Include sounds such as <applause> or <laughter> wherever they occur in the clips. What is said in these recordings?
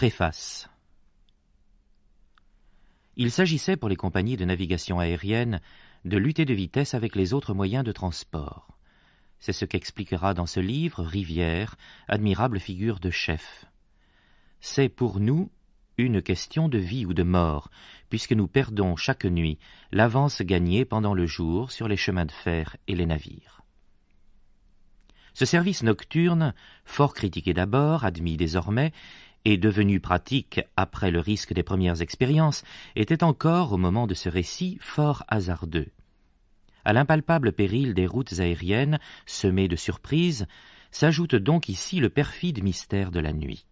Préface Il s'agissait pour les compagnies de navigation aérienne de lutter de vitesse avec les autres moyens de transport. C'est ce qu'expliquera dans ce livre Rivière, admirable figure de chef. C'est pour nous une question de vie ou de mort, puisque nous perdons chaque nuit l'avance gagnée pendant le jour sur les chemins de fer et les navires. Ce service nocturne, fort critiqué d'abord, admis désormais, et devenu pratique après le risque des premières expériences, était encore, au moment de ce récit, fort hasardeux. À l'impalpable péril des routes aériennes, semées de surprises, s'ajoute donc ici le perfide mystère de la nuit.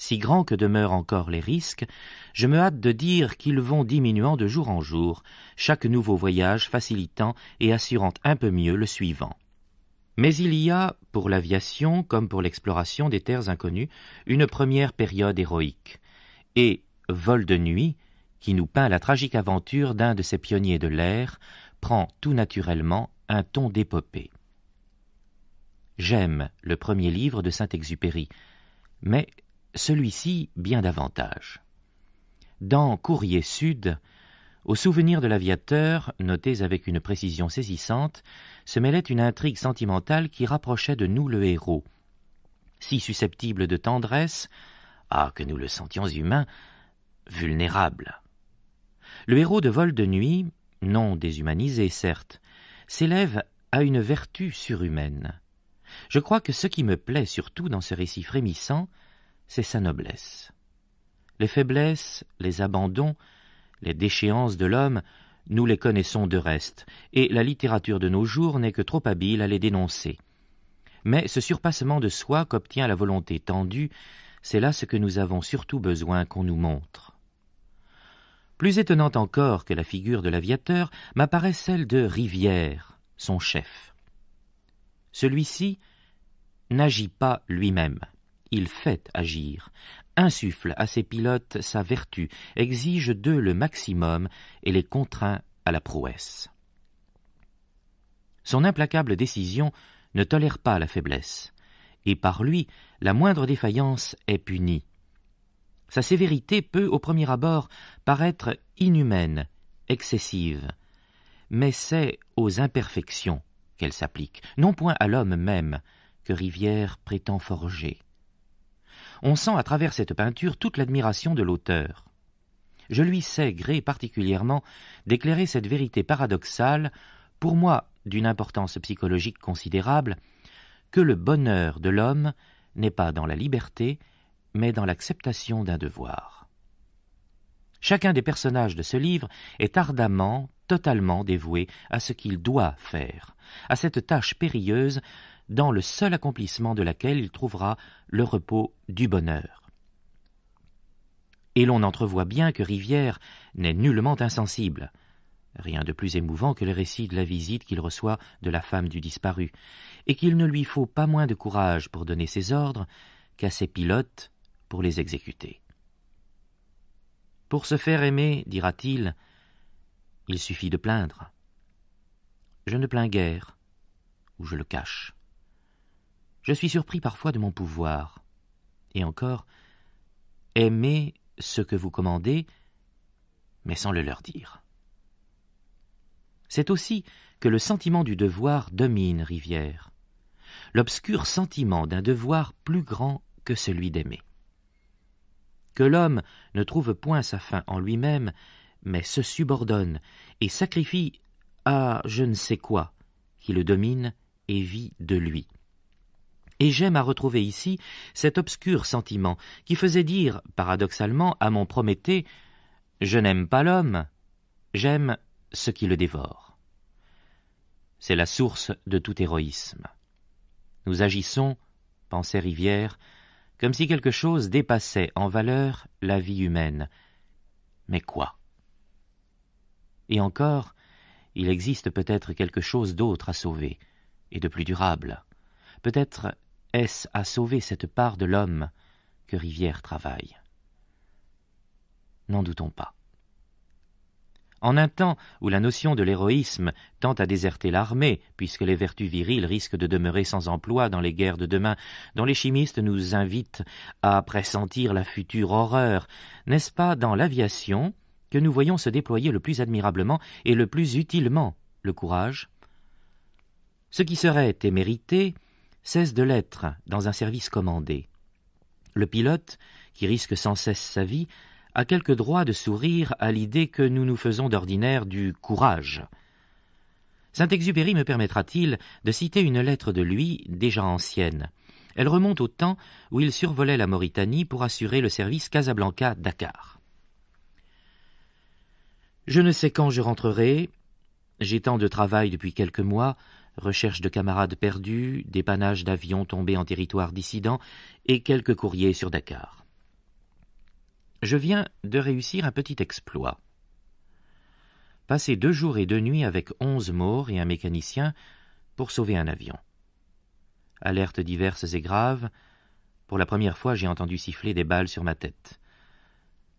Si grands que demeurent encore les risques, je me hâte de dire qu'ils vont diminuant de jour en jour, chaque nouveau voyage facilitant et assurant un peu mieux le suivant. Mais il y a, pour l'aviation comme pour l'exploration des terres inconnues, une première période héroïque. Et Vol de nuit, qui nous peint la tragique aventure d'un de ces pionniers de l'air, prend tout naturellement un ton d'épopée. J'aime le premier livre de Saint-Exupéry, mais celui-ci bien davantage. Dans Courrier Sud, aux souvenirs de l'aviateur, notés avec une précision saisissante, se mêlait une intrigue sentimentale qui rapprochait de nous le héros. Si susceptible de tendresse, ah, que nous le sentions humain, vulnérable. Le héros de vol de nuit, non déshumanisé certes, s'élève à une vertu surhumaine. Je crois que ce qui me plaît surtout dans ce récit frémissant, c'est sa noblesse. Les faiblesses, les abandons, les déchéances de l'homme, nous les connaissons de reste, et la littérature de nos jours n'est que trop habile à les dénoncer. Mais ce surpassement de soi qu'obtient la volonté tendue, c'est là ce que nous avons surtout besoin qu'on nous montre. Plus étonnante encore que la figure de l'aviateur m'apparaît celle de Rivière, son chef. Celui-ci n'agit pas lui-même, il fait agir, insuffle à ses pilotes sa vertu, exige d'eux le maximum et les contraint à la prouesse. Son implacable décision ne tolère pas la faiblesse, et par lui la moindre défaillance est punie. Sa sévérité peut, au premier abord, paraître inhumaine, excessive, mais c'est aux imperfections qu'elle s'applique, non point à l'homme même que Rivière prétend forger on sent à travers cette peinture toute l'admiration de l'auteur. Je lui sais gré particulièrement d'éclairer cette vérité paradoxale, pour moi d'une importance psychologique considérable, que le bonheur de l'homme n'est pas dans la liberté, mais dans l'acceptation d'un devoir. Chacun des personnages de ce livre est ardemment, totalement dévoué à ce qu'il doit faire, à cette tâche périlleuse dans le seul accomplissement de laquelle il trouvera le repos du bonheur. Et l'on entrevoit bien que Rivière n'est nullement insensible. Rien de plus émouvant que le récit de la visite qu'il reçoit de la femme du disparu, et qu'il ne lui faut pas moins de courage pour donner ses ordres qu'à ses pilotes pour les exécuter. Pour se faire aimer, dira-t-il, il suffit de plaindre. Je ne plains guère, ou je le cache. Je suis surpris parfois de mon pouvoir. Et encore, aimez ce que vous commandez, mais sans le leur dire. C'est aussi que le sentiment du devoir domine Rivière, l'obscur sentiment d'un devoir plus grand que celui d'aimer. Que l'homme ne trouve point sa fin en lui-même, mais se subordonne et sacrifie à je ne sais quoi qui le domine et vit de lui. Et j'aime à retrouver ici cet obscur sentiment qui faisait dire, paradoxalement, à mon Prométhée Je n'aime pas l'homme, j'aime ce qui le dévore. C'est la source de tout héroïsme. Nous agissons, pensait Rivière, comme si quelque chose dépassait en valeur la vie humaine. Mais quoi? Et encore, il existe peut-être quelque chose d'autre à sauver, et de plus durable. Peut-être est-ce à sauver cette part de l'homme que Rivière travaille? N'en doutons pas. En un temps où la notion de l'héroïsme tend à déserter l'armée, puisque les vertus viriles risquent de demeurer sans emploi dans les guerres de demain, dont les chimistes nous invitent à pressentir la future horreur, n'est-ce pas dans l'aviation que nous voyons se déployer le plus admirablement et le plus utilement le courage? Ce qui serait témérité cesse de l'être dans un service commandé. Le pilote, qui risque sans cesse sa vie, a quelque droit de sourire à l'idée que nous nous faisons d'ordinaire du courage. Saint-Exupéry me permettra-t-il de citer une lettre de lui, déjà ancienne? Elle remonte au temps où il survolait la Mauritanie pour assurer le service Casablanca-Dakar. Je ne sais quand je rentrerai. J'ai tant de travail depuis quelques mois, recherche de camarades perdus, dépannage d'avions tombés en territoire dissident et quelques courriers sur Dakar. Je viens de réussir un petit exploit. Passer deux jours et deux nuits avec onze morts et un mécanicien pour sauver un avion. Alertes diverses et graves. Pour la première fois, j'ai entendu siffler des balles sur ma tête.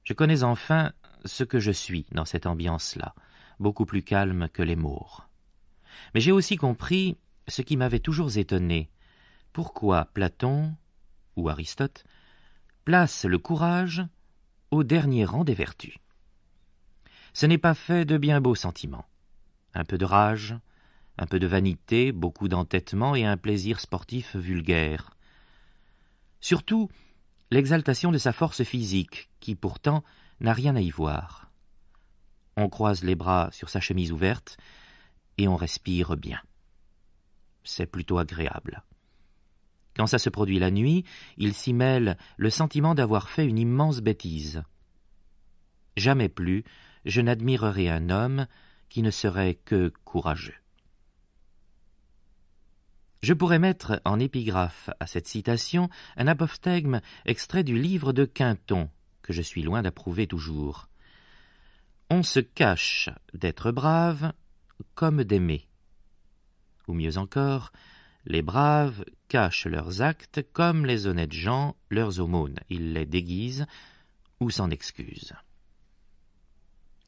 Je connais enfin ce que je suis dans cette ambiance-là, beaucoup plus calme que les morts. Mais j'ai aussi compris ce qui m'avait toujours étonné. Pourquoi Platon ou Aristote place le courage au dernier rang des vertus? Ce n'est pas fait de bien beaux sentiments. Un peu de rage, un peu de vanité, beaucoup d'entêtement et un plaisir sportif vulgaire. Surtout, l'exaltation de sa force physique, qui pourtant n'a rien à y voir. On croise les bras sur sa chemise ouverte et on respire bien. C'est plutôt agréable. Quand ça se produit la nuit, il s'y mêle le sentiment d'avoir fait une immense bêtise. Jamais plus je n'admirerai un homme qui ne serait que courageux. Je pourrais mettre en épigraphe à cette citation un apophthegme extrait du livre de Quinton, que je suis loin d'approuver toujours. On se cache d'être brave comme d'aimer. Ou mieux encore, les braves cachent leurs actes comme les honnêtes gens leurs aumônes. Ils les déguisent ou s'en excusent.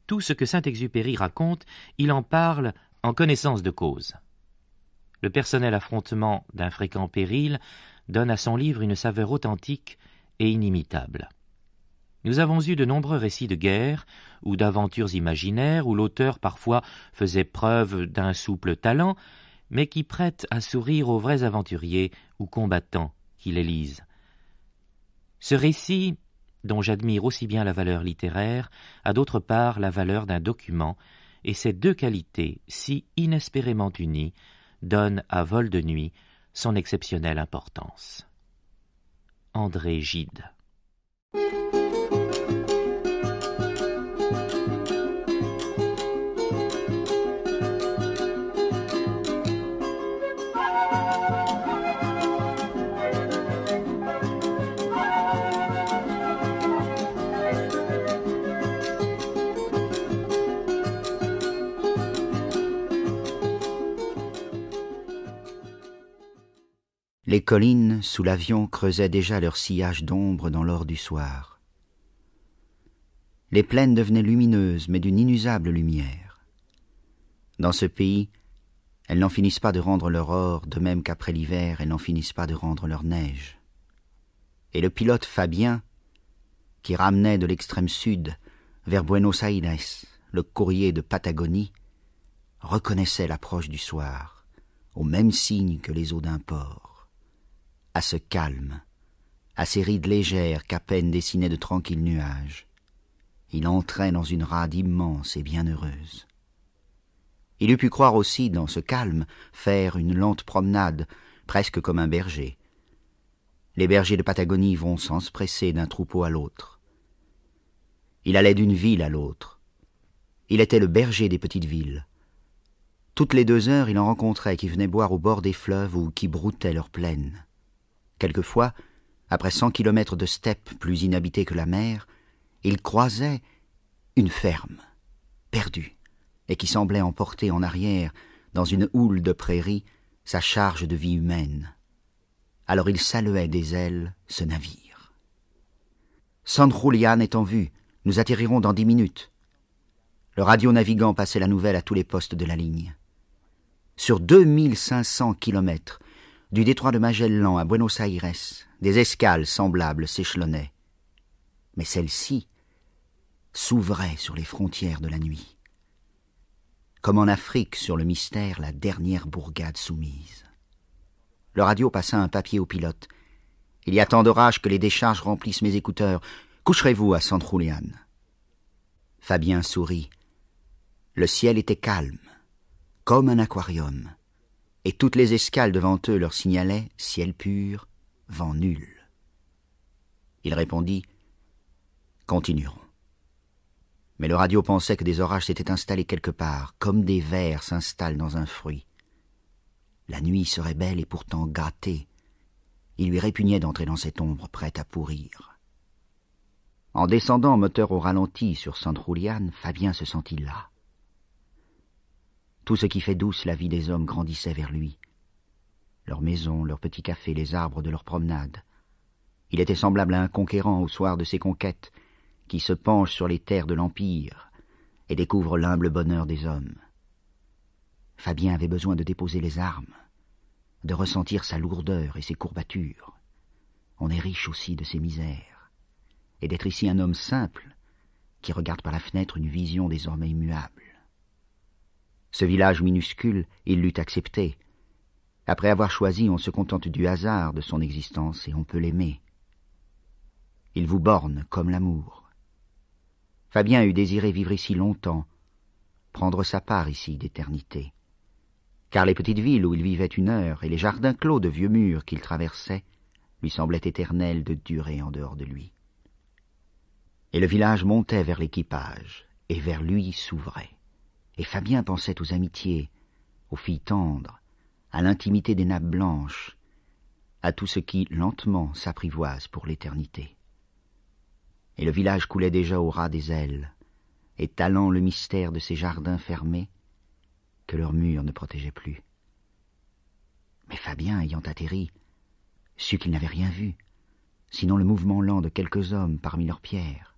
Tout ce que Saint-Exupéry raconte, il en parle en connaissance de cause. Le personnel affrontement d'un fréquent péril donne à son livre une saveur authentique et inimitable. Nous avons eu de nombreux récits de guerre ou d'aventures imaginaires où l'auteur parfois faisait preuve d'un souple talent, mais qui prête à sourire aux vrais aventuriers ou combattants qui les lisent. Ce récit, dont j'admire aussi bien la valeur littéraire, a d'autre part la valeur d'un document, et ces deux qualités, si inespérément unies, donnent à vol de nuit son exceptionnelle importance. André Gide Les collines, sous l'avion, creusaient déjà leur sillage d'ombre dans l'or du soir. Les plaines devenaient lumineuses, mais d'une inusable lumière. Dans ce pays, elles n'en finissent pas de rendre leur or, de même qu'après l'hiver, elles n'en finissent pas de rendre leur neige. Et le pilote Fabien, qui ramenait de l'extrême sud, vers Buenos Aires, le courrier de Patagonie, reconnaissait l'approche du soir, au même signe que les eaux d'un port à ce calme, à ces rides légères qu'à peine dessinaient de tranquilles nuages. Il entrait dans une rade immense et bienheureuse. Il eût pu croire aussi, dans ce calme, faire une lente promenade, presque comme un berger. Les bergers de Patagonie vont sans se presser d'un troupeau à l'autre. Il allait d'une ville à l'autre. Il était le berger des petites villes. Toutes les deux heures, il en rencontrait qui venaient boire au bord des fleuves ou qui broutaient leurs plaines. Quelquefois, après cent kilomètres de steppes plus inhabitées que la mer, ils croisaient une ferme, perdue, et qui semblait emporter en arrière, dans une houle de prairies, sa charge de vie humaine. Alors il saluait des ailes ce navire. San Julian est en vue, nous atterrirons dans dix minutes. Le radio-navigant passait la nouvelle à tous les postes de la ligne. Sur deux mille cinq cents kilomètres, du détroit de Magellan à Buenos Aires, des escales semblables s'échelonnaient. Mais celle-ci s'ouvrait sur les frontières de la nuit. Comme en Afrique, sur le mystère, la dernière bourgade soumise. Le radio passa un papier au pilote. Il y a tant d'orages que les décharges remplissent mes écouteurs. Coucherez-vous à San Julian Fabien sourit. Le ciel était calme, comme un aquarium, et toutes les escales devant eux leur signalaient ciel pur, vent nul. Il répondit Continuerons. Mais le radio pensait que des orages s'étaient installés quelque part, comme des vers s'installent dans un fruit. La nuit serait belle et pourtant gâtée. Il lui répugnait d'entrer dans cette ombre prête à pourrir. En descendant moteur au ralenti sur San Julian, Fabien se sentit là. Tout ce qui fait douce la vie des hommes grandissait vers lui. Leurs maisons, leurs petits cafés, les arbres de leur promenade. Il était semblable à un conquérant au soir de ses conquêtes, qui se penche sur les terres de l'Empire et découvre l'humble bonheur des hommes. Fabien avait besoin de déposer les armes, de ressentir sa lourdeur et ses courbatures. On est riche aussi de ses misères, et d'être ici un homme simple qui regarde par la fenêtre une vision désormais immuable. Ce village minuscule, il l'eût accepté. Après avoir choisi, on se contente du hasard de son existence et on peut l'aimer. Il vous borne comme l'amour. Fabien eût désiré vivre ici longtemps, prendre sa part ici d'éternité. Car les petites villes où il vivait une heure et les jardins clos de vieux murs qu'il traversait lui semblaient éternels de durer en dehors de lui. Et le village montait vers l'équipage, et vers lui s'ouvrait. Et Fabien pensait aux amitiés, aux filles tendres, à l'intimité des nappes blanches, à tout ce qui, lentement, s'apprivoise pour l'éternité et le village coulait déjà au ras des ailes, étalant le mystère de ces jardins fermés que leurs murs ne protégeaient plus. Mais Fabien, ayant atterri, sut qu'il n'avait rien vu, sinon le mouvement lent de quelques hommes parmi leurs pierres.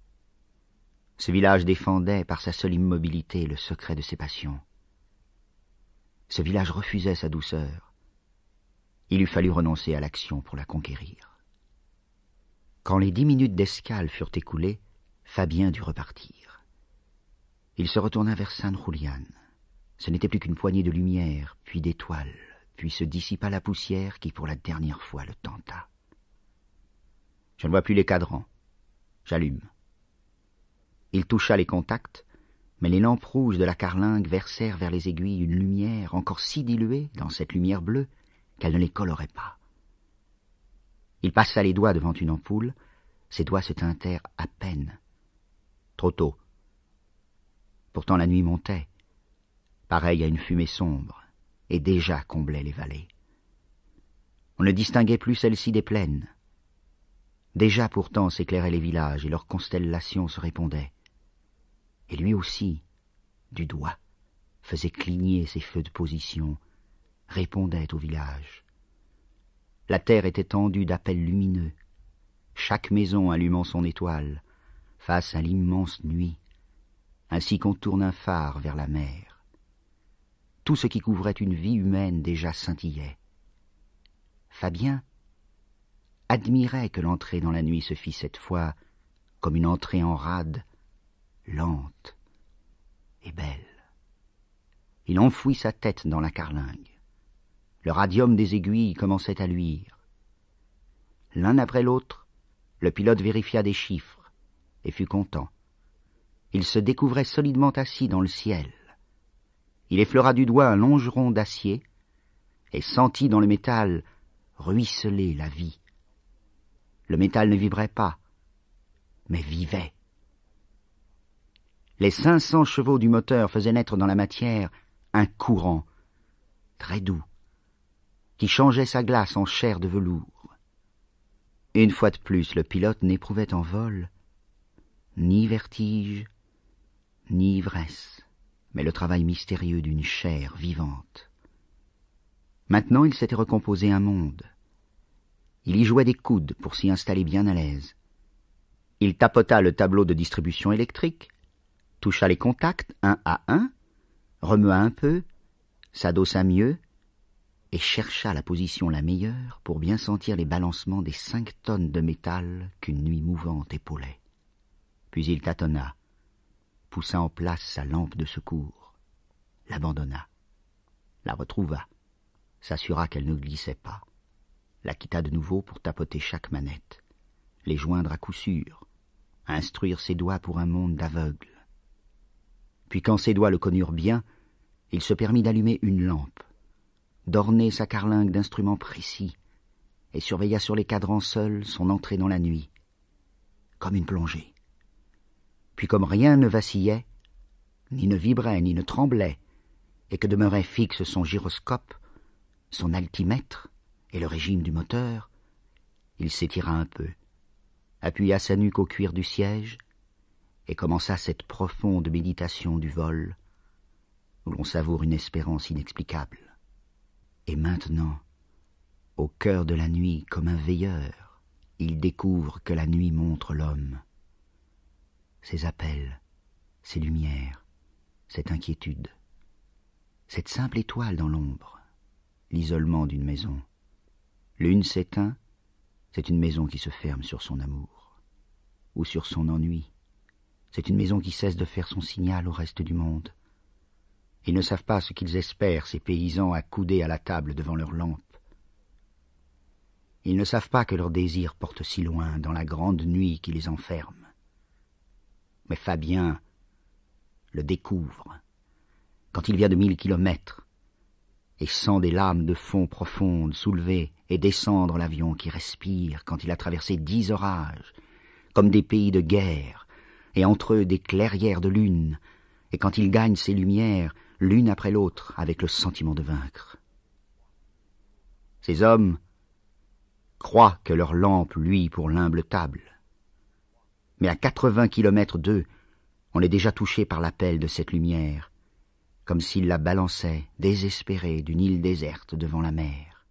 Ce village défendait par sa seule immobilité le secret de ses passions. Ce village refusait sa douceur. Il eût fallu renoncer à l'action pour la conquérir. Quand les dix minutes d'escale furent écoulées, Fabien dut repartir. Il se retourna vers San Julian. Ce n'était plus qu'une poignée de lumière, puis d'étoiles, puis se dissipa la poussière qui pour la dernière fois le tenta. Je ne vois plus les cadrans. J'allume. Il toucha les contacts, mais les lampes rouges de la carlingue versèrent vers les aiguilles une lumière encore si diluée dans cette lumière bleue qu'elle ne les colorait pas. Il passa les doigts devant une ampoule, ses doigts se teintèrent à peine. Trop tôt. Pourtant la nuit montait, pareille à une fumée sombre, et déjà comblait les vallées. On ne distinguait plus celle-ci des plaines. Déjà pourtant s'éclairaient les villages et leurs constellations se répondaient. Et lui aussi, du doigt, faisait cligner ses feux de position, répondait au village. La terre était tendue d'appels lumineux, chaque maison allumant son étoile, face à l'immense nuit, ainsi qu'on tourne un phare vers la mer. Tout ce qui couvrait une vie humaine déjà scintillait. Fabien admirait que l'entrée dans la nuit se fît cette fois comme une entrée en rade, lente et belle. Il enfouit sa tête dans la carlingue. Le radium des aiguilles commençait à luire. L'un après l'autre, le pilote vérifia des chiffres et fut content. Il se découvrait solidement assis dans le ciel. Il effleura du doigt un longeron d'acier et sentit dans le métal ruisseler la vie. Le métal ne vibrait pas, mais vivait. Les cinq cents chevaux du moteur faisaient naître dans la matière un courant très doux, qui changeait sa glace en chair de velours. Une fois de plus, le pilote n'éprouvait en vol ni vertige, ni ivresse, mais le travail mystérieux d'une chair vivante. Maintenant il s'était recomposé un monde. Il y jouait des coudes pour s'y installer bien à l'aise. Il tapota le tableau de distribution électrique, toucha les contacts un à un, remua un peu, s'adossa mieux, et chercha la position la meilleure pour bien sentir les balancements des cinq tonnes de métal qu'une nuit mouvante épaulait. Puis il tâtonna, poussa en place sa lampe de secours, l'abandonna, la retrouva, s'assura qu'elle ne glissait pas, la quitta de nouveau pour tapoter chaque manette, les joindre à coup sûr, instruire ses doigts pour un monde d'aveugles. Puis quand ses doigts le connurent bien, il se permit d'allumer une lampe, d'orner sa carlingue d'instruments précis, et surveilla sur les cadrans seuls son entrée dans la nuit, comme une plongée. Puis comme rien ne vacillait, ni ne vibrait, ni ne tremblait, et que demeurait fixe son gyroscope, son altimètre et le régime du moteur, il s'étira un peu, appuya sa nuque au cuir du siège, et commença cette profonde méditation du vol, où l'on savoure une espérance inexplicable. Et maintenant, au cœur de la nuit, comme un veilleur, il découvre que la nuit montre l'homme. Ses appels, ses lumières, cette inquiétude, cette simple étoile dans l'ombre, l'isolement d'une maison. L'une s'éteint, c'est une maison qui se ferme sur son amour, ou sur son ennui. C'est une maison qui cesse de faire son signal au reste du monde. Ils ne savent pas ce qu'ils espèrent, ces paysans accoudés à la table devant leurs lampes. Ils ne savent pas que leur désir porte si loin dans la grande nuit qui les enferme. Mais Fabien le découvre quand il vient de mille kilomètres et sent des lames de fond profondes soulever et descendre l'avion qui respire quand il a traversé dix orages, comme des pays de guerre, et entre eux des clairières de lune, et quand il gagne ses lumières, l'une après l'autre, avec le sentiment de vaincre. Ces hommes croient que leur lampe luit pour l'humble table. Mais à quatre-vingts kilomètres d'eux, on est déjà touché par l'appel de cette lumière, comme s'il la balançait, désespéré, d'une île déserte devant la mer.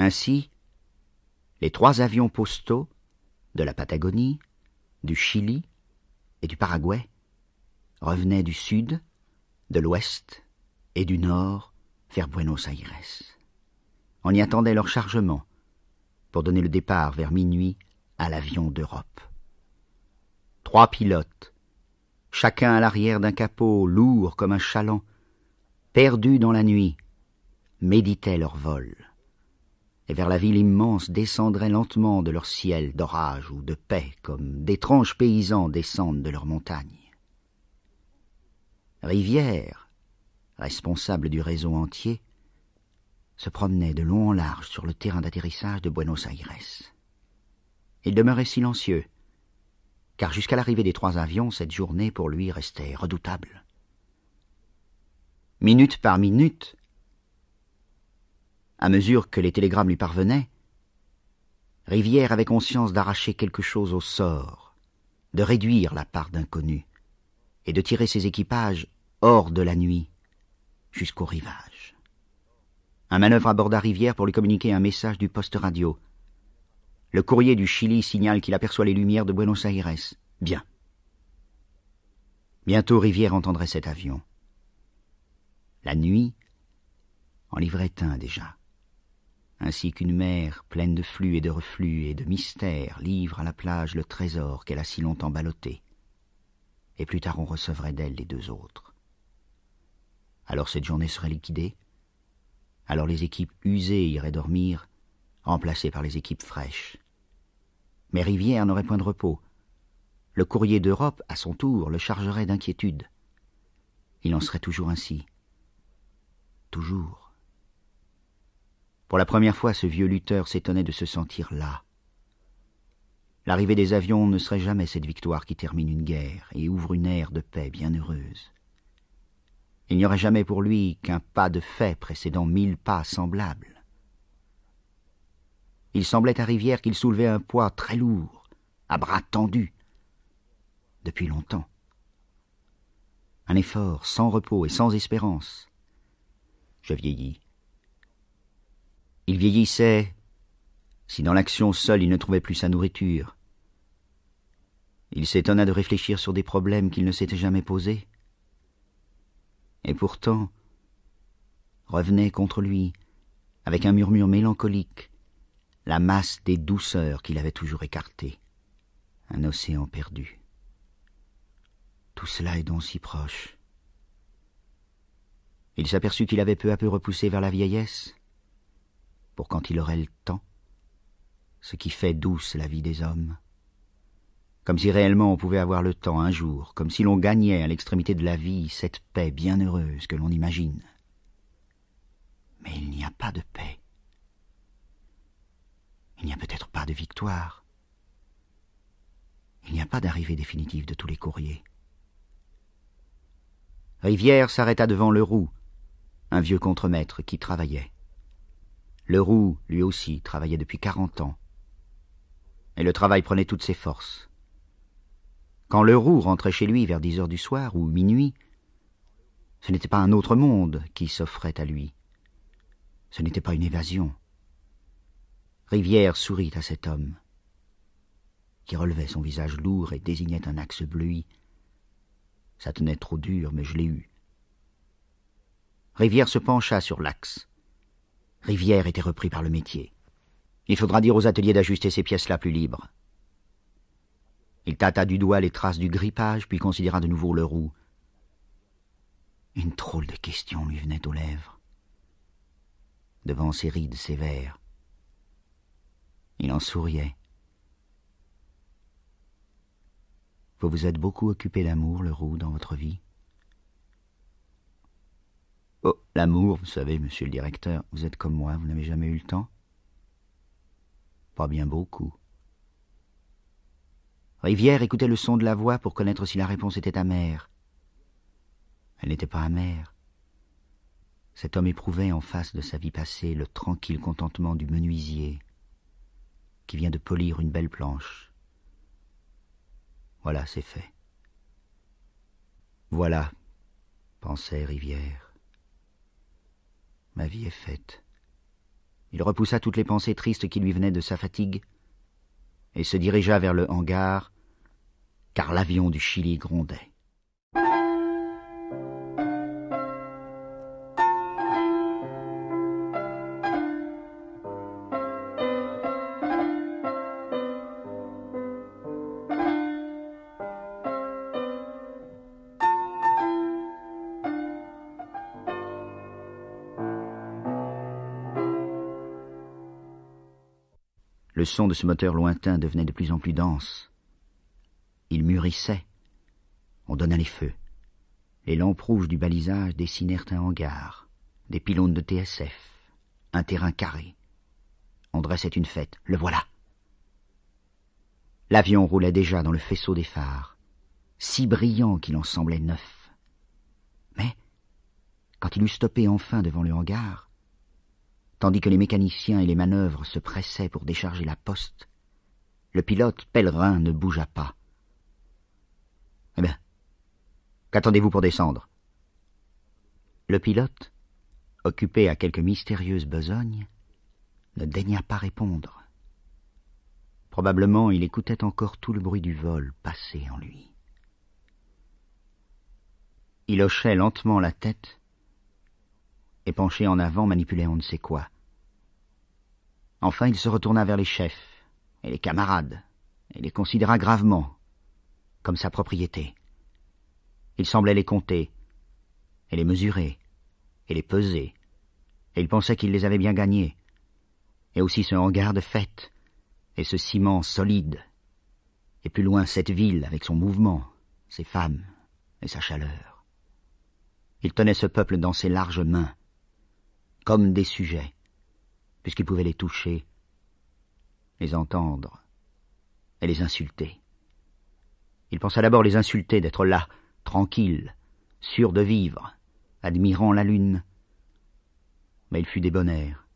Ainsi, les trois avions postaux de la Patagonie, du Chili et du Paraguay revenaient du sud, de l'ouest et du nord vers Buenos Aires. On y attendait leur chargement pour donner le départ vers minuit à l'avion d'Europe. Trois pilotes, chacun à l'arrière d'un capot lourd comme un chaland, perdus dans la nuit, méditaient leur vol et vers la ville immense descendraient lentement de leur ciel d'orage ou de paix, comme d'étranges paysans descendent de leurs montagnes. Rivière, responsable du réseau entier, se promenait de long en large sur le terrain d'atterrissage de Buenos Aires. Il demeurait silencieux, car jusqu'à l'arrivée des trois avions, cette journée pour lui restait redoutable. Minute par minute, à mesure que les télégrammes lui parvenaient, Rivière avait conscience d'arracher quelque chose au sort, de réduire la part d'inconnu, et de tirer ses équipages hors de la nuit jusqu'au rivage. Un manœuvre aborda Rivière pour lui communiquer un message du poste radio. Le courrier du Chili signale qu'il aperçoit les lumières de Buenos Aires. Bien. Bientôt Rivière entendrait cet avion. La nuit en livrait un déjà ainsi qu'une mer pleine de flux et de reflux et de mystères livre à la plage le trésor qu'elle a si longtemps ballotté. Et plus tard on recevrait d'elle les deux autres. Alors cette journée serait liquidée. Alors les équipes usées iraient dormir, remplacées par les équipes fraîches. Mais Rivière n'aurait point de repos. le courrier d'Europe, à son tour, le chargerait d'inquiétude. Il en serait toujours ainsi. Toujours. Pour la première fois, ce vieux lutteur s'étonnait de se sentir là. L'arrivée des avions ne serait jamais cette victoire qui termine une guerre et ouvre une ère de paix bien heureuse. Il n'y aurait jamais pour lui qu'un pas de fait précédant mille pas semblables. Il semblait à Rivière qu'il soulevait un poids très lourd, à bras tendus, depuis longtemps. Un effort sans repos et sans espérance. Je vieillis. Il vieillissait si dans l'action seule il ne trouvait plus sa nourriture. Il s'étonna de réfléchir sur des problèmes qu'il ne s'était jamais posés. Et pourtant, revenait contre lui, avec un murmure mélancolique, la masse des douceurs qu'il avait toujours écartées, un océan perdu. Tout cela est donc si proche. Il s'aperçut qu'il avait peu à peu repoussé vers la vieillesse, pour quand il aurait le temps, ce qui fait douce la vie des hommes. Comme si réellement on pouvait avoir le temps un jour, comme si l'on gagnait à l'extrémité de la vie cette paix bien heureuse que l'on imagine. Mais il n'y a pas de paix. Il n'y a peut-être pas de victoire. Il n'y a pas d'arrivée définitive de tous les courriers. Rivière s'arrêta devant Leroux, un vieux contremaître qui travaillait. Leroux, lui aussi, travaillait depuis quarante ans. Et le travail prenait toutes ses forces. Quand Leroux rentrait chez lui vers dix heures du soir ou minuit, ce n'était pas un autre monde qui s'offrait à lui. Ce n'était pas une évasion. Rivière sourit à cet homme, qui relevait son visage lourd et désignait un axe bleui. Ça tenait trop dur, mais je l'ai eu. Rivière se pencha sur l'axe. Rivière était repris par le métier. Il faudra dire aux ateliers d'ajuster ces pièces-là plus libres. Il tâta du doigt les traces du grippage, puis considéra de nouveau le roux. Une drôle de question lui venait aux lèvres. Devant ses rides sévères. Il en souriait. Vous vous êtes beaucoup occupé d'amour, le roux, dans votre vie? Oh, l'amour, vous savez, monsieur le directeur, vous êtes comme moi, vous n'avez jamais eu le temps? Pas bien beaucoup. Rivière écoutait le son de la voix pour connaître si la réponse était amère. Elle n'était pas amère. Cet homme éprouvait en face de sa vie passée le tranquille contentement du menuisier qui vient de polir une belle planche. Voilà, c'est fait. Voilà, pensait Rivière. Ma vie est faite. Il repoussa toutes les pensées tristes qui lui venaient de sa fatigue et se dirigea vers le hangar, car l'avion du Chili grondait. Le son de ce moteur lointain devenait de plus en plus dense. Il mûrissait. On donna les feux. Les lampes rouges du balisage dessinèrent un hangar, des pylônes de TSF, un terrain carré. On dressait une fête. Le voilà. L'avion roulait déjà dans le faisceau des phares, si brillant qu'il en semblait neuf. Mais, quand il eut stoppé enfin devant le hangar, tandis que les mécaniciens et les manœuvres se pressaient pour décharger la poste. Le pilote pèlerin ne bougea pas. Eh bien, qu'attendez-vous pour descendre? Le pilote, occupé à quelque mystérieuse besogne, ne daigna pas répondre. Probablement il écoutait encore tout le bruit du vol passer en lui. Il hochait lentement la tête, et penché en avant manipulait on ne sait quoi. Enfin il se retourna vers les chefs et les camarades, et les considéra gravement, comme sa propriété. Il semblait les compter, et les mesurer, et les peser, et il pensait qu'il les avait bien gagnés, et aussi ce hangar de fête, et ce ciment solide, Et plus loin cette ville avec son mouvement, ses femmes et sa chaleur. Il tenait ce peuple dans ses larges mains, comme des sujets, puisqu'il pouvait les toucher, les entendre et les insulter. Il pensa d'abord les insulter d'être là, tranquille, sûr de vivre, admirant la lune. Mais il fut débonnaire.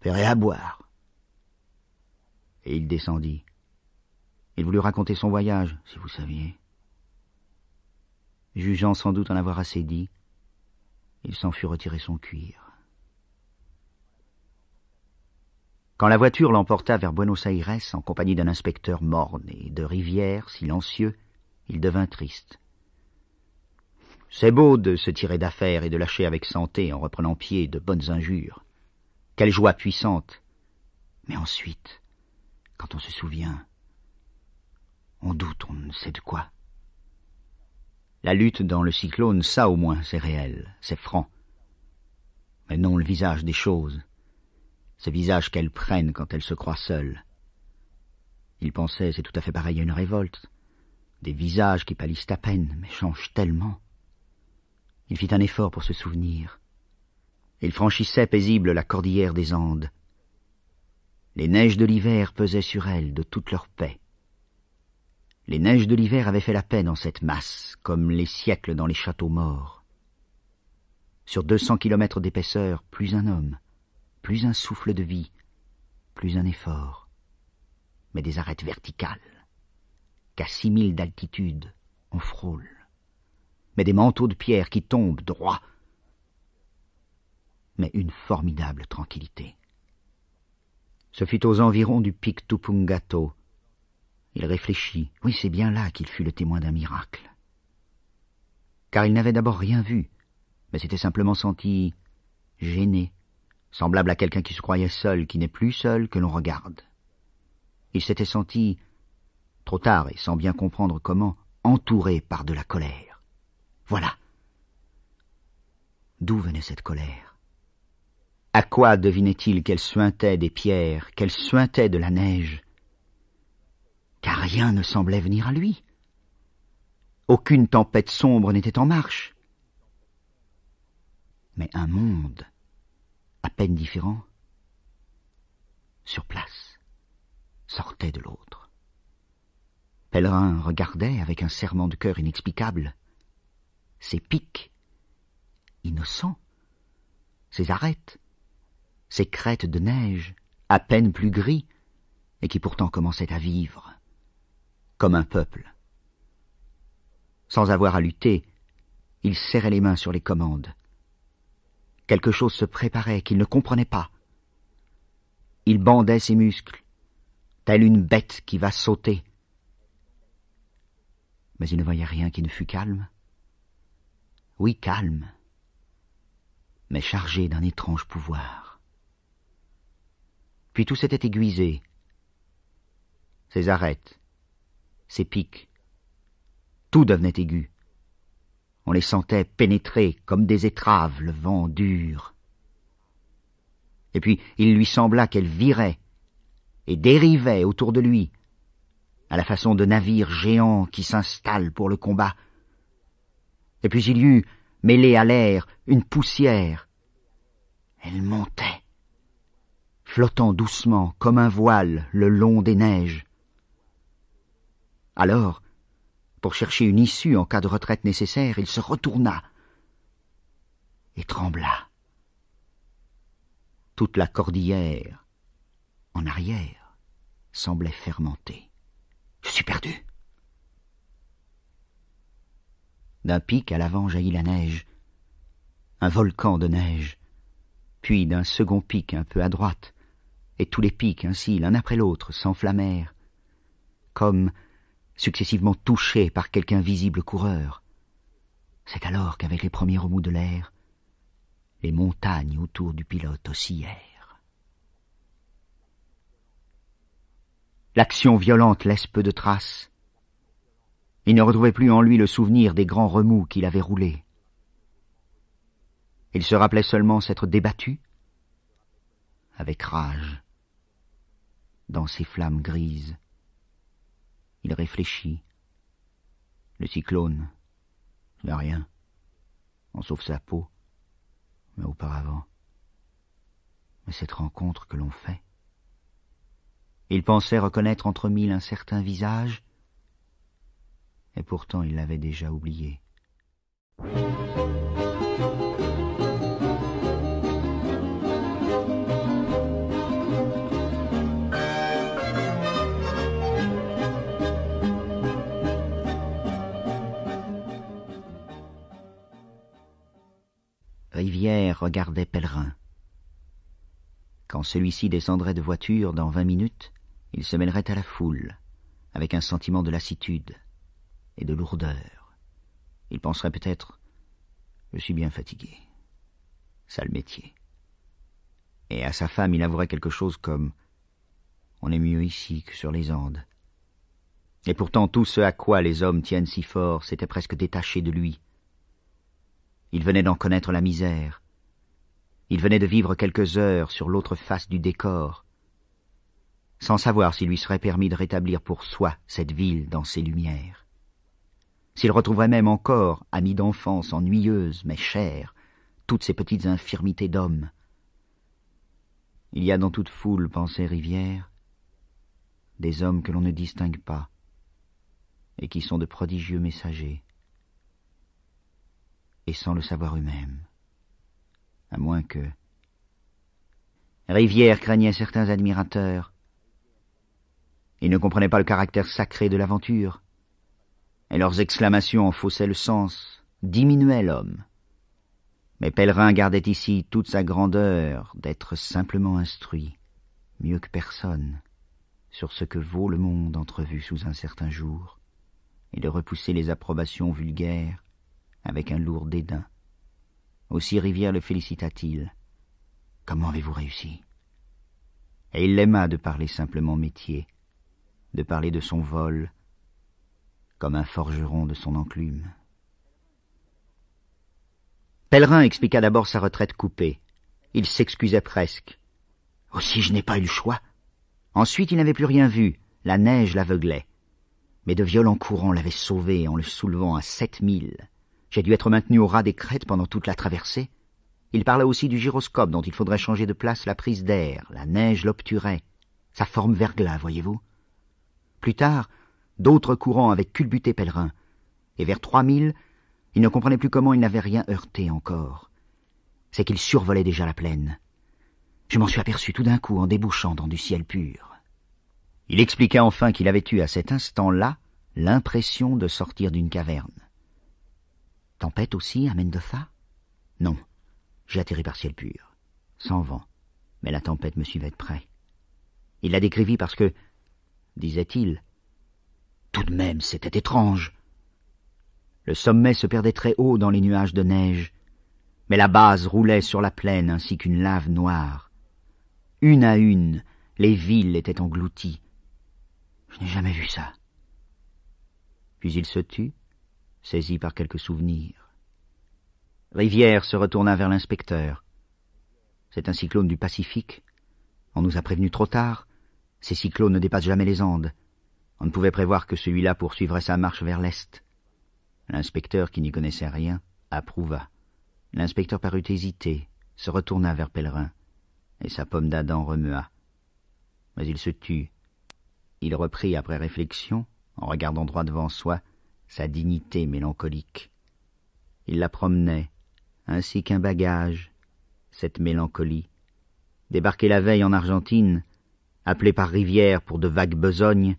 Ferré à boire. Et il descendit. Il voulut raconter son voyage, si vous saviez. Jugeant sans doute en avoir assez dit, il s'en fut retirer son cuir. Quand la voiture l'emporta vers Buenos Aires en compagnie d'un inspecteur morne et de Rivière silencieux, il devint triste. C'est beau de se tirer d'affaire et de lâcher avec santé en reprenant pied de bonnes injures. Quelle joie puissante. Mais ensuite, quand on se souvient, on doute, on ne sait de quoi. La lutte dans le cyclone, ça au moins, c'est réel, c'est franc. Mais non le visage des choses, ce visage qu'elles prennent quand elles se croient seules. Il pensait, c'est tout à fait pareil à une révolte. Des visages qui pâlissent à peine, mais changent tellement. Il fit un effort pour se souvenir. Il franchissait paisible la cordillère des Andes. Les neiges de l'hiver pesaient sur elle de toute leur paix. Les neiges de l'hiver avaient fait la paix dans cette masse, comme les siècles dans les châteaux morts. Sur deux cents kilomètres d'épaisseur, plus un homme, plus un souffle de vie, plus un effort, mais des arêtes verticales, qu'à six milles d'altitude on frôle, mais des manteaux de pierre qui tombent droits, mais une formidable tranquillité. Ce fut aux environs du pic Tupungato. Il réfléchit. Oui, c'est bien là qu'il fut le témoin d'un miracle. Car il n'avait d'abord rien vu, mais s'était simplement senti gêné, semblable à quelqu'un qui se croyait seul, qui n'est plus seul, que l'on regarde. Il s'était senti, trop tard et sans bien comprendre comment, entouré par de la colère. Voilà. D'où venait cette colère? À quoi devinait-il qu'elle suintait des pierres, qu'elle suintait de la neige? Car rien ne semblait venir à lui. Aucune tempête sombre n'était en marche. Mais un monde à peine différent, sur place, sortait de l'autre. Pèlerin regardait avec un serrement de cœur inexplicable ses pics, innocents, ses arêtes, ses crêtes de neige, à peine plus gris, et qui pourtant commençaient à vivre, comme un peuple. Sans avoir à lutter, il serrait les mains sur les commandes, Quelque chose se préparait qu'il ne comprenait pas. Il bandait ses muscles, telle une bête qui va sauter. Mais il ne voyait rien qui ne fût calme. Oui, calme, mais chargé d'un étrange pouvoir. Puis tout s'était aiguisé. Ses arêtes, ses pics, tout devenait aigu. On les sentait pénétrer comme des étraves, le vent dur. Et puis il lui sembla qu'elles viraient et dérivaient autour de lui, à la façon de navires géants qui s'installent pour le combat. Et puis il y eut, mêlée à l'air, une poussière. Elle montait, flottant doucement comme un voile le long des neiges. Alors, pour chercher une issue en cas de retraite nécessaire, il se retourna et trembla. Toute la cordillère, en arrière, semblait fermenter. Je suis perdu. D'un pic à l'avant jaillit la neige, un volcan de neige, puis d'un second pic un peu à droite, et tous les pics ainsi, l'un après l'autre, s'enflammèrent, comme successivement touché par quelque invisible coureur. C'est alors qu'avec les premiers remous de l'air, les montagnes autour du pilote oscillèrent. L'action violente laisse peu de traces. Il ne retrouvait plus en lui le souvenir des grands remous qu'il avait roulés. Il se rappelait seulement s'être débattu, avec rage, dans ces flammes grises, Il réfléchit. Le cyclone. Il n'y a rien. On sauve sa peau. Mais auparavant. Mais cette rencontre que l'on fait. Il pensait reconnaître entre mille un certain visage, et pourtant il l'avait déjà oublié. Rivière regardait Pèlerin. Quand celui-ci descendrait de voiture dans vingt minutes, il se mêlerait à la foule, avec un sentiment de lassitude et de lourdeur. Il penserait peut-être Je suis bien fatigué. Sale métier. Et à sa femme, il avouerait quelque chose comme On est mieux ici que sur les Andes. Et pourtant tout ce à quoi les hommes tiennent si fort s'était presque détaché de lui. Il venait d'en connaître la misère. Il venait de vivre quelques heures sur l'autre face du décor, sans savoir s'il lui serait permis de rétablir pour soi cette ville dans ses lumières. S'il retrouverait même encore, ami d'enfance ennuyeuse mais chère, toutes ces petites infirmités d'homme. Il y a dans toute foule, pensait Rivière, des hommes que l'on ne distingue pas, et qui sont de prodigieux messagers, et sans le savoir eux-mêmes, à moins que... Rivière craignait certains admirateurs, ils ne comprenaient pas le caractère sacré de l'aventure, et leurs exclamations en faussaient le sens, diminuaient l'homme. Mais Pèlerin gardait ici toute sa grandeur d'être simplement instruit, mieux que personne, sur ce que vaut le monde entrevu sous un certain jour, et de repousser les approbations vulgaires avec un lourd dédain. Aussi Rivière le félicita-t-il. Comment avez-vous réussi? Et il l'aima de parler simplement métier, de parler de son vol, comme un forgeron de son enclume. Pèlerin expliqua d'abord sa retraite coupée. Il s'excusait presque. Aussi je n'ai pas eu le choix. Ensuite il n'avait plus rien vu, la neige l'aveuglait. Mais de violents courants l'avaient sauvé en le soulevant à sept milles. J'ai dû être maintenu au ras des crêtes pendant toute la traversée. Il parla aussi du gyroscope dont il faudrait changer de place la prise d'air. La neige l'obturait. Sa forme verglas, voyez-vous. Plus tard, d'autres courants avaient culbuté Pèlerin, et vers trois milles, il ne comprenait plus comment il n'avait rien heurté encore. C'est qu'il survolait déjà la plaine. Je m'en suis aperçu tout d'un coup en débouchant dans du ciel pur. Il expliqua enfin qu'il avait eu à cet instant-là l'impression de sortir d'une caverne. Tempête aussi à Mendoza Non, j'ai atterri par ciel pur, sans vent, mais la tempête me suivait de près. Il la décrivit parce que, disait-il, tout de même c'était étrange. Le sommet se perdait très haut dans les nuages de neige, mais la base roulait sur la plaine ainsi qu'une lave noire. Une à une, les villes étaient englouties. Je n'ai jamais vu ça. Puis il se tut, saisi par quelques souvenirs. Rivière se retourna vers l'inspecteur. C'est un cyclone du Pacifique. On nous a prévenu trop tard. Ces cyclones ne dépassent jamais les Andes. On ne pouvait prévoir que celui-là poursuivrait sa marche vers l'est. L'inspecteur, qui n'y connaissait rien, approuva. L'inspecteur parut hésiter, se retourna vers Pèlerin, et sa pomme d'Adam remua. Mais il se tut. Il reprit, après réflexion, en regardant droit devant soi, sa dignité mélancolique. Il la promenait, ainsi qu'un bagage, cette mélancolie. Débarqué la veille en Argentine, appelé par rivière pour de vagues besognes,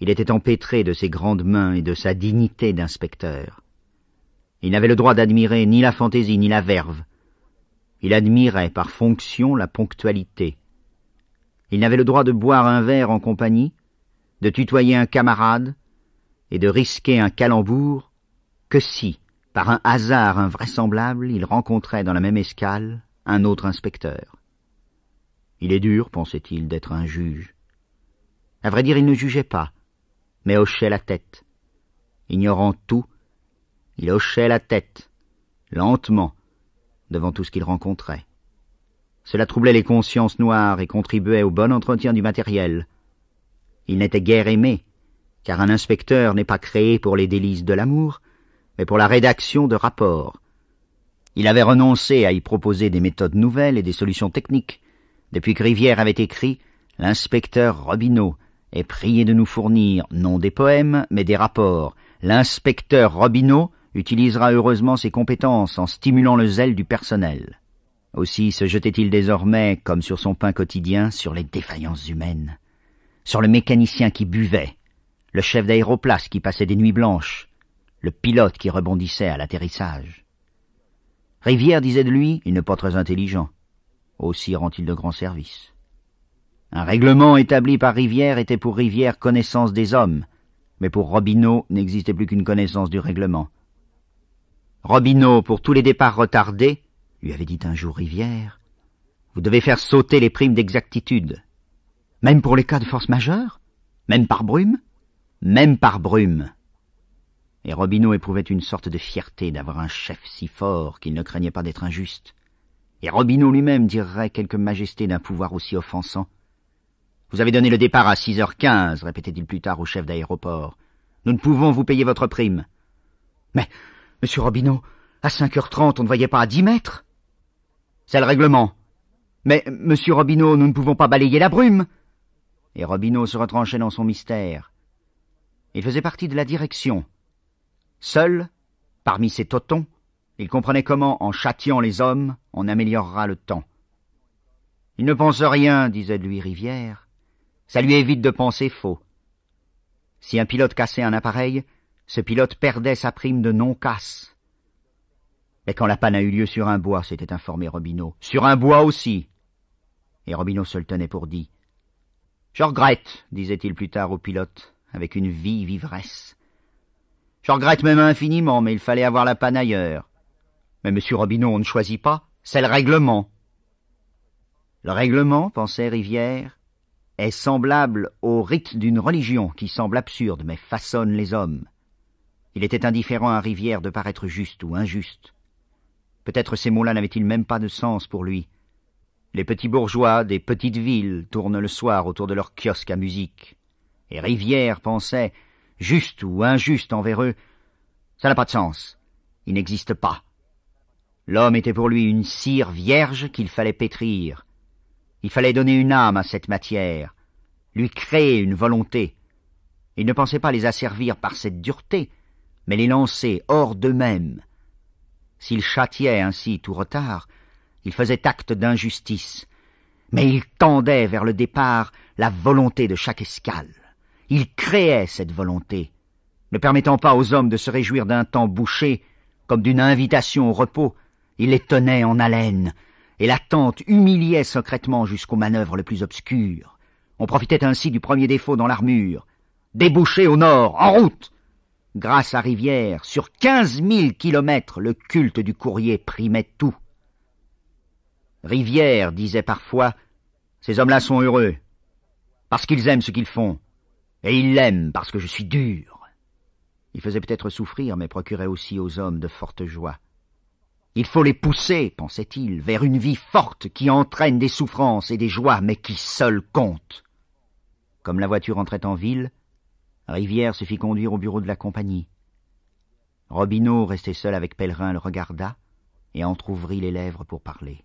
il était empêtré de ses grandes mains et de sa dignité d'inspecteur. Il n'avait le droit d'admirer ni la fantaisie ni la verve. Il admirait par fonction la ponctualité. Il n'avait le droit de boire un verre en compagnie, de tutoyer un camarade et de risquer un calembour que si, par un hasard invraisemblable, il rencontrait dans la même escale un autre inspecteur. Il est dur, pensait-il, d'être un juge. À vrai dire, il ne jugeait pas, mais hochait la tête. Ignorant tout, il hochait la tête, lentement, devant tout ce qu'il rencontrait. Cela troublait les consciences noires et contribuait au bon entretien du matériel. Il n'était guère aimé, car un inspecteur n'est pas créé pour les délices de l'amour, mais pour la rédaction de rapports. Il avait renoncé à y proposer des méthodes nouvelles et des solutions techniques. Depuis que Rivière avait écrit, l'inspecteur Robineau est prié de nous fournir non des poèmes, mais des rapports. L'inspecteur Robineau utilisera heureusement ses compétences en stimulant le zèle du personnel. Aussi se jetait-il désormais, comme sur son pain quotidien, sur les défaillances humaines, sur le mécanicien qui buvait, le chef d'aéroplace qui passait des nuits blanches, le pilote qui rebondissait à l'atterrissage. Rivière disait de lui, il n'est pas très intelligent. Aussi rend-il de grands services. Un règlement établi par Rivière était pour Rivière connaissance des hommes, mais pour Robineau n'existait plus qu'une connaissance du règlement. Robineau, pour tous les départs retardés, lui avait dit un jour Rivière, vous devez faire sauter les primes d'exactitude. Même pour les cas de force majeure? Même par brume? Même par brume. Et Robineau éprouvait une sorte de fierté d'avoir un chef si fort qu'il ne craignait pas d'être injuste. Et Robineau lui-même dirait quelque majesté d'un pouvoir aussi offensant. Vous avez donné le départ à six heures quinze, répétait-il plus tard au chef d'aéroport. Nous ne pouvons vous payer votre prime. Mais, monsieur Robineau, à cinq heures trente, on ne voyait pas à dix mètres. C'est le règlement. Mais, monsieur Robineau, nous ne pouvons pas balayer la brume. Et Robineau se retranchait dans son mystère. Il faisait partie de la direction. Seul, parmi ses totons, il comprenait comment, en châtiant les hommes, on améliorera le temps. Il ne pense rien, disait de lui Rivière. Ça lui évite de penser faux. Si un pilote cassait un appareil, ce pilote perdait sa prime de non-casse. Mais quand la panne a eu lieu sur un bois, s'était informé Robineau. Sur un bois aussi. Et Robineau se le tenait pour dit. Je regrette, disait-il plus tard au pilote avec une vive ivresse. Je regrette même infiniment, mais il fallait avoir la panne ailleurs. Mais monsieur Robineau, on ne choisit pas, c'est le règlement. Le règlement, pensait Rivière, est semblable au rite d'une religion qui semble absurde mais façonne les hommes. Il était indifférent à Rivière de paraître juste ou injuste. Peut-être ces mots-là n'avaient-ils même pas de sens pour lui. Les petits bourgeois des petites villes tournent le soir autour de leur kiosque à musique. Et Rivière pensait, juste ou injuste envers eux, ça n'a pas de sens. Il n'existe pas. L'homme était pour lui une cire vierge qu'il fallait pétrir. Il fallait donner une âme à cette matière, lui créer une volonté. Il ne pensait pas les asservir par cette dureté, mais les lancer hors d'eux-mêmes. S'il châtiait ainsi tout retard, il faisait acte d'injustice, mais il tendait vers le départ la volonté de chaque escale. Il créait cette volonté, ne permettant pas aux hommes de se réjouir d'un temps bouché comme d'une invitation au repos. Il les tenait en haleine, et l'attente humiliait secrètement jusqu'aux manœuvres les plus obscures. On profitait ainsi du premier défaut dans l'armure. Débouché au nord, en route Grâce à Rivière, sur quinze mille kilomètres, le culte du courrier primait tout. Rivière disait parfois Ces hommes-là sont heureux, parce qu'ils aiment ce qu'ils font. Et il l'aime parce que je suis dur. Il faisait peut-être souffrir, mais procurait aussi aux hommes de fortes joies. Il faut les pousser, pensait-il, vers une vie forte qui entraîne des souffrances et des joies, mais qui seule compte. Comme la voiture entrait en ville, Rivière se fit conduire au bureau de la compagnie. Robineau, resté seul avec Pèlerin, le regarda et entr'ouvrit les lèvres pour parler.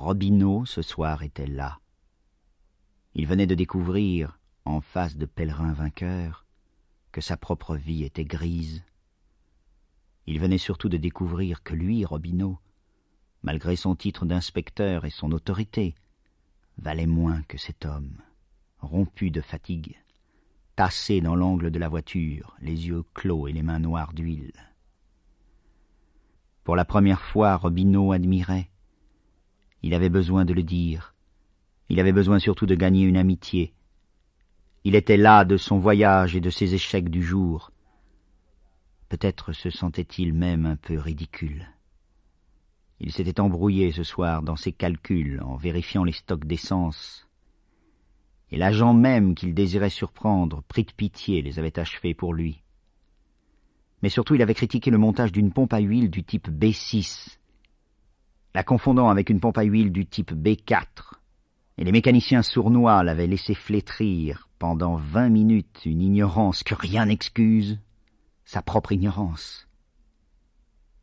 Robineau, ce soir, était là. Il venait de découvrir, en face de pèlerins vainqueurs, que sa propre vie était grise. Il venait surtout de découvrir que lui, Robineau, malgré son titre d'inspecteur et son autorité, valait moins que cet homme, rompu de fatigue, tassé dans l'angle de la voiture, les yeux clos et les mains noires d'huile. Pour la première fois, Robineau admirait, il avait besoin de le dire. Il avait besoin surtout de gagner une amitié. Il était là de son voyage et de ses échecs du jour. Peut-être se sentait-il même un peu ridicule. Il s'était embrouillé ce soir dans ses calculs en vérifiant les stocks d'essence. Et l'agent même qu'il désirait surprendre, pris de pitié, les avait achevés pour lui. Mais surtout il avait critiqué le montage d'une pompe à huile du type B6, la confondant avec une pompe à huile du type B4, et les mécaniciens sournois l'avaient laissé flétrir pendant vingt minutes une ignorance que rien n'excuse, sa propre ignorance.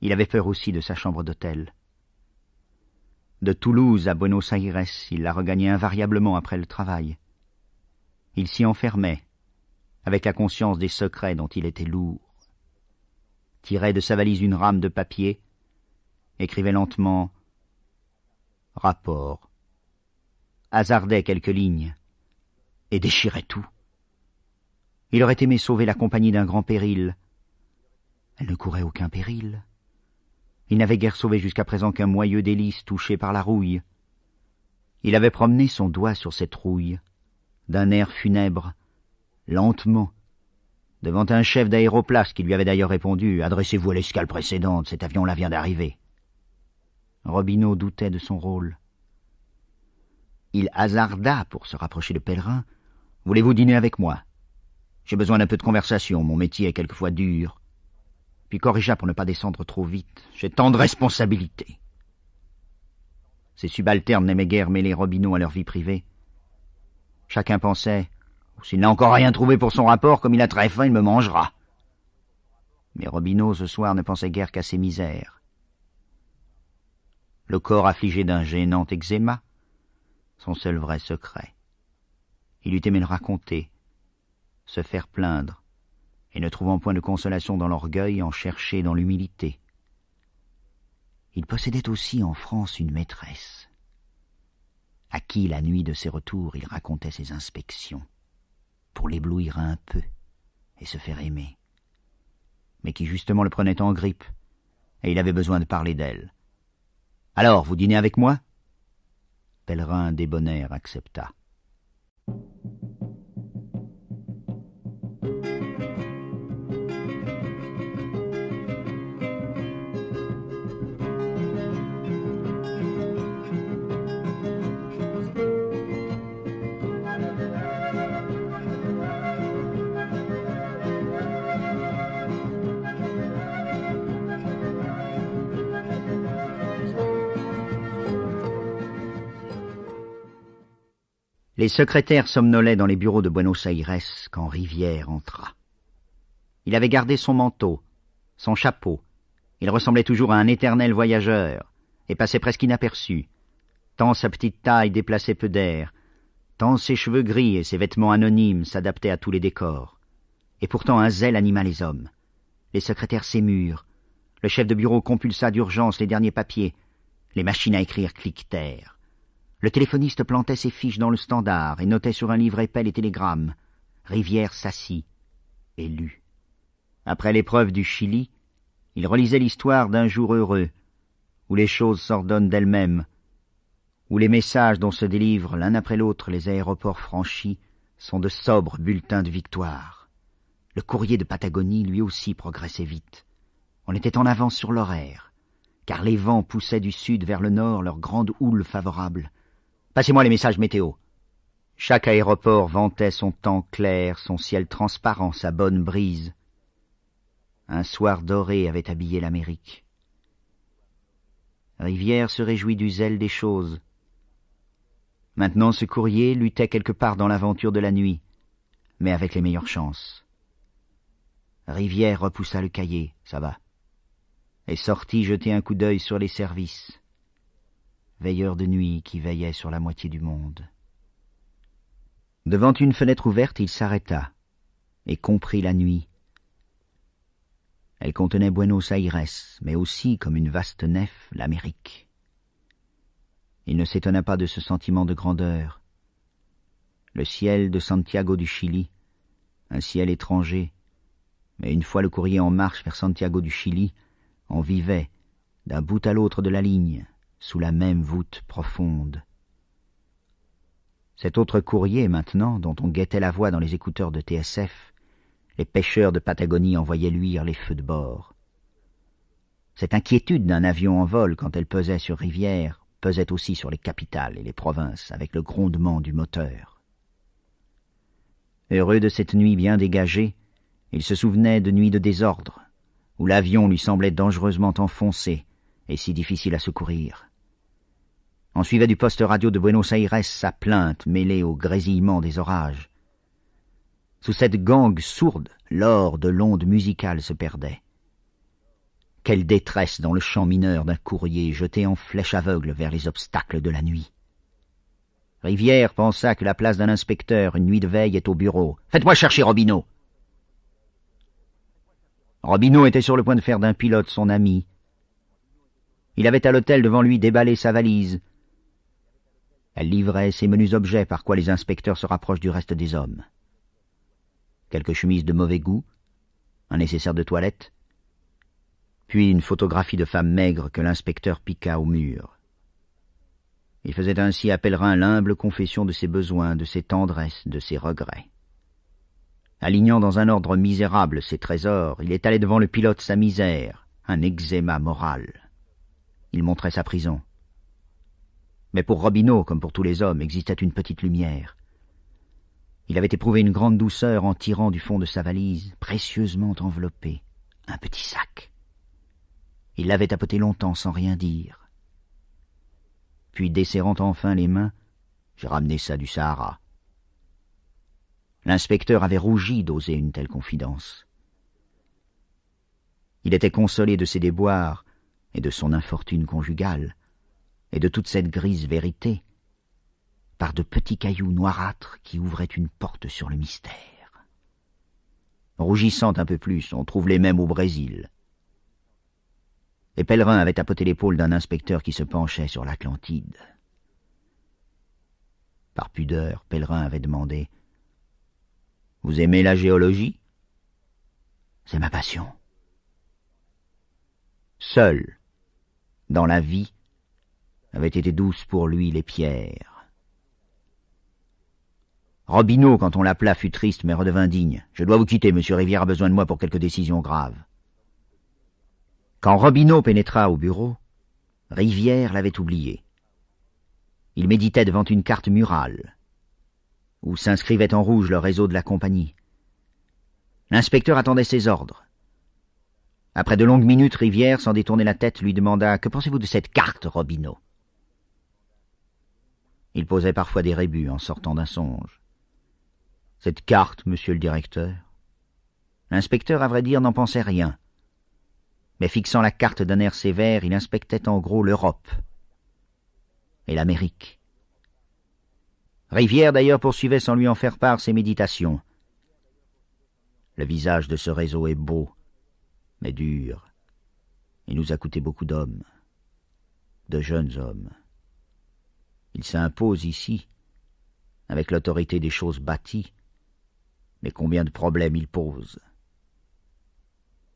Il avait peur aussi de sa chambre d'hôtel. De Toulouse à Buenos Aires, il la regagnait invariablement après le travail. Il s'y enfermait, avec la conscience des secrets dont il était lourd. Tirait de sa valise une rame de papier, écrivait lentement rapport, hasardait quelques lignes, et déchirait tout. Il aurait aimé sauver la compagnie d'un grand péril. Elle ne courait aucun péril. Il n'avait guère sauvé jusqu'à présent qu'un moyeu délice touché par la rouille. Il avait promené son doigt sur cette rouille, d'un air funèbre, lentement, devant un chef d'aéroplace qui lui avait d'ailleurs répondu « Adressez-vous à l'escale précédente, cet avion-là vient d'arriver ». Robineau doutait de son rôle. Il hasarda pour se rapprocher de Pèlerin. Voulez-vous dîner avec moi? J'ai besoin d'un peu de conversation, mon métier est quelquefois dur. Puis corrigea pour ne pas descendre trop vite. J'ai tant de responsabilités. Ces subalternes n'aimaient guère mêler Robineau à leur vie privée. Chacun pensait S'il n'a encore rien trouvé pour son rapport, comme il a très faim, il me mangera. Mais Robineau, ce soir, ne pensait guère qu'à ses misères le corps affligé d'un gênant eczéma, son seul vrai secret. Il eût aimé le raconter, se faire plaindre, et ne trouvant point de consolation dans l'orgueil, en chercher dans l'humilité. Il possédait aussi en France une maîtresse, à qui, la nuit de ses retours, il racontait ses inspections, pour l'éblouir un peu et se faire aimer, mais qui justement le prenait en grippe, et il avait besoin de parler d'elle. Alors, vous dînez avec moi? Pèlerin débonnaire accepta. Les secrétaires somnolaient dans les bureaux de Buenos Aires quand Rivière entra. Il avait gardé son manteau, son chapeau. Il ressemblait toujours à un éternel voyageur, et passait presque inaperçu, tant sa petite taille déplaçait peu d'air, tant ses cheveux gris et ses vêtements anonymes s'adaptaient à tous les décors. Et pourtant un zèle anima les hommes. Les secrétaires s'émurent. Le chef de bureau compulsa d'urgence les derniers papiers. Les machines à écrire cliquetèrent. Le téléphoniste plantait ses fiches dans le standard et notait sur un livre épais les télégrammes. Rivière s'assit et lut. Après l'épreuve du Chili, il relisait l'histoire d'un jour heureux, où les choses s'ordonnent d'elles-mêmes, où les messages dont se délivrent l'un après l'autre les aéroports franchis sont de sobres bulletins de victoire. Le courrier de Patagonie lui aussi progressait vite. On était en avance sur l'horaire, car les vents poussaient du sud vers le nord leur grande houle favorable. Passez-moi les messages météo. Chaque aéroport vantait son temps clair, son ciel transparent, sa bonne brise. Un soir doré avait habillé l'Amérique. Rivière se réjouit du zèle des choses. Maintenant ce courrier luttait quelque part dans l'aventure de la nuit, mais avec les meilleures chances. Rivière repoussa le cahier, ça va, et sortit jeter un coup d'œil sur les services veilleur de nuit qui veillait sur la moitié du monde. Devant une fenêtre ouverte, il s'arrêta et comprit la nuit. Elle contenait Buenos Aires, mais aussi, comme une vaste nef, l'Amérique. Il ne s'étonna pas de ce sentiment de grandeur. Le ciel de Santiago du Chili, un ciel étranger, mais une fois le courrier en marche vers Santiago du Chili, on vivait, d'un bout à l'autre de la ligne, sous la même voûte profonde. Cet autre courrier, maintenant, dont on guettait la voix dans les écouteurs de TSF, les pêcheurs de Patagonie envoyaient luire les feux de bord. Cette inquiétude d'un avion en vol quand elle pesait sur Rivière pesait aussi sur les capitales et les provinces avec le grondement du moteur. Heureux de cette nuit bien dégagée, il se souvenait de nuits de désordre, où l'avion lui semblait dangereusement enfoncé et si difficile à secourir. On suivait du poste radio de Buenos Aires sa plainte mêlée au grésillement des orages. Sous cette gangue sourde, l'or de l'onde musicale se perdait. Quelle détresse dans le champ mineur d'un courrier jeté en flèche aveugle vers les obstacles de la nuit. Rivière pensa que la place d'un inspecteur une nuit de veille est au bureau. Faites-moi chercher Robineau. Robineau était sur le point de faire d'un pilote son ami. Il avait à l'hôtel devant lui déballé sa valise, elle livrait ces menus objets par quoi les inspecteurs se rapprochent du reste des hommes. Quelques chemises de mauvais goût, un nécessaire de toilette, puis une photographie de femme maigre que l'inspecteur piqua au mur. Il faisait ainsi à Pèlerin l'humble confession de ses besoins, de ses tendresses, de ses regrets. Alignant dans un ordre misérable ses trésors, il étalait devant le pilote sa misère, un eczéma moral. Il montrait sa prison, mais pour Robineau, comme pour tous les hommes, existait une petite lumière. Il avait éprouvé une grande douceur en tirant du fond de sa valise, précieusement enveloppé, un petit sac. Il l'avait tapoté longtemps sans rien dire. Puis, desserrant enfin les mains, j'ai ramené ça du Sahara. L'inspecteur avait rougi d'oser une telle confidence. Il était consolé de ses déboires et de son infortune conjugale, et de toute cette grise vérité, par de petits cailloux noirâtres qui ouvraient une porte sur le mystère. Rougissant un peu plus, on trouve les mêmes au Brésil. Les pèlerins avaient tapoté l'épaule d'un inspecteur qui se penchait sur l'Atlantide. Par pudeur, Pèlerin avait demandé « Vous aimez la géologie ?»« C'est ma passion. » Seul, dans la vie, avaient été douces pour lui les pierres. Robineau, quand on l'appela, fut triste mais redevint digne. Je dois vous quitter, monsieur Rivière a besoin de moi pour quelques décisions graves. Quand Robineau pénétra au bureau, Rivière l'avait oublié. Il méditait devant une carte murale, où s'inscrivait en rouge le réseau de la compagnie. L'inspecteur attendait ses ordres. Après de longues minutes, Rivière, sans détourner la tête, lui demanda « Que pensez-vous de cette carte, Robineau ?» Il posait parfois des rébus en sortant d'un songe. Cette carte, monsieur le directeur L'inspecteur, à vrai dire, n'en pensait rien. Mais fixant la carte d'un air sévère, il inspectait en gros l'Europe et l'Amérique. Rivière, d'ailleurs, poursuivait sans lui en faire part ses méditations. Le visage de ce réseau est beau, mais dur. Il nous a coûté beaucoup d'hommes, de jeunes hommes. Il s'impose ici, avec l'autorité des choses bâties, mais combien de problèmes il pose.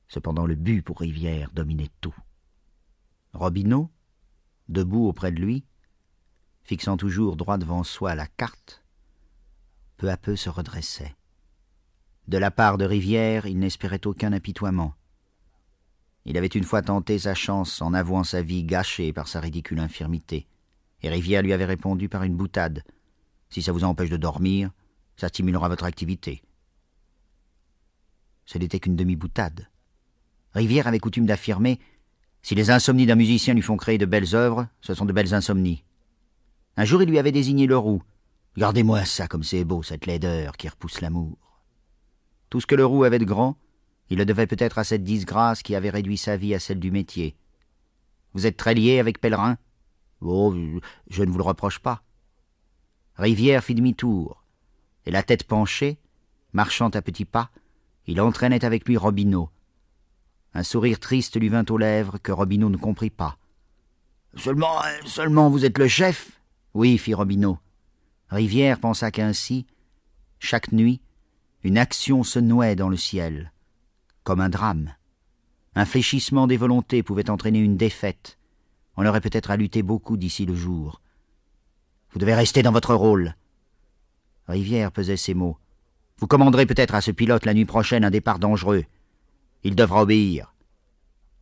Cependant le but pour Rivière dominait tout. Robineau, debout auprès de lui, fixant toujours droit devant soi la carte, peu à peu se redressait. De la part de Rivière, il n'espérait aucun apitoiement. Il avait une fois tenté sa chance en avouant sa vie gâchée par sa ridicule infirmité et Rivière lui avait répondu par une boutade. Si ça vous empêche de dormir, ça stimulera votre activité. Ce n'était qu'une demi-boutade. Rivière avait coutume d'affirmer Si les insomnies d'un musicien lui font créer de belles œuvres, ce sont de belles insomnies. Un jour, il lui avait désigné le roux. Regardez-moi ça comme c'est beau, cette laideur qui repousse l'amour. Tout ce que le roux avait de grand, il le devait peut-être à cette disgrâce qui avait réduit sa vie à celle du métier. Vous êtes très lié avec Pèlerin Oh, je ne vous le reproche pas. Rivière fit demi-tour, et la tête penchée, marchant à petits pas, il entraînait avec lui Robineau. Un sourire triste lui vint aux lèvres que Robineau ne comprit pas. Seulement, seulement vous êtes le chef? Oui, fit Robineau. Rivière pensa qu'ainsi, chaque nuit, une action se nouait dans le ciel, comme un drame. Un fléchissement des volontés pouvait entraîner une défaite, on aurait peut-être à lutter beaucoup d'ici le jour. Vous devez rester dans votre rôle. Rivière pesait ces mots. Vous commanderez peut-être à ce pilote la nuit prochaine un départ dangereux. Il devra obéir.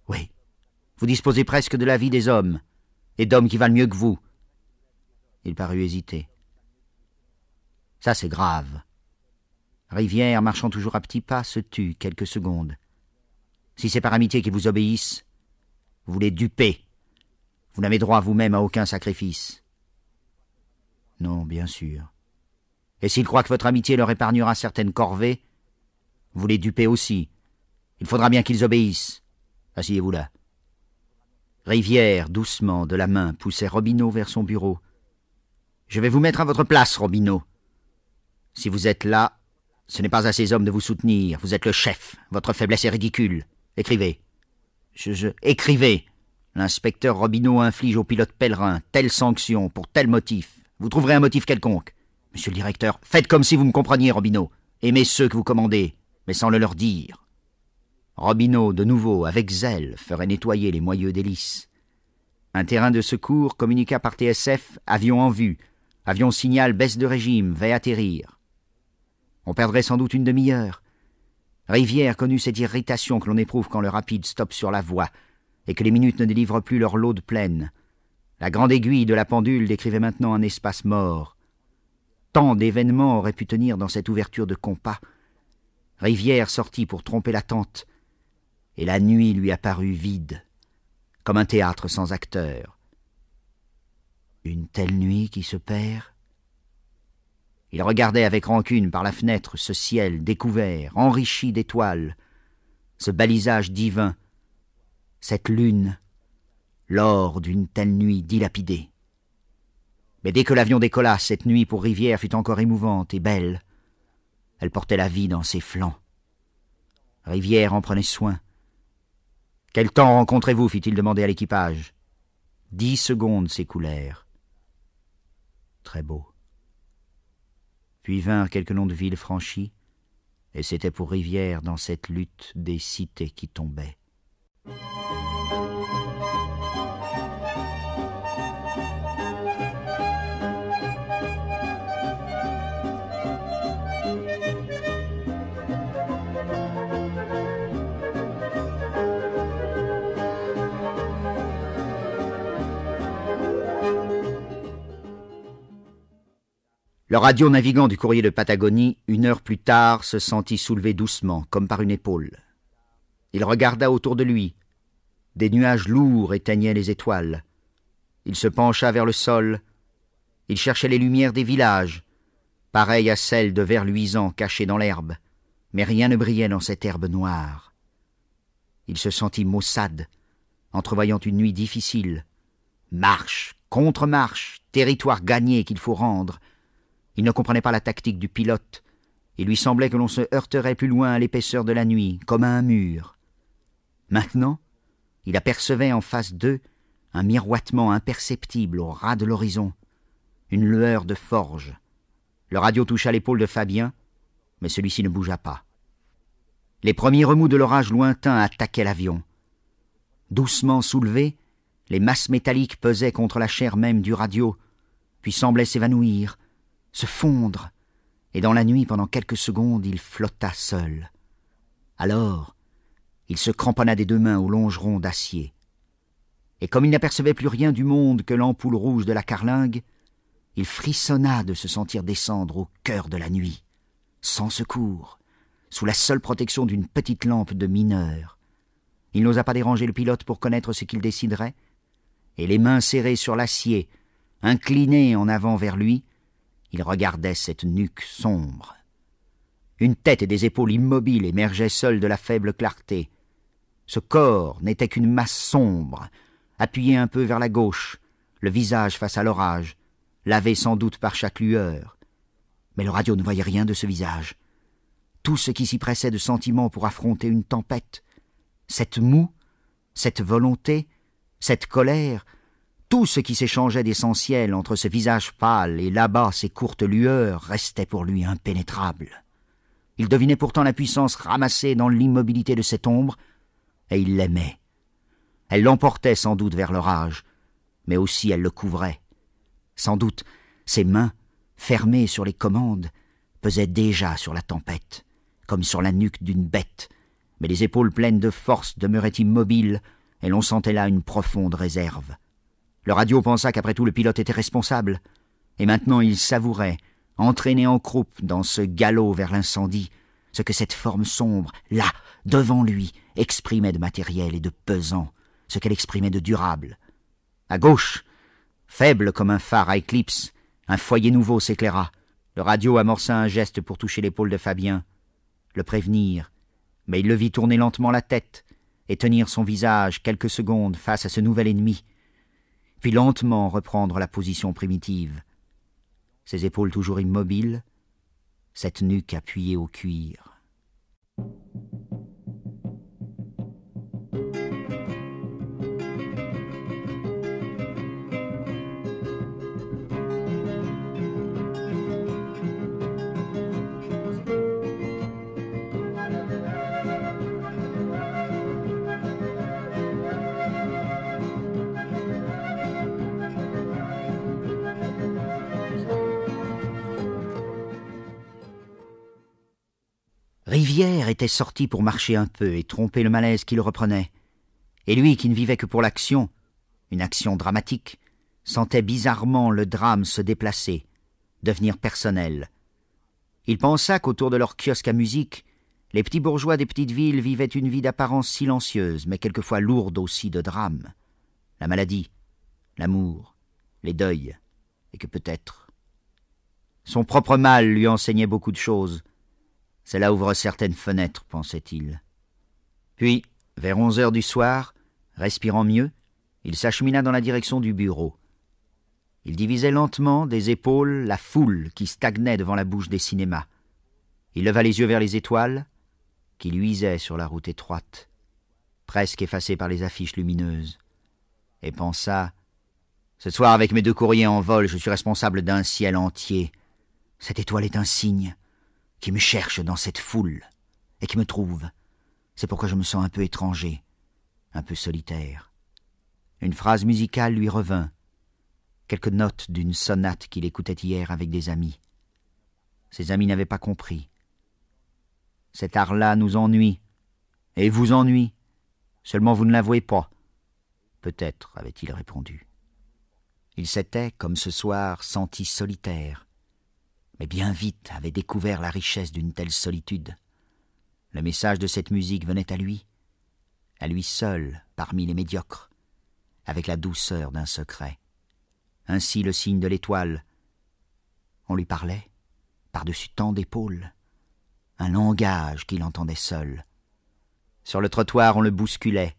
Oui, Vous disposez presque de la vie des hommes, et d'hommes qui valent mieux que vous. Il parut hésiter. Ça, c'est grave. Rivière, marchant toujours à petits pas, se tut quelques secondes. Si c'est par amitié qu'ils vous obéissent, vous les dupez. Vous n'avez droit vous-même à aucun sacrifice. Non, bien sûr. Et s'ils croient que votre amitié leur épargnera certaines corvées, vous les dupez aussi. Il faudra bien qu'ils obéissent. Asseyez-vous là. Rivière, doucement, de la main, poussait Robineau vers son bureau. Je vais vous mettre à votre place, Robineau. Si vous êtes là, ce n'est pas à ces hommes de vous soutenir. Vous êtes le chef. Votre faiblesse est ridicule. Écrivez. Je, je... Écrivez. L'inspecteur Robineau inflige au pilote pèlerin telle sanction pour tel motif. Vous trouverez un motif quelconque. Monsieur le directeur, faites comme si vous me compreniez, Robineau. Aimez ceux que vous commandez, mais sans le leur dire. Robineau, de nouveau, avec zèle, ferait nettoyer les moyeux d'hélice. Un terrain de secours communiqua par TSF avion en vue. Avion signal baisse de régime, va atterrir. On perdrait sans doute une demi-heure. Rivière connut cette irritation que l'on éprouve quand le rapide stoppe sur la voie et que les minutes ne délivrent plus leur lot de plaine. La grande aiguille de la pendule décrivait maintenant un espace mort. Tant d'événements auraient pu tenir dans cette ouverture de compas. Rivière sortit pour tromper l'attente, et la nuit lui apparut vide, comme un théâtre sans acteurs. Une telle nuit qui se perd? Il regardait avec rancune par la fenêtre ce ciel découvert, enrichi d'étoiles, ce balisage divin, cette lune, l'or d'une telle nuit dilapidée. Mais dès que l'avion décolla, cette nuit pour Rivière fut encore émouvante et belle. Elle portait la vie dans ses flancs. Rivière en prenait soin. Quel temps rencontrez-vous? fit-il demander à l'équipage. Dix secondes s'écoulèrent. Très beau. Puis vinrent quelques noms de villes franchies, et c'était pour Rivière dans cette lutte des cités qui tombaient. Le radio navigant du courrier de Patagonie, une heure plus tard, se sentit soulever doucement, comme par une épaule. Il regarda autour de lui. Des nuages lourds éteignaient les étoiles. Il se pencha vers le sol. Il cherchait les lumières des villages, pareilles à celles de vers luisants cachés dans l'herbe, mais rien ne brillait dans cette herbe noire. Il se sentit maussade, entrevoyant une nuit difficile. Marche, contre-marche, territoire gagné qu'il faut rendre, il ne comprenait pas la tactique du pilote. Il lui semblait que l'on se heurterait plus loin à l'épaisseur de la nuit, comme à un mur. Maintenant, il apercevait en face d'eux un miroitement imperceptible au ras de l'horizon, une lueur de forge. Le radio toucha l'épaule de Fabien, mais celui-ci ne bougea pas. Les premiers remous de l'orage lointain attaquaient l'avion. Doucement soulevés, les masses métalliques pesaient contre la chair même du radio, puis semblaient s'évanouir, se fondre, et dans la nuit, pendant quelques secondes, il flotta seul. Alors, il se cramponna des deux mains au longeron d'acier. Et comme il n'apercevait plus rien du monde que l'ampoule rouge de la carlingue, il frissonna de se sentir descendre au cœur de la nuit, sans secours, sous la seule protection d'une petite lampe de mineur. Il n'osa pas déranger le pilote pour connaître ce qu'il déciderait, et les mains serrées sur l'acier, inclinées en avant vers lui, il regardait cette nuque sombre. Une tête et des épaules immobiles émergeaient seules de la faible clarté. Ce corps n'était qu'une masse sombre, appuyée un peu vers la gauche, le visage face à l'orage, lavé sans doute par chaque lueur. Mais le radio ne voyait rien de ce visage. Tout ce qui s'y pressait de sentiments pour affronter une tempête, cette moue, cette volonté, cette colère, tout ce qui s'échangeait d'essentiel entre ce visage pâle et là-bas ces courtes lueurs restait pour lui impénétrable. Il devinait pourtant la puissance ramassée dans l'immobilité de cette ombre, et il l'aimait. Elle l'emportait sans doute vers l'orage, mais aussi elle le couvrait. Sans doute ses mains, fermées sur les commandes, pesaient déjà sur la tempête, comme sur la nuque d'une bête, mais les épaules pleines de force demeuraient immobiles, et l'on sentait là une profonde réserve. Le radio pensa qu'après tout le pilote était responsable, et maintenant il savourait, entraîné en croupe dans ce galop vers l'incendie, ce que cette forme sombre, là, devant lui, exprimait de matériel et de pesant, ce qu'elle exprimait de durable. À gauche, faible comme un phare à éclipse, un foyer nouveau s'éclaira. Le radio amorça un geste pour toucher l'épaule de Fabien, le prévenir, mais il le vit tourner lentement la tête et tenir son visage quelques secondes face à ce nouvel ennemi, puis lentement reprendre la position primitive. Ses épaules toujours immobiles, cette nuque appuyée au cuir. Était sorti pour marcher un peu et tromper le malaise qui le reprenait. Et lui, qui ne vivait que pour l'action, une action dramatique, sentait bizarrement le drame se déplacer, devenir personnel. Il pensa qu'autour de leur kiosque à musique, les petits bourgeois des petites villes vivaient une vie d'apparence silencieuse, mais quelquefois lourde aussi de drames. La maladie, l'amour, les deuils, et que peut-être. Son propre mal lui enseignait beaucoup de choses, cela ouvre certaines fenêtres, pensait-il. Puis, vers onze heures du soir, respirant mieux, il s'achemina dans la direction du bureau. Il divisait lentement des épaules la foule qui stagnait devant la bouche des cinémas. Il leva les yeux vers les étoiles, qui luisaient sur la route étroite, presque effacées par les affiches lumineuses, et pensa Ce soir, avec mes deux courriers en vol, je suis responsable d'un ciel entier. Cette étoile est un signe qui me cherche dans cette foule et qui me trouve. C'est pourquoi je me sens un peu étranger, un peu solitaire. Une phrase musicale lui revint, quelques notes d'une sonate qu'il écoutait hier avec des amis. Ses amis n'avaient pas compris. Cet art-là nous ennuie, et vous ennuie, seulement vous ne l'avouez pas. Peut-être, avait-il répondu. Il s'était, comme ce soir, senti solitaire, mais bien vite avait découvert la richesse d'une telle solitude. Le message de cette musique venait à lui, à lui seul parmi les médiocres, avec la douceur d'un secret. Ainsi le signe de l'étoile. On lui parlait, par-dessus tant d'épaules, un langage qu'il entendait seul. Sur le trottoir on le bousculait.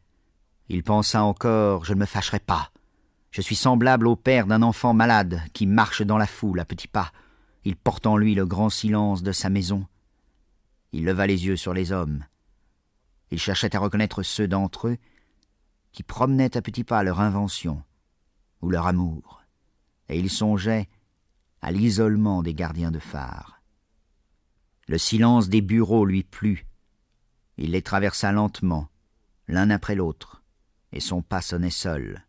Il pensa encore Je ne me fâcherai pas. Je suis semblable au père d'un enfant malade qui marche dans la foule à petits pas. Il porte en lui le grand silence de sa maison. Il leva les yeux sur les hommes. Il cherchait à reconnaître ceux d'entre eux qui promenaient à petits pas leur invention ou leur amour, et il songeait à l'isolement des gardiens de phare. Le silence des bureaux lui plut. Il les traversa lentement, l'un après l'autre, et son pas sonnait seul.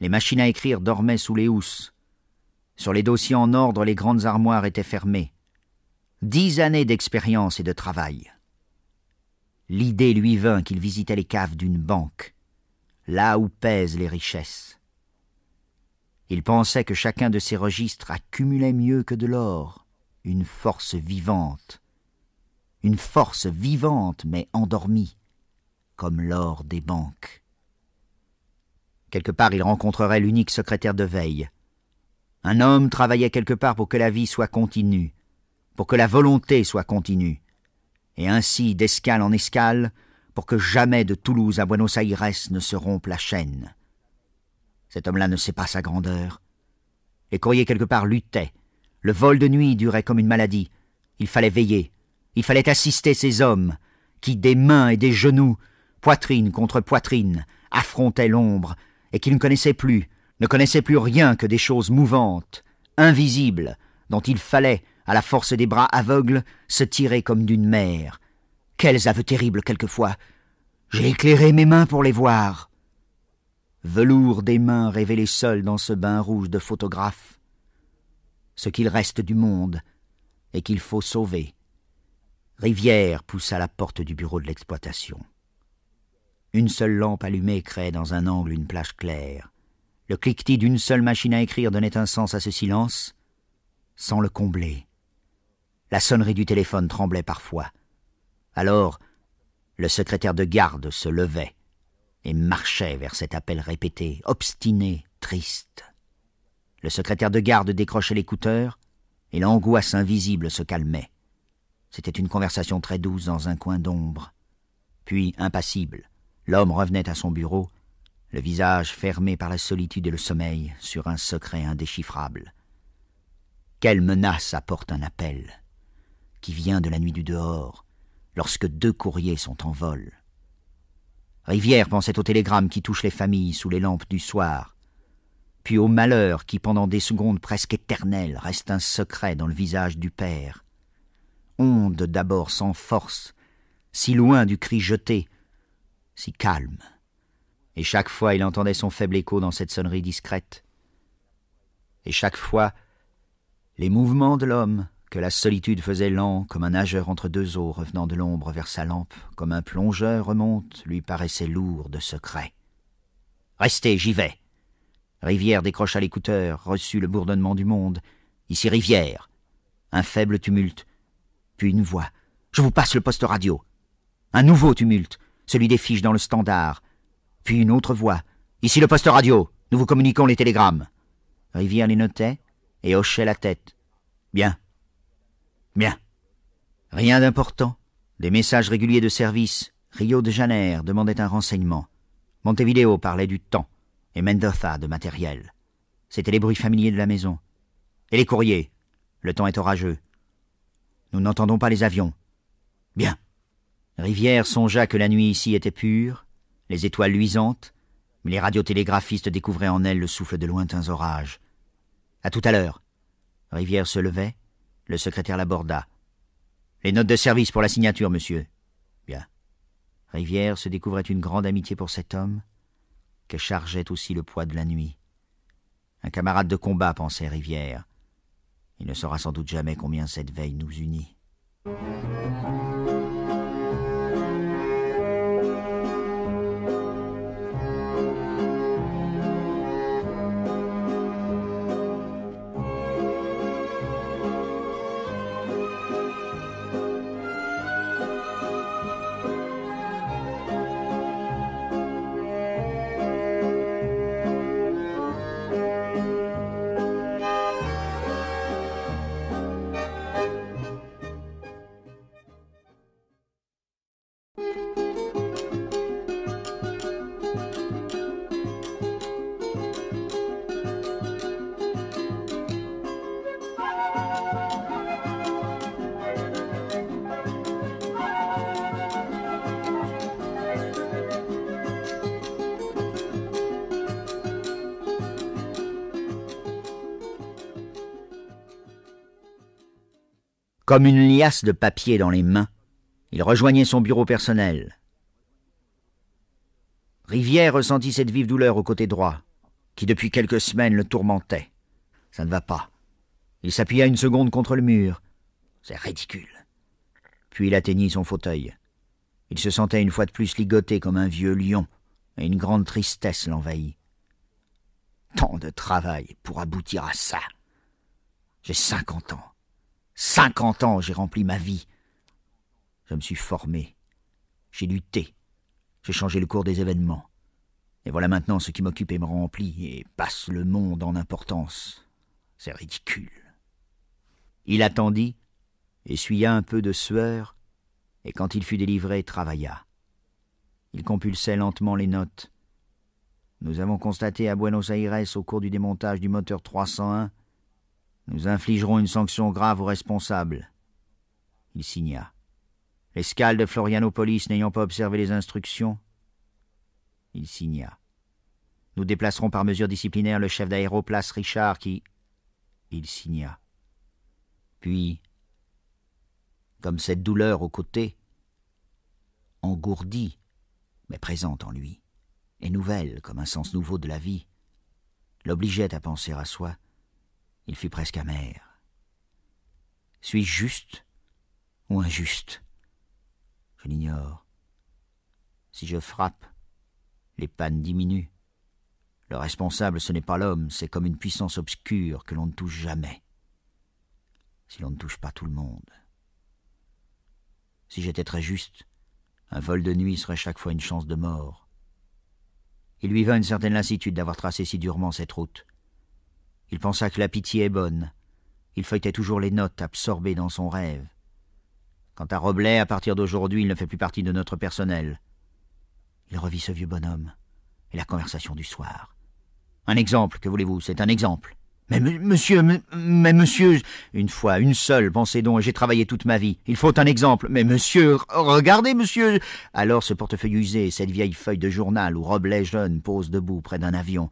Les machines à écrire dormaient sous les housses, sur les dossiers en ordre, les grandes armoires étaient fermées. Dix années d'expérience et de travail. L'idée lui vint qu'il visitait les caves d'une banque, là où pèsent les richesses. Il pensait que chacun de ces registres accumulait mieux que de l'or, une force vivante, une force vivante mais endormie, comme l'or des banques. Quelque part il rencontrerait l'unique secrétaire de veille, un homme travaillait quelque part pour que la vie soit continue, pour que la volonté soit continue, et ainsi d'escale en escale, pour que jamais de Toulouse à Buenos Aires ne se rompe la chaîne. Cet homme-là ne sait pas sa grandeur. Les courriers quelque part luttaient. Le vol de nuit durait comme une maladie. Il fallait veiller. Il fallait assister ces hommes qui, des mains et des genoux, poitrine contre poitrine, affrontaient l'ombre et qui ne connaissaient plus, ne connaissait plus rien que des choses mouvantes, invisibles, dont il fallait, à la force des bras aveugles, se tirer comme d'une mer. Quels aveux terribles quelquefois. J'ai éclairé mes mains pour les voir. Velours des mains révélées seules dans ce bain rouge de photographe. Ce qu'il reste du monde et qu'il faut sauver. Rivière poussa la porte du bureau de l'exploitation. Une seule lampe allumée créait dans un angle une plage claire. Le cliquetis d'une seule machine à écrire donnait un sens à ce silence, sans le combler. La sonnerie du téléphone tremblait parfois. Alors, le secrétaire de garde se levait et marchait vers cet appel répété, obstiné, triste. Le secrétaire de garde décrochait l'écouteur, et l'angoisse invisible se calmait. C'était une conversation très douce dans un coin d'ombre. Puis, impassible, l'homme revenait à son bureau, le visage fermé par la solitude et le sommeil sur un secret indéchiffrable. Quelle menace apporte un appel qui vient de la nuit du dehors, lorsque deux courriers sont en vol? Rivière pensait au télégramme qui touche les familles sous les lampes du soir, puis au malheur qui, pendant des secondes presque éternelles, reste un secret dans le visage du père. Onde d'abord sans force, si loin du cri jeté, si calme. Et chaque fois il entendait son faible écho dans cette sonnerie discrète. Et chaque fois, les mouvements de l'homme, que la solitude faisait lent comme un nageur entre deux eaux revenant de l'ombre vers sa lampe, comme un plongeur remonte, lui paraissait lourd de secrets. Restez, j'y vais. Rivière décrocha l'écouteur, reçut le bourdonnement du monde. Ici Rivière. Un faible tumulte. Puis une voix. Je vous passe le poste radio. Un nouveau tumulte, celui des fiches dans le standard. Une autre voix. Ici le poste radio. Nous vous communiquons les télégrammes. Rivière les notait et hochait la tête. Bien. Bien. Rien d'important. Des messages réguliers de service. Rio de Janeiro demandait un renseignement. Montevideo parlait du temps. Et Mendoza de matériel. C'étaient les bruits familiers de la maison. Et les courriers. Le temps est orageux. Nous n'entendons pas les avions. Bien. Rivière songea que la nuit ici était pure, les étoiles luisantes, mais les radiotélégraphistes découvraient en elle le souffle de lointains orages. À tout à l'heure. Rivière se levait, le secrétaire l'aborda. Les notes de service pour la signature, monsieur. Bien. Rivière se découvrait une grande amitié pour cet homme, que chargeait aussi le poids de la nuit. Un camarade de combat, pensait Rivière. Il ne saura sans doute jamais combien cette veille nous unit. Comme une liasse de papier dans les mains, il rejoignait son bureau personnel. Rivière ressentit cette vive douleur au côté droit, qui depuis quelques semaines le tourmentait. Ça ne va pas. Il s'appuya une seconde contre le mur. C'est ridicule. Puis il atteignit son fauteuil. Il se sentait une fois de plus ligoté comme un vieux lion, et une grande tristesse l'envahit. Tant de travail pour aboutir à ça. J'ai cinquante ans. Cinquante ans, j'ai rempli ma vie. Je me suis formé. J'ai lutté. J'ai changé le cours des événements. Et voilà maintenant ce qui m'occupe et me remplit et passe le monde en importance. C'est ridicule. Il attendit, essuya un peu de sueur, et quand il fut délivré, travailla. Il compulsait lentement les notes. Nous avons constaté à Buenos Aires, au cours du démontage du moteur 301, nous infligerons une sanction grave aux responsables. Il signa. L'escale de Florianopolis n'ayant pas observé les instructions, il signa. Nous déplacerons par mesure disciplinaire le chef d'aéroplace Richard qui. Il signa. Puis, comme cette douleur au côté, engourdie, mais présente en lui, et nouvelle comme un sens nouveau de la vie, l'obligeait à penser à soi il fut presque amer. Suis-je juste ou injuste? Je l'ignore. Si je frappe, Les pannes diminuent. Le responsable, ce n'est pas l'homme, c'est comme une puissance obscure que l'on ne touche jamais. Si l'on ne touche pas tout le monde. Si j'étais très juste, un vol de nuit serait chaque fois une chance de mort. Il lui vint une certaine lassitude d'avoir tracé si durement cette route. Il pensa que la pitié est bonne. Il feuilletait toujours les notes, absorbé dans son rêve. Quant à Roblet, à partir d'aujourd'hui, il ne fait plus partie de notre personnel. Il revit ce vieux bonhomme et la conversation du soir. Un exemple, que voulez-vous, c'est un exemple. Mais monsieur, mais, monsieur, une fois, une seule, pensez donc, j'ai travaillé toute ma vie. Il faut un exemple. Mais monsieur, regardez, monsieur. Alors ce portefeuille usé, cette vieille feuille de journal où Roblet jeune pose debout près d'un avion.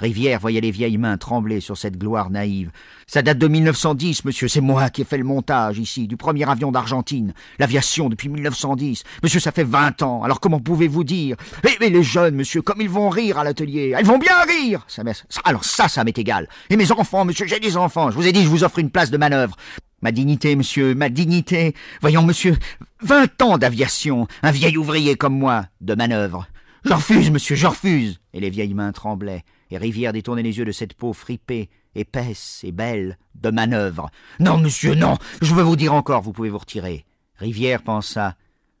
Rivière voyait les vieilles mains trembler sur cette gloire naïve. Ça date de 1910, monsieur, c'est moi qui ai fait le montage ici, du premier avion d'Argentine. L'aviation depuis 1910. Monsieur, ça fait vingt ans, alors comment pouvez-vous dire? Mais, les jeunes, monsieur, comme ils vont rire à l'atelier. Elles vont bien rire ça, Alors ça, ça m'est égal. Et mes enfants, monsieur, j'ai des enfants. Je vous ai dit, je vous offre une place de manœuvre. Ma dignité, monsieur, ma dignité. Voyons, monsieur, vingt ans d'aviation, un vieil ouvrier comme moi, de manœuvre. Je refuse, monsieur, je refuse. Et les vieilles mains tremblaient et Rivière détournait les yeux de cette peau fripée, épaisse et belle, de manœuvre. Non, monsieur, non Je veux vous dire encore, vous pouvez vous retirer. Rivière pensa.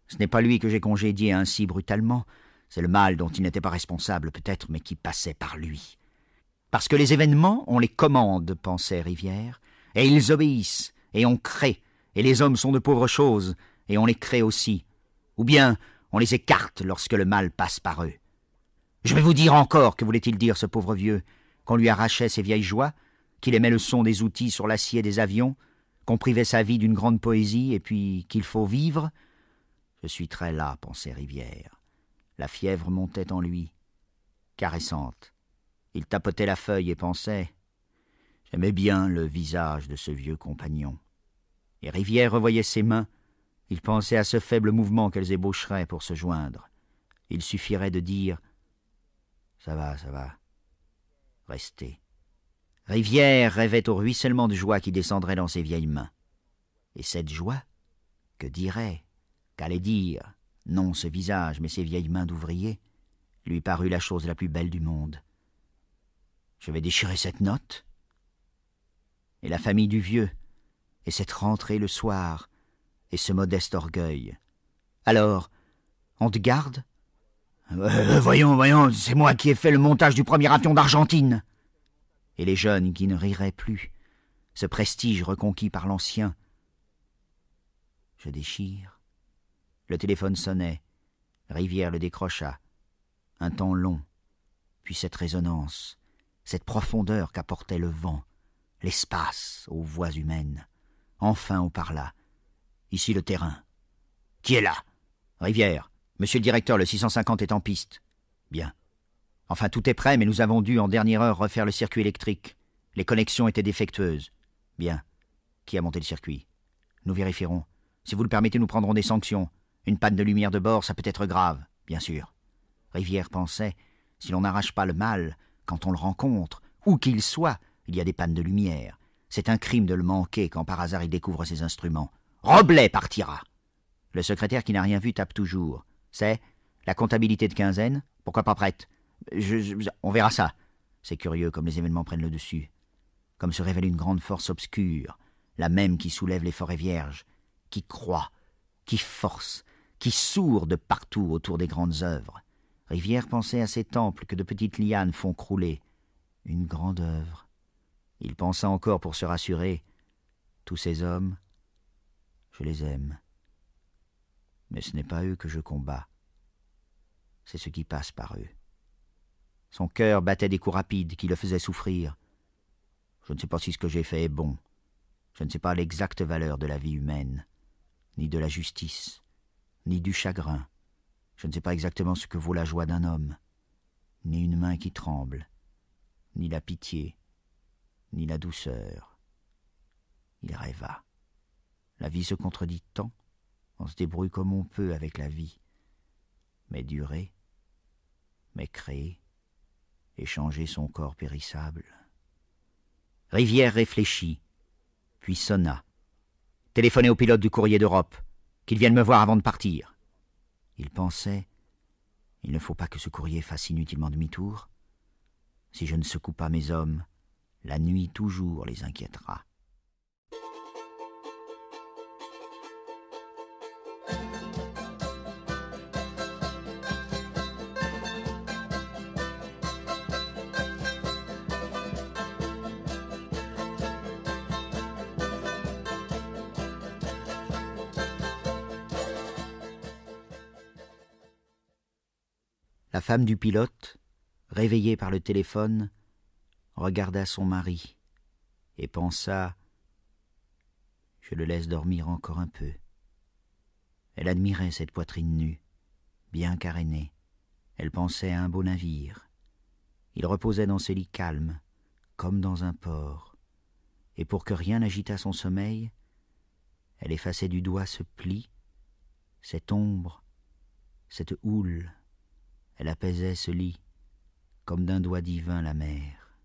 Ce n'est pas lui que j'ai congédié ainsi brutalement. C'est le mal dont il n'était pas responsable, peut-être, mais qui passait par lui. Parce que les événements, on les commande, pensait Rivière, et ils obéissent, et on crée, et les hommes sont de pauvres choses, et on les crée aussi. Ou bien on les écarte lorsque le mal passe par eux. Je vais vous dire encore, que voulait-il dire, ce pauvre vieux, qu'on lui arrachait ses vieilles joies, qu'il aimait le son des outils sur l'acier des avions, qu'on privait sa vie d'une grande poésie, et puis qu'il faut vivre? Je suis très las, pensait Rivière. La fièvre montait en lui, caressante. Il tapotait la feuille et pensait J'aimais bien le visage de ce vieux compagnon. Et Rivière revoyait ses mains. Il pensait à ce faible mouvement qu'elles ébaucheraient pour se joindre. Il suffirait de dire ça va, ça va. Restez. Rivière rêvait au ruissellement de joie qui descendrait dans ses vieilles mains. Et cette joie, que dirait, qu'allait dire, non ce visage, mais ses vieilles mains d'ouvrier, lui parut la chose la plus belle du monde. Je vais déchirer cette note. Et la famille du vieux, et cette rentrée le soir, et ce modeste orgueil. Alors, on te garde? Euh, voyons, voyons, c'est moi qui ai fait le montage du premier avion d'Argentine. Et les jeunes qui ne riraient plus, ce prestige reconquis par l'ancien. Je déchire. Le téléphone sonnait. Rivière le décrocha. Un temps long, puis cette résonance, cette profondeur qu'apportait le vent, l'espace aux voix humaines. Enfin on parla. Ici le terrain. Qui est là? Rivière. Monsieur le directeur, le 650 est en piste. Bien. Enfin, tout est prêt, mais nous avons dû, en dernière heure, refaire le circuit électrique. Les connexions étaient défectueuses. Bien. Qui a monté le circuit? Nous vérifierons. Si vous le permettez, nous prendrons des sanctions. Une panne de lumière de bord, ça peut être grave, bien sûr. Rivière pensait, si l'on n'arrache pas le mal, quand on le rencontre, où qu'il soit, il y a des pannes de lumière. C'est un crime de le manquer quand par hasard il découvre ses instruments. Roblet partira. Le secrétaire qui n'a rien vu tape toujours. C'est la comptabilité de quinzaine. Pourquoi pas prête? On verra ça. C'est curieux comme les événements prennent le dessus. Comme se révèle une grande force obscure, la même qui soulève les forêts vierges, qui croit, qui force, qui sourde partout autour des grandes œuvres. Rivière pensait à ces temples que de petites lianes font crouler. Une grande œuvre. Il pensa encore pour se rassurer. Tous ces hommes, je les aime. Mais ce n'est pas eux que je combats. C'est ce qui passe par eux. Son cœur battait des coups rapides qui le faisaient souffrir. Je ne sais pas si ce que j'ai fait est bon. Je ne sais pas l'exacte valeur de la vie humaine, ni de la justice, ni du chagrin. Je ne sais pas exactement ce que vaut la joie d'un homme, ni une main qui tremble, ni la pitié, ni la douceur. Il rêva. La vie se contredit tant on se débrouille comme on peut avec la vie. Mais durer, mais créer, et changer son corps périssable. Rivière réfléchit, puis sonna. Téléphonait au pilote du courrier d'Europe, qu'il vienne me voir avant de partir. Il pensait Il ne faut pas que ce courrier fasse inutilement demi-tour. Si je ne secoue pas mes hommes, la nuit toujours les inquiétera. Femme du pilote, réveillée par le téléphone, regarda son mari et pensa Je le laisse dormir encore un peu. Elle admirait cette poitrine nue, bien carénée. Elle pensait à un beau navire. Il reposait dans ses lits calmes, comme dans un port, et pour que rien n'agitât son sommeil, elle effaçait du doigt ce pli, cette ombre, cette houle elle apaisait ce lit, comme d'un doigt divin la mer.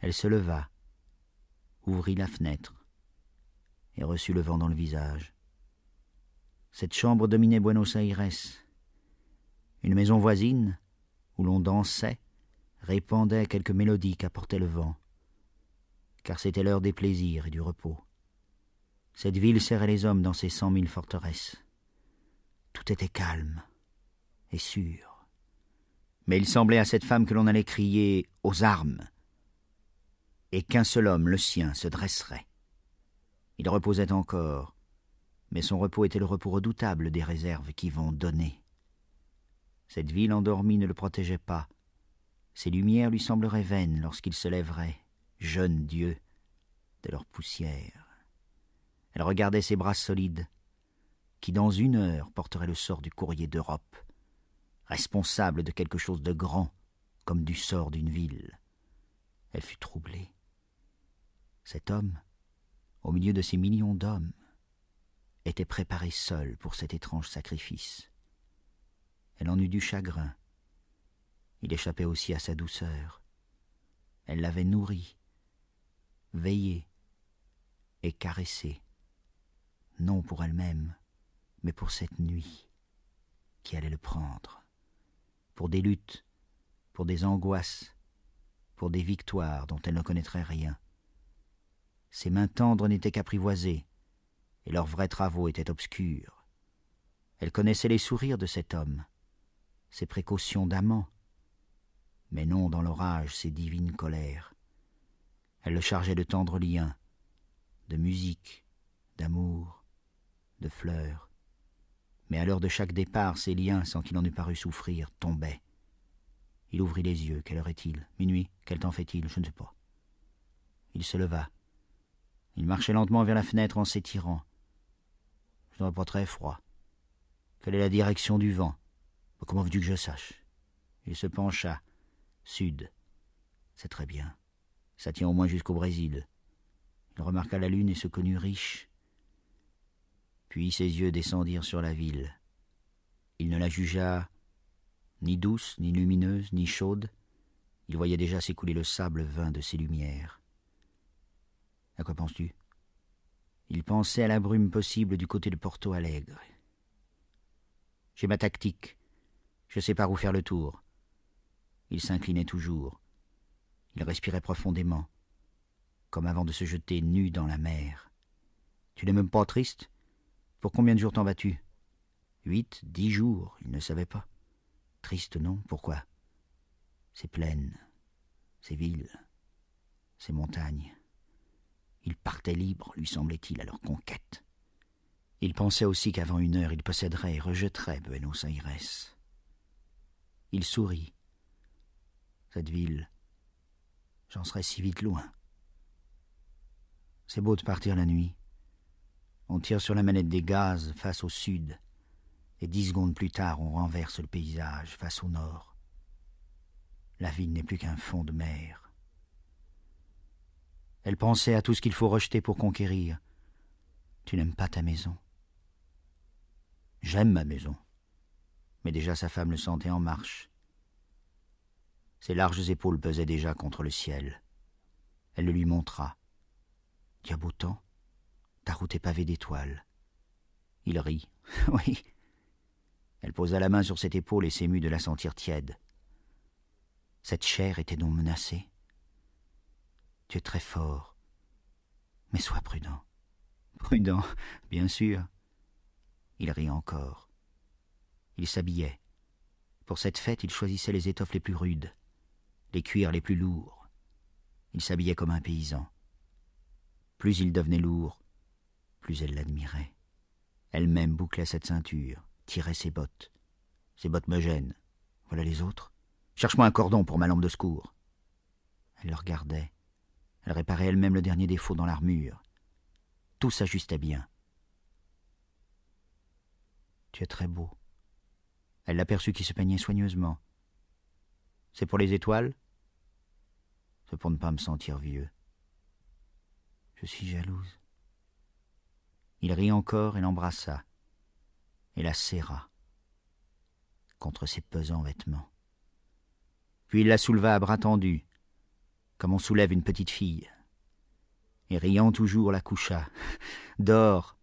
Elle se leva, ouvrit la fenêtre, et reçut le vent dans le visage. Cette chambre dominait Buenos Aires. Une maison voisine, où l'on dansait, répandait quelques mélodies qu'apportait le vent, car c'était l'heure des plaisirs et du repos. Cette ville serrait les hommes dans ses cent mille forteresses. Tout était calme et sûr. Mais il semblait à cette femme que l'on allait crier aux armes, et qu'un seul homme, le sien, se dresserait. Il reposait encore, mais son repos était le repos redoutable des réserves qui vont donner. Cette ville endormie ne le protégeait pas. Ses lumières lui sembleraient vaines lorsqu'il se lèverait, jeune Dieu, de leur poussière. Elle regardait ses bras solides, qui dans une heure porteraient le sort du courrier d'Europe responsable de quelque chose de grand, comme du sort d'une ville. Elle fut troublée. Cet homme, au milieu de ces millions d'hommes, était préparé seul pour cet étrange sacrifice. Elle en eut du chagrin. Il échappait aussi à sa douceur. Elle l'avait nourri, veillé et caressé, non pour elle-même, mais pour cette nuit qui allait le prendre pour des luttes, pour des angoisses, pour des victoires dont elle ne connaîtrait rien. Ses mains tendres n'étaient qu'apprivoisées, et leurs vrais travaux étaient obscurs. Elle connaissait les sourires de cet homme, ses précautions d'amant, mais non dans l'orage ses divines colères. Elle le chargeait de tendres liens, de musique, d'amour, de fleurs, mais à l'heure de chaque départ, ses liens, sans qu'il en eût paru souffrir, tombaient. Il ouvrit les yeux. Quelle heure est-il? Minuit? Quel temps fait-il? Je ne sais pas. Il se leva. Il marchait lentement vers la fenêtre en s'étirant. Je n'aurais pas très froid. Quelle est la direction du vent? Comment veux-tu que je sache? Il se pencha. Sud. C'est très bien. Ça tient au moins jusqu'au Brésil. Il remarqua la lune et se connut riche, puis ses yeux descendirent sur la ville. Il ne la jugea ni douce, ni lumineuse, ni chaude. Il voyait déjà s'écouler le sable vain de ses lumières. À quoi penses-tu? Il pensait à la brume possible du côté de Porto Alegre. J'ai ma tactique. Je sais par où faire le tour. Il s'inclinait toujours. Il respirait profondément, comme avant de se jeter nu dans la mer. Tu n'es même pas triste? Pour combien de jours t'en vas-tu? Huit, dix jours, il ne savait pas. Triste, non? Pourquoi? Ces plaines, ces villes, ces montagnes. Il partait libre, lui semblait-il, à leur conquête. Il pensait aussi qu'avant une heure il posséderait et rejetterait Buenos Aires. Il sourit. Cette ville, j'en serais si vite loin. C'est beau de partir la nuit. On tire sur la manette des gaz face au sud, et dix secondes plus tard on renverse le paysage face au nord. La ville n'est plus qu'un fond de mer. Elle pensait à tout ce qu'il faut rejeter pour conquérir. Tu n'aimes pas ta maison. J'aime ma maison. Mais déjà sa femme le sentait en marche. Ses larges épaules pesaient déjà contre le ciel. Elle le lui montra. Tu as beau temps ta route est pavée d'étoiles. Il rit. <laughs> oui. Elle posa la main sur cette épaule et s'émut de la sentir tiède. Cette chair était donc menacée. Tu es très fort, mais sois prudent. Prudent, <laughs> bien sûr. Il rit encore. Il s'habillait. Pour cette fête, il choisissait les étoffes les plus rudes, les cuirs les plus lourds. Il s'habillait comme un paysan. Plus il devenait lourd, plus elle l'admirait. Elle-même bouclait cette ceinture, tirait ses bottes. Ses bottes me gênent. Voilà les autres. Cherche-moi un cordon pour ma lampe de secours. Elle le regardait. Elle réparait elle-même le dernier défaut dans l'armure. Tout s'ajustait bien. Tu es très beau. Elle l'aperçut qui se peignait soigneusement. C'est pour les étoiles? C'est pour ne pas me sentir vieux. Je suis jalouse. Il rit encore et l'embrassa, et la serra contre ses pesants vêtements. Puis il la souleva à bras tendus, comme on soulève une petite fille, et riant toujours la coucha. <laughs> Dors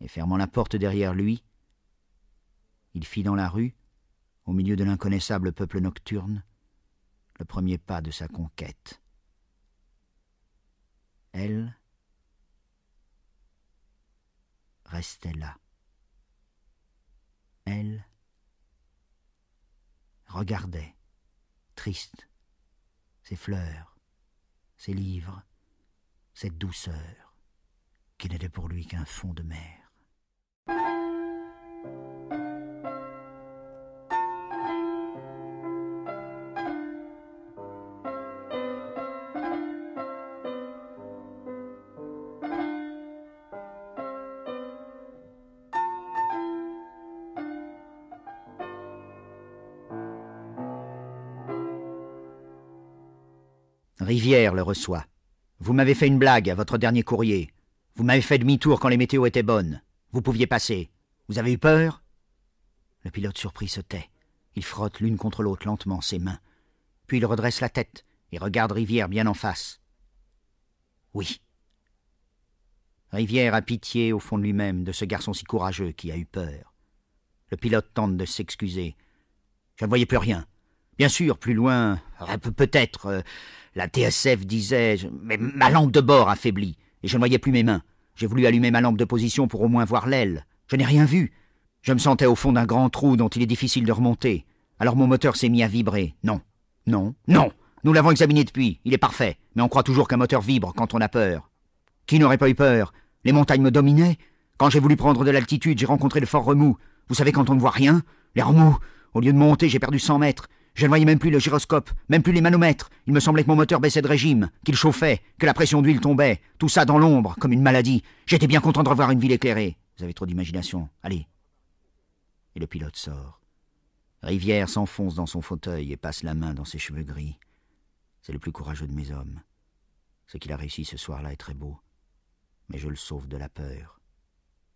Et fermant la porte derrière lui, il fit dans la rue, au milieu de l'inconnaissable peuple nocturne, le premier pas de sa conquête. Elle restait là. Elle regardait, triste, ses fleurs, ses livres, cette douceur qui n'était pour lui qu'un fond de mer. Rivière le reçoit. Vous m'avez fait une blague à votre dernier courrier. Vous m'avez fait demi-tour quand les météos étaient bonnes. Vous pouviez passer. Vous avez eu peur? Le pilote surpris se tait. Il frotte l'une contre l'autre lentement ses mains. Puis il redresse la tête et regarde Rivière bien en face. Oui. Rivière a pitié au fond de lui-même de ce garçon si courageux qui a eu peur. Le pilote tente de s'excuser. Je ne voyais plus rien. Bien sûr, plus loin, peut-être, euh, la TSF disait, mais ma lampe de bord affaiblie, et je ne voyais plus mes mains. J'ai voulu allumer ma lampe de position pour au moins voir l'aile. Je n'ai rien vu. Je me sentais au fond d'un grand trou dont il est difficile de remonter. Alors mon moteur s'est mis à vibrer. Non, non, non. Nous l'avons examiné depuis. Il est parfait. Mais on croit toujours qu'un moteur vibre quand on a peur. Qui n'aurait pas eu peur? Les montagnes me dominaient. Quand j'ai voulu prendre de l'altitude, j'ai rencontré de forts remous. Vous savez quand on ne voit rien Les remous. Au lieu de monter, j'ai perdu cent mètres. Je ne voyais même plus le gyroscope, même plus les manomètres. Il me semblait que mon moteur baissait de régime, qu'il chauffait, que la pression d'huile tombait. Tout ça dans l'ombre, comme une maladie. J'étais bien content de revoir une ville éclairée. Vous avez trop d'imagination. Allez. Et le pilote sort. Rivière s'enfonce dans son fauteuil et passe la main dans ses cheveux gris. C'est le plus courageux de mes hommes. Ce qu'il a réussi ce soir-là est très beau. Mais je le sauve de la peur.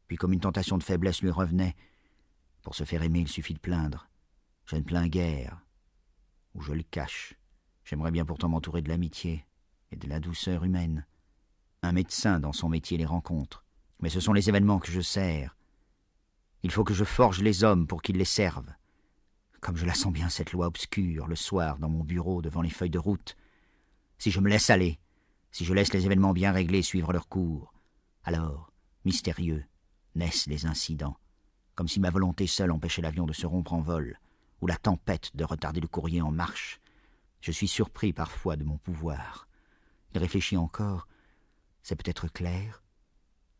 Puis comme une tentation de faiblesse lui revenait, pour se faire aimer il suffit de plaindre. Je ne plains guère, ou je le cache. J'aimerais bien pourtant m'entourer de l'amitié et de la douceur humaine. Un médecin dans son métier les rencontre, mais ce sont les événements que je sers. Il faut que je forge les hommes pour qu'ils les servent. Comme je la sens bien cette loi obscure le soir dans mon bureau devant les feuilles de route. Si je me laisse aller, si je laisse les événements bien réglés suivre leur cours, alors, mystérieux, naissent les incidents, comme si ma volonté seule empêchait l'avion de se rompre en vol, ou la tempête de retarder le courrier en marche. Je suis surpris parfois de mon pouvoir. Il réfléchit encore. C'est peut-être clair.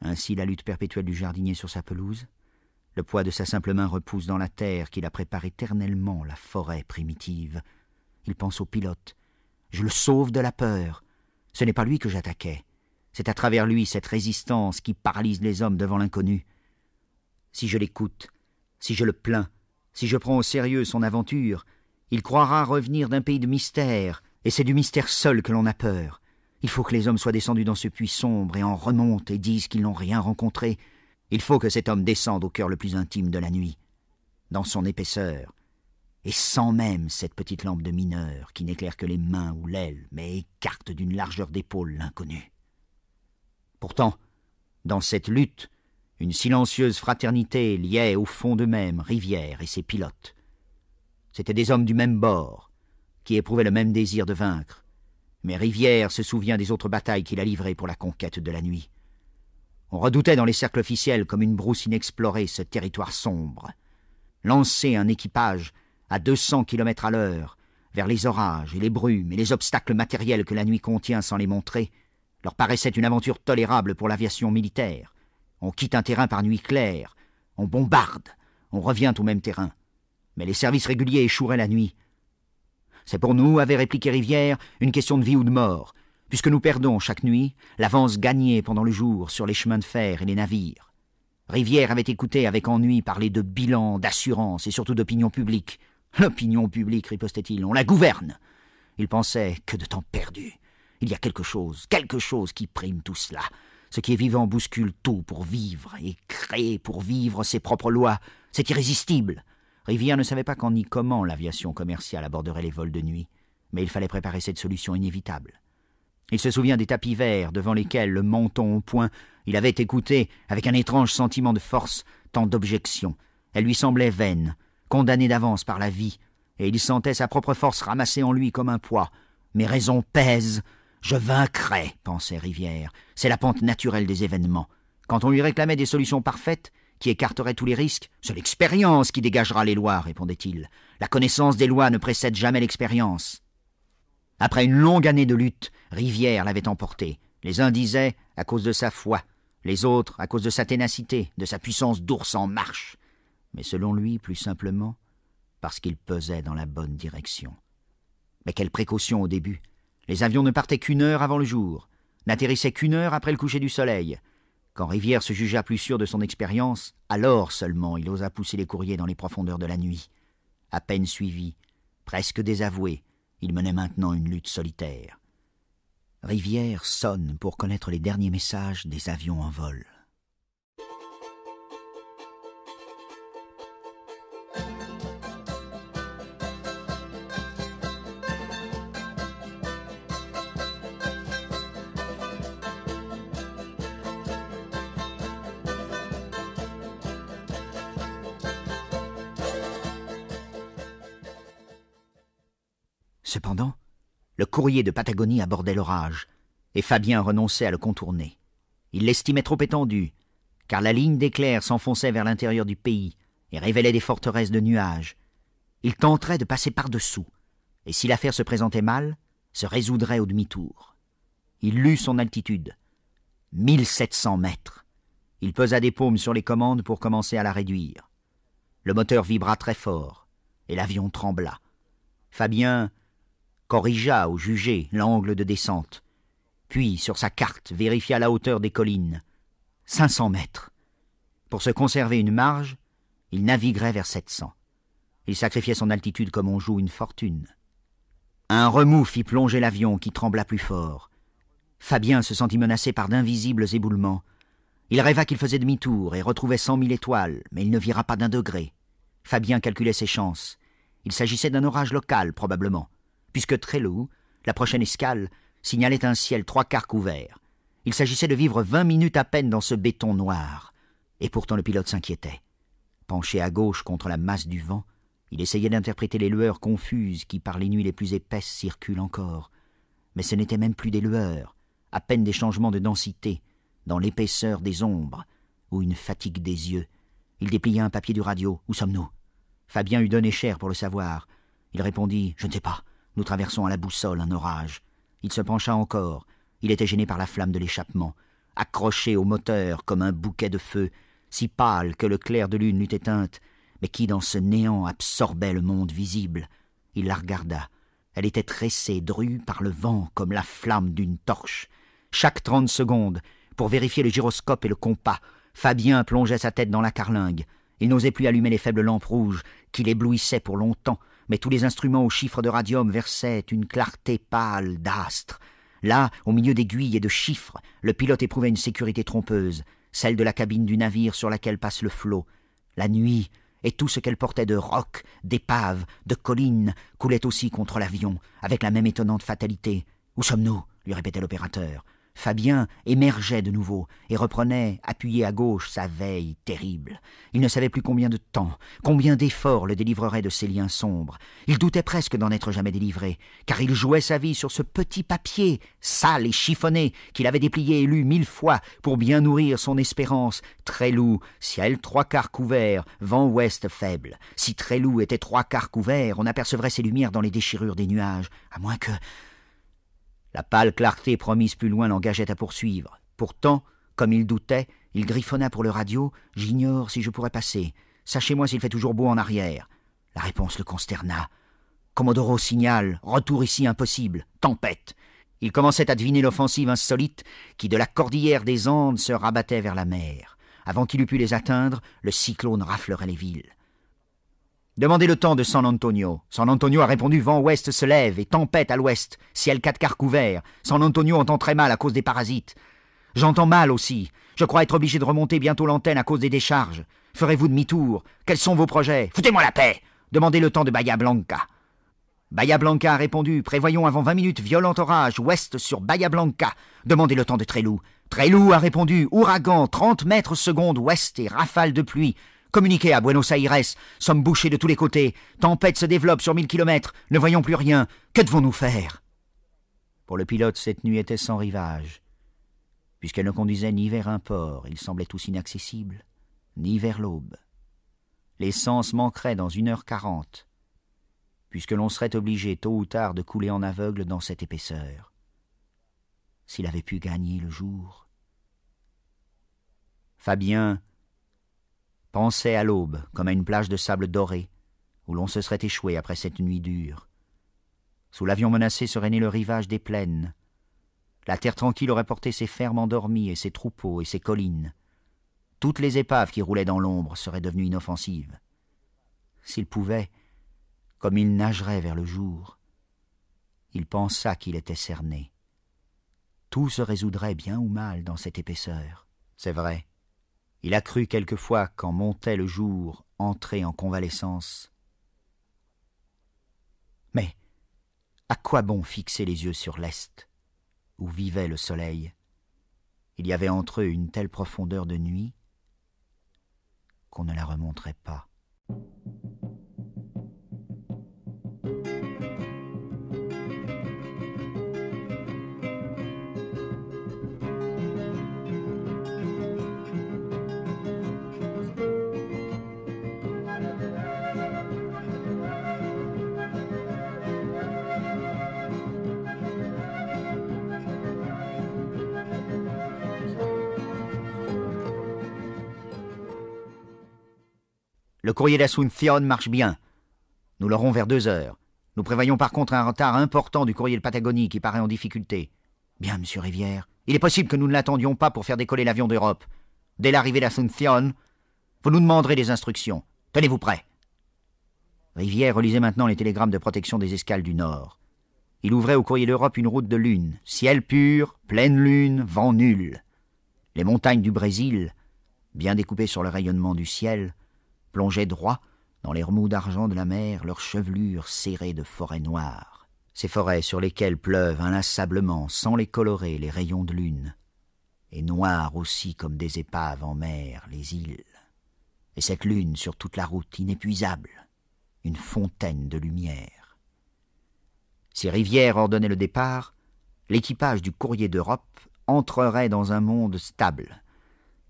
Ainsi la lutte perpétuelle du jardinier sur sa pelouse. Le poids de sa simple main repousse dans la terre qu'il a prépare éternellement la forêt primitive. Il pense au pilote. Je le sauve de la peur. Ce n'est pas lui que j'attaquais. C'est à travers lui cette résistance qui paralyse les hommes devant l'inconnu. Si je l'écoute, si je le plains, si je prends au sérieux son aventure, il croira revenir d'un pays de mystère, et c'est du mystère seul que l'on a peur. Il faut que les hommes soient descendus dans ce puits sombre et en remontent et disent qu'ils n'ont rien rencontré. Il faut que cet homme descende au cœur le plus intime de la nuit, dans son épaisseur, et sans même cette petite lampe de mineur qui n'éclaire que les mains ou l'aile, mais écarte d'une largeur d'épaule l'inconnu. Pourtant, dans cette lutte, Une silencieuse fraternité liait au fond d'eux-mêmes Rivière et ses pilotes. C'étaient des hommes du même bord, qui éprouvaient le même désir de vaincre. Mais Rivière se souvient des autres batailles qu'il a livrées pour la conquête de la nuit. On redoutait dans les cercles officiels comme une brousse inexplorée ce territoire sombre. Lancer un équipage à deux cents kilomètres à l'heure vers les orages et les brumes et les obstacles matériels que la nuit contient sans les montrer, leur paraissait une aventure tolérable pour l'aviation militaire. On quitte un terrain par nuit claire, on bombarde, on revient au même terrain. Mais les services réguliers échoueraient la nuit. C'est pour nous, avait répliqué Rivière, une question de vie ou de mort, puisque nous perdons chaque nuit l'avance gagnée pendant le jour sur les chemins de fer et les navires. Rivière avait écouté avec ennui parler de bilan, d'assurance et surtout d'opinion publique. L'opinion publique, ripostait-il, on la gouverne. Il pensait que de temps perdu. Il y a quelque chose, quelque chose qui prime tout cela. Ce qui est vivant bouscule tout pour vivre et crée pour vivre ses propres lois. C'est irrésistible. Rivière ne savait pas quand ni comment l'aviation commerciale aborderait les vols de nuit, mais il fallait préparer cette solution inévitable. Il se souvient des tapis verts devant lesquels, le menton au point, il avait écouté, avec un étrange sentiment de force, tant d'objections. Elles lui semblaient vaines, condamné d'avance par la vie, et il sentait sa propre force ramassée en lui comme un poids. Mes raisons pèsent, je vaincrai, pensait Rivière. C'est la pente naturelle des événements. Quand on lui réclamait des solutions parfaites, qui écarteraient tous les risques, c'est l'expérience qui dégagera les lois, répondait-il. La connaissance des lois ne précède jamais l'expérience. Après une longue année de lutte, Rivière l'avait emporté. Les uns disaient à cause de sa foi, les autres à cause de sa ténacité, de sa puissance d'ours en marche mais selon lui, plus simplement, parce qu'il pesait dans la bonne direction. Mais quelle précaution au début Les avions ne partaient qu'une heure avant le jour, n'atterrissaient qu'une heure après le coucher du soleil. Quand Rivière se jugea plus sûr de son expérience, alors seulement il osa pousser les courriers dans les profondeurs de la nuit. À peine suivi, presque désavoué, il menait maintenant une lutte solitaire. Rivière sonne pour connaître les derniers messages des avions en vol. Cependant, le courrier de Patagonie abordait l'orage, et Fabien renonçait à le contourner. Il l'estimait trop étendu, car la ligne d'éclair s'enfonçait vers l'intérieur du pays et révélait des forteresses de nuages. Il tenterait de passer par-dessous, et si l'affaire se présentait mal, se résoudrait au demi-tour. Il lut son altitude. Mille sept cents mètres. Il pesa des paumes sur les commandes pour commencer à la réduire. Le moteur vibra très fort, et l'avion trembla. Fabien corrigea ou jugea l'angle de descente, puis sur sa carte vérifia la hauteur des collines. Cinq cents mètres. Pour se conserver une marge, il naviguerait vers sept cents. Il sacrifiait son altitude comme on joue une fortune. Un remous fit plonger l'avion qui trembla plus fort. Fabien se sentit menacé par d'invisibles éboulements. Il rêva qu'il faisait demi-tour et retrouvait cent mille étoiles, mais il ne vira pas d'un degré. Fabien calculait ses chances. Il s'agissait d'un orage local, probablement puisque Trelou, la prochaine escale, signalait un ciel trois quarts couvert. Il s'agissait de vivre vingt minutes à peine dans ce béton noir. Et pourtant le pilote s'inquiétait. Penché à gauche contre la masse du vent, il essayait d'interpréter les lueurs confuses qui, par les nuits les plus épaisses, circulent encore. Mais ce n'étaient même plus des lueurs, à peine des changements de densité, dans l'épaisseur des ombres, ou une fatigue des yeux. Il déplia un papier du radio. Où sommes-nous? Fabien eût donné cher pour le savoir. Il répondit Je ne sais pas. Nous traversons à la boussole un orage. Il se pencha encore. Il était gêné par la flamme de l'échappement, accroché au moteur comme un bouquet de feu, si pâle que le clair de lune l'eût éteinte, mais qui dans ce néant absorbait le monde visible? Il la regarda. Elle était tressée, drue par le vent comme la flamme d'une torche. Chaque trente secondes, pour vérifier le gyroscope et le compas, Fabien plongeait sa tête dans la carlingue. Il n'osait plus allumer les faibles lampes rouges qui l'éblouissaient pour longtemps, mais tous les instruments aux chiffres de radium versaient une clarté pâle d'astre. Là, au milieu d'aiguilles et de chiffres, le pilote éprouvait une sécurité trompeuse, celle de la cabine du navire sur laquelle passe le flot. La nuit, et tout ce qu'elle portait de rocs, d'épaves, de collines, coulait aussi contre l'avion, avec la même étonnante fatalité. Où sommes-nous? lui répétait l'opérateur. Fabien émergeait de nouveau et reprenait, appuyé à gauche, sa veille terrible. Il ne savait plus combien de temps, combien d'efforts le délivrerait de ces liens sombres. Il doutait presque d'en être jamais délivré, car il jouait sa vie sur ce petit papier, sale et chiffonné, qu'il avait déplié et lu mille fois pour bien nourrir son espérance. Trélou, ciel trois quarts couvert, vent ouest faible. Si Trélou était trois quarts couvert, on apercevrait ses lumières dans les déchirures des nuages, à moins que la pâle clarté promise plus loin l'engageait à poursuivre. Pourtant, comme il doutait, il griffonna pour le radio J'ignore si je pourrais passer. Sachez-moi s'il fait toujours beau en arrière. La réponse le consterna. Commodoro signale Retour ici impossible. Tempête. Il commençait à deviner l'offensive insolite qui, de la cordillère des Andes, se rabattait vers la mer. Avant qu'il eût pu les atteindre, le cyclone raflerait les villes. Demandez le temps de San Antonio. San Antonio a répondu vent ouest se lève et tempête à l'ouest, ciel quatre quarts couvert. San Antonio entend très mal à cause des parasites. J'entends mal aussi. Je crois être obligé de remonter bientôt l'antenne à cause des décharges. Ferez-vous demi-tour? Quels sont vos projets? Foutez-moi la paix Demandez le temps de Bahia Blanca. Bahia Blanca a répondu Prévoyons avant vingt minutes violent orage ouest sur Bahia Blanca. Demandez le temps de Trélou. Trélou a répondu Ouragan trente mètres secondes ouest et rafale de pluie. Communiquez à Buenos Aires. Sommes bouchés de tous les côtés. Tempête se développe sur mille kilomètres. Ne voyons plus rien. Que devons-nous faire? Pour le pilote, cette nuit était sans rivage. Puisqu'elle ne conduisait ni vers un port, il semblait tous inaccessible, ni vers l'aube. L'essence manquerait dans une heure quarante, puisque l'on serait obligé tôt ou tard de couler en aveugle dans cette épaisseur. S'il avait pu gagner le jour. Fabien pensait à l'aube comme à une plage de sable doré, où l'on se serait échoué après cette nuit dure. Sous l'avion menacé serait né le rivage des plaines. La terre tranquille aurait porté ses fermes endormies et ses troupeaux et ses collines. Toutes les épaves qui roulaient dans l'ombre seraient devenues inoffensives. S'il pouvait, comme il nagerait vers le jour, il pensa qu'il était cerné. Tout se résoudrait bien ou mal dans cette épaisseur. C'est vrai. Il a cru quelquefois, quand montait le jour, entrer en convalescence. Mais à quoi bon fixer les yeux sur l'Est, où vivait le soleil? Il y avait entre eux une telle profondeur de nuit qu'on ne la remonterait pas. Le courrier d'Asunción marche bien. Nous l'aurons vers deux heures. Nous prévoyons par contre un retard important du courrier de Patagonie qui paraît en difficulté. Bien, monsieur Rivière. Il est possible que nous ne l'attendions pas pour faire décoller l'avion d'Europe. Dès l'arrivée d'Asunción, vous nous demanderez des instructions. Tenez-vous prêt. Rivière relisait maintenant les télégrammes de protection des escales du Nord. Il ouvrait au courrier d'Europe une route de lune, ciel pur, pleine lune, vent nul. Les montagnes du Brésil, bien découpées sur le rayonnement du ciel, plongeaient droit dans les remous d'argent de la mer, leurs chevelures serrées de forêts noires, ces forêts sur lesquelles pleuvent inlassablement, sans les colorer, les rayons de lune, et noires aussi comme des épaves en mer, les îles, et cette lune sur toute la route inépuisable, une fontaine de lumière. Si Rivière ordonnait le départ, l'équipage du courrier d'Europe entrerait dans un monde stable,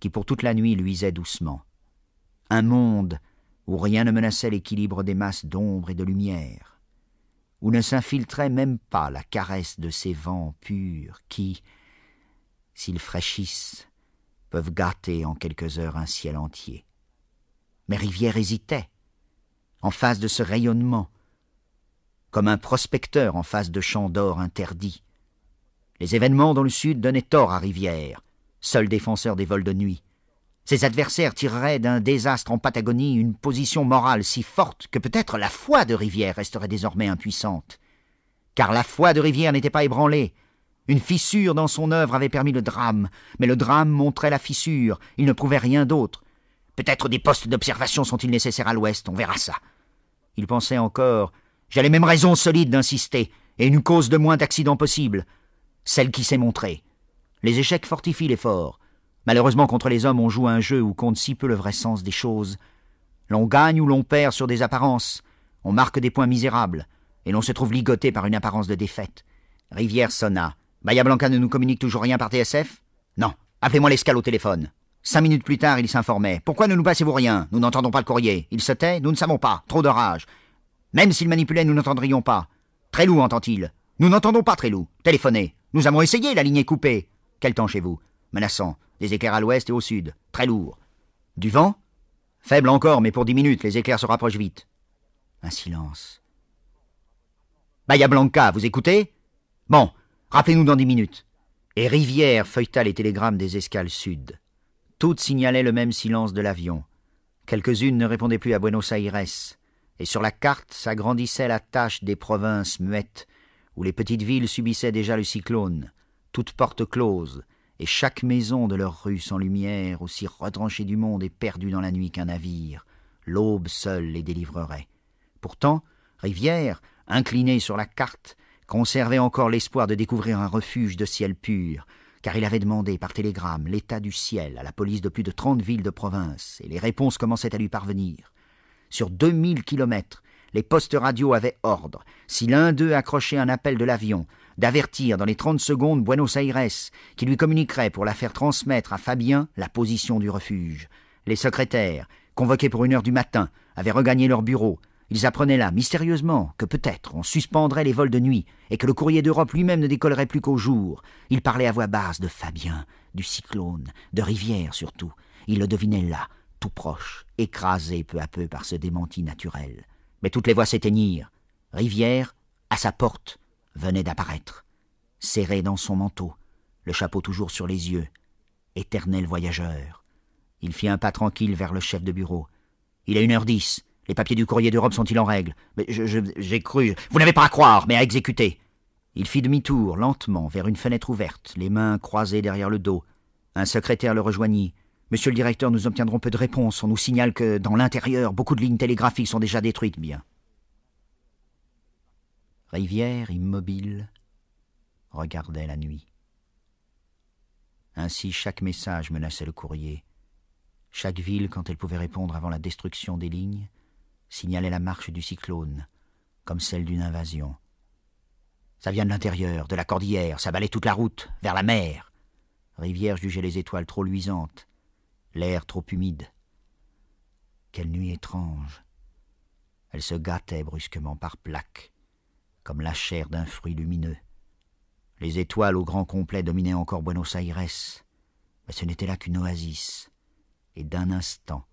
qui pour toute la nuit luisait doucement un monde où rien ne menaçait l'équilibre des masses d'ombre et de lumière, où ne s'infiltrait même pas la caresse de ces vents purs qui, s'ils fraîchissent, peuvent gâter en quelques heures un ciel entier. Mais Rivière hésitait, en face de ce rayonnement, comme un prospecteur en face de champs d'or interdits. Les événements dans le sud donnaient tort à Rivière, seul défenseur des vols de nuit. Ses adversaires tireraient d'un désastre en Patagonie une position morale si forte que peut-être la foi de Rivière resterait désormais impuissante. Car la foi de Rivière n'était pas ébranlée. Une fissure dans son œuvre avait permis le drame, mais le drame montrait la fissure, il ne prouvait rien d'autre. Peut-être des postes d'observation sont-ils nécessaires à l'ouest, on verra ça. Il pensait encore J'ai les mêmes raisons solides d'insister, et une cause de moins d'accidents possible, celle qui s'est montrée. Les échecs fortifient les forts. Malheureusement, contre les hommes, on joue un jeu où compte si peu le vrai sens des choses. L'on gagne ou l'on perd sur des apparences. On marque des points misérables. Et l'on se trouve ligoté par une apparence de défaite. Rivière sonna. Bahia Blanca ne nous communique toujours rien par TSF Non. Appelez-moi l'escale au téléphone. Cinq minutes plus tard, il s'informait. Pourquoi ne nous passez-vous rien? Nous n'entendons pas le courrier. Il se tait Nous ne savons pas. Trop de rage. Même s'il manipulait, nous n'entendrions pas. Trélou entend-il Nous n'entendons pas Trélou. Téléphonez. Nous avons essayé, la ligne est coupée. Quel temps chez vous? Menaçant. Des éclairs à l'ouest et au sud. Très lourd. Du vent? Faible encore, mais pour dix minutes, les éclairs se rapprochent vite. Un silence. Bahia Blanca, vous écoutez? Bon, rappelez-nous dans dix minutes. Et Rivière feuilleta les télégrammes des escales sud. Toutes signalaient le même silence de l'avion. Quelques-unes ne répondaient plus à Buenos Aires, et sur la carte s'agrandissait la tache des provinces muettes, où les petites villes subissaient déjà le cyclone, toutes portes closes, et chaque maison de leur rue sans lumière, aussi retranchée du monde et perdue dans la nuit qu'un navire. L'aube seule les délivrerait. Pourtant, Rivière, incliné sur la carte, conservait encore l'espoir de découvrir un refuge de ciel pur, car il avait demandé par télégramme l'état du ciel à la police de plus de trente villes de province, et les réponses commençaient à lui parvenir. Sur deux mille kilomètres, les postes radio avaient ordre, si l'un d'eux accrochait un appel de l'avion, d'avertir dans les trente secondes Buenos Aires, qui lui communiquerait pour la faire transmettre à Fabien la position du refuge. Les secrétaires, convoqués pour une heure du matin, avaient regagné leur bureau. Ils apprenaient là, mystérieusement, que peut-être on suspendrait les vols de nuit et que le courrier d'Europe lui-même ne décollerait plus qu'au jour. Ils parlaient à voix basse de Fabien, du cyclone, de Rivière surtout. Ils le devinaient là, tout proche, écrasé peu à peu par ce démenti naturel. Mais toutes les voix s'éteignirent. Rivière, à sa porte, venait d'apparaître, serré dans son manteau, le chapeau toujours sur les yeux, éternel voyageur. Il fit un pas tranquille vers le chef de bureau. Il est une heure dix. Les papiers du courrier d'Europe sont-ils en règle? Mais j'ai cru. Vous n'avez pas à croire, mais à exécuter. Il fit demi-tour, lentement, vers une fenêtre ouverte, les mains croisées derrière le dos. Un secrétaire le rejoignit. Monsieur le directeur, nous obtiendrons peu de réponses. On nous signale que, dans l'intérieur, beaucoup de lignes télégraphiques sont déjà détruites. Bien. Rivière, immobile, regardait la nuit. Ainsi chaque message menaçait le courrier. Chaque ville, quand elle pouvait répondre avant la destruction des lignes, signalait la marche du cyclone, comme celle d'une invasion. Ça vient de l'intérieur, de la cordillère, ça balait toute la route, vers la mer. Rivière jugeait les étoiles trop luisantes, l'air trop humide. Quelle nuit étrange. Elle se gâtait brusquement par plaques comme la chair d'un fruit lumineux. Les étoiles au grand complet dominaient encore Buenos Aires, mais ce n'était là qu'une oasis, et d'un instant,